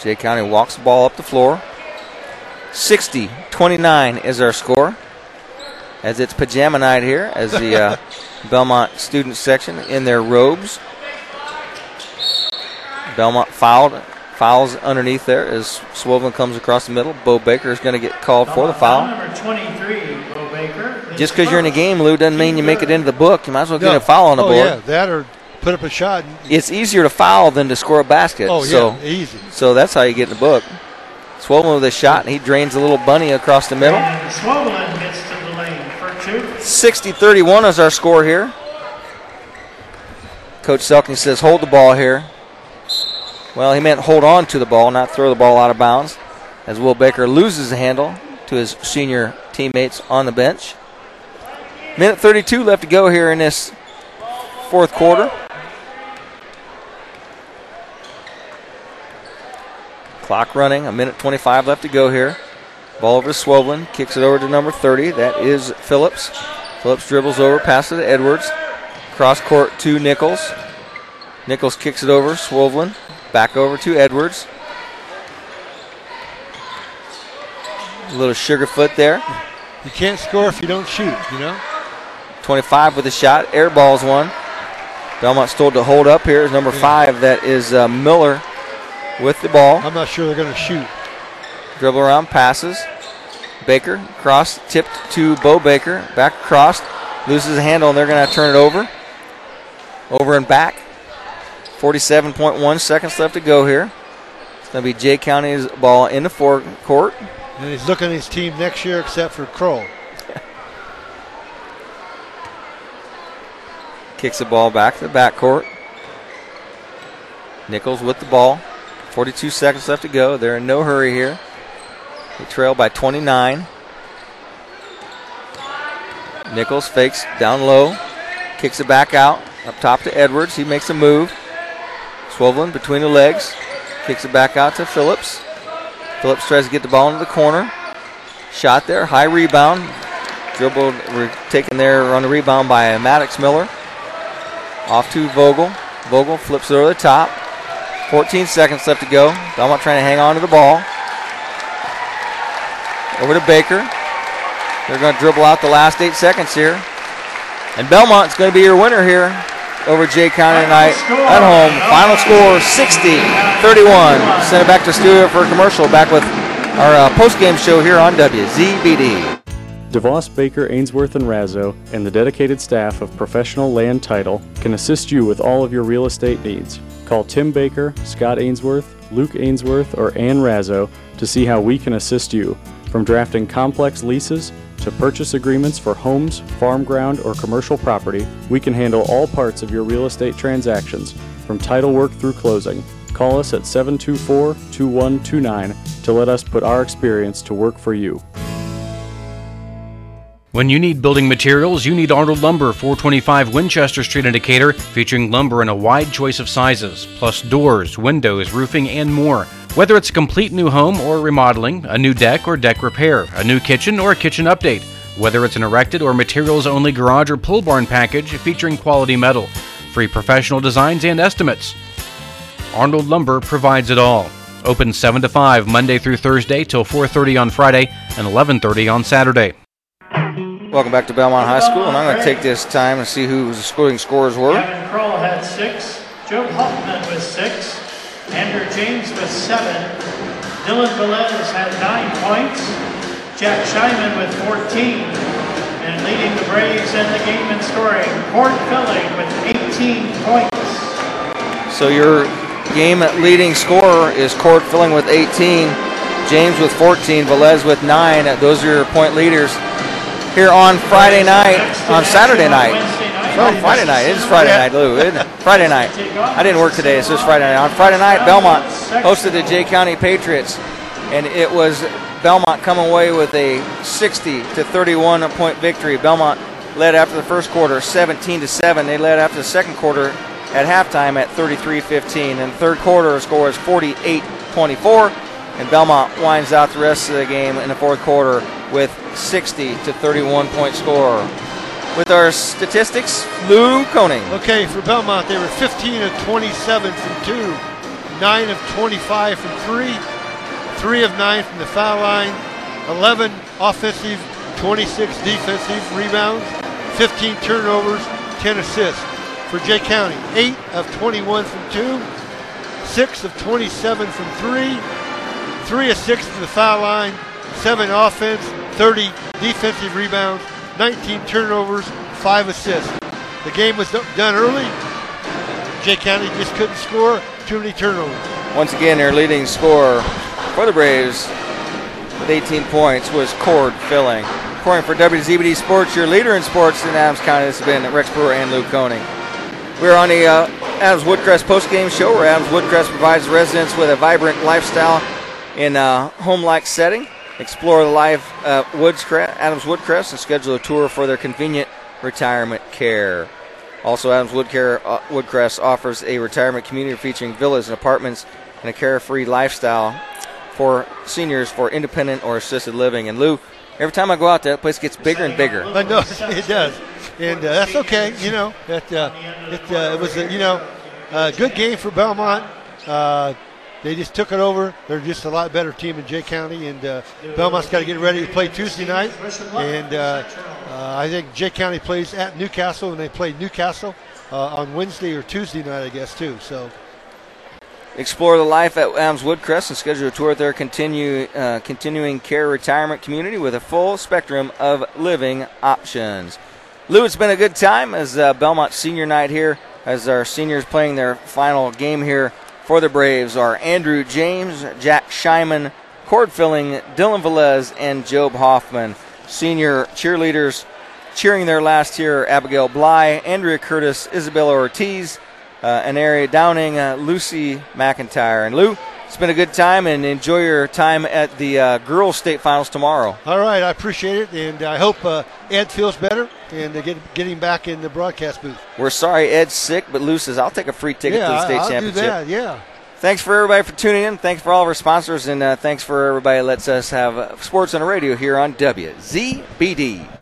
Jay County walks the ball up the floor. 60 29 is our score. As it's pajama night here, as the uh, Bellmont student section in their robes. Bellmont fouled, fouls underneath there as Swovelin comes across the middle. Bo Baker is going to get called for the foul. Number 23, Bo Baker. Just because you're in a game, Lou, doesn't mean you make it into the book. You might as well get No. a foul on the oh, board. yeah, that or put up a shot. It's easier to foul than to score a basket. Oh, so, yeah, easy. So that's how you get in the book. Swovelin with a shot, and he drains a little bunny across the middle. And Swovelin gets to the lane for two. 60 31 is our score here. Coach Selking says, hold the ball here. Well, he meant hold on to the ball, not throw the ball out of bounds. As Will Baker loses the handle to his senior teammates on the bench. Minute 32 left to go here in this fourth quarter. Clock running, a minute 25 left to go here. Ball over to Swovelin, kicks it over to number 30. That is Phillips. Phillips dribbles over, passes to Edwards. Cross court to Nichols. Nichols kicks it over. Swovelin. Back over to Edwards. A little Sugarfoot there. You can't score if you don't shoot, you know? 25 with a shot. Air balls one. Bellmont told to hold up here is number five. That is uh, Miller with the ball. I'm not sure they're going to shoot. Dribble around, passes. Baker, cross, tipped to Bo Baker. Back across, loses a handle, and they're going to turn it over. Over and back. 47.1 seconds left to go here. It's going to be Jay County's ball in the forecourt. And he's looking at his team next year except for Kroll. Kicks the ball back to the backcourt. Nichols with the ball. 42 seconds left to go. They're in no hurry here. They trail by 29. Nichols fakes down low. Kicks it back out. Up top to Edwards. He makes a move. Swovelin between the legs. Kicks it back out to Phillips. Phillips tries to get the ball into the corner. Shot there. High rebound. Dribbled, re- taken there on the rebound by Maddox Miller. Off to Vogel. Vogel flips it over the top. 14 seconds left to go. Bellmont trying to hang on to the ball. Over to Baker. They're going to dribble out the last eight seconds here. And Bellmont's going to be your winner here over Jay County tonight at home. Final score 60 31. Send it back to studio for a commercial. Back with our uh, post game show here on WZBD. DeVos Baker, Ainsworth, and Razzo, and the dedicated staff of Professional Land Title can assist you with all of your real estate needs. Call Tim Baker, Scott Ainsworth, Luke Ainsworth, or Ann Razzo to see how we can assist you. From drafting complex leases to purchase agreements for homes, farm ground, or commercial property, we can handle all parts of your real estate transactions, from title work through closing. Call us at 724 2129 to let us put our experience to work for you. When you need building materials, you need Arnold Lumber, 425 Winchester Street in Decatur, featuring lumber in a wide choice of sizes, plus doors, windows, roofing, and more. Whether it's a complete new home or remodeling, a new deck or deck repair, a new kitchen or a kitchen update, whether it's an erected or materials only garage or pull barn package featuring quality metal, free professional designs and estimates. Arnold Lumber provides it all. Open 7 to 5 Monday through Thursday till 4:30 on Friday and 11:30 on Saturday. Welcome back to Bellmont High School, and I'm going to take this time and see who the scoring scores were. Kevin Kroll had six. Joe Huffman with six. Andrew James with seven. Dylan Velez had nine points. Jack Scheinman with 14. And leading the Braves in the game in scoring, Court Filling with 18 points. So your game leading scorer is Cord filling with 18, James with 14, Velez with 9. Those are your point leaders here on Friday night, on Saturday night. Oh, Friday night. It is Friday night, Lou. Friday night. I didn't work today, it's Friday night. On Friday night, Bellmont hosted the Jay County Patriots, and it was Bellmont coming away with a 60 to 31 point victory. Bellmont led after the first quarter, 17 to 7. They led after the second quarter at halftime at 33-15. And third quarter score is 48-24. And Bellmont winds out the rest of the game in the fourth quarter with 60 to 31 point score. With our statistics, Lou Koning. Okay, for Bellmont, they were 15 of 27 from two, 9 of 25 from three, 3 of 9 from the foul line, 11 offensive, 26 defensive rebounds, 15 turnovers, 10 assists. For Jay County, 8 of 21 from two, 6 of 27 from three, 3 of 6 from the foul line, 7 offense, 30 defensive rebounds, 19 turnovers, 5 assists. The game was done early. Jay County just couldn't score, too many turnovers. Once again, their leading scorer for the Braves with 18 points was Cord Filling. Reporting for WZBD Sports, your leader in sports in Adams County, this has been Rex Brewer and Lou Koning. We're on the uh, Adams Woodcrest postgame show where Adams Woodcrest provides residents with a vibrant lifestyle in a home-like setting. Explore the life uh, Woodscrest, Adams Woodcrest and schedule a tour for their convenient retirement care. Also, Adams Woodcare, uh, Woodcrest offers a retirement community featuring villas and apartments and a carefree lifestyle for seniors for independent or assisted living. And Lou, Every time I go out there, that place gets bigger and bigger. I know it does, and uh, that's okay. You know that uh, it, uh, it was a, you know a good game for Bellmont. They just took it over. They're just a lot better team in Jay County, and uh, Bellmont's got to get ready to play Tuesday night. And uh, uh, I think Jay County plays at Newcastle, and they play Newcastle uh, on Wednesday or Tuesday night, I guess, too. So Explore the life at Adams Woodcrest and schedule a tour at their continue, uh, continuing care retirement community with a full spectrum of living options. Lou, it's been a good time as uh, Bellmont senior night here, as our seniors playing their final game here for the Braves are Andrew James, Jack Scheiman, Cord Filling, Dylan Velez, and Job Hoffman. Senior cheerleaders cheering their last year Abigail Bly, Andrea Curtis, Isabella Ortiz, uh, an area Downing, uh, Lucy McIntyre. And Lou, it's been a good time and enjoy your time at the uh, girls' state finals tomorrow. All right, I appreciate it, and I hope uh, Ed feels better and uh, get get him back in the broadcast booth. We're sorry Ed's sick, but Lou says I'll take a free ticket yeah, to the state I'll championship. do that. Yeah. Thanks for everybody for tuning in. Thanks for all of our sponsors, and uh, thanks for everybody that lets us have uh, sports on the radio here on WZBD.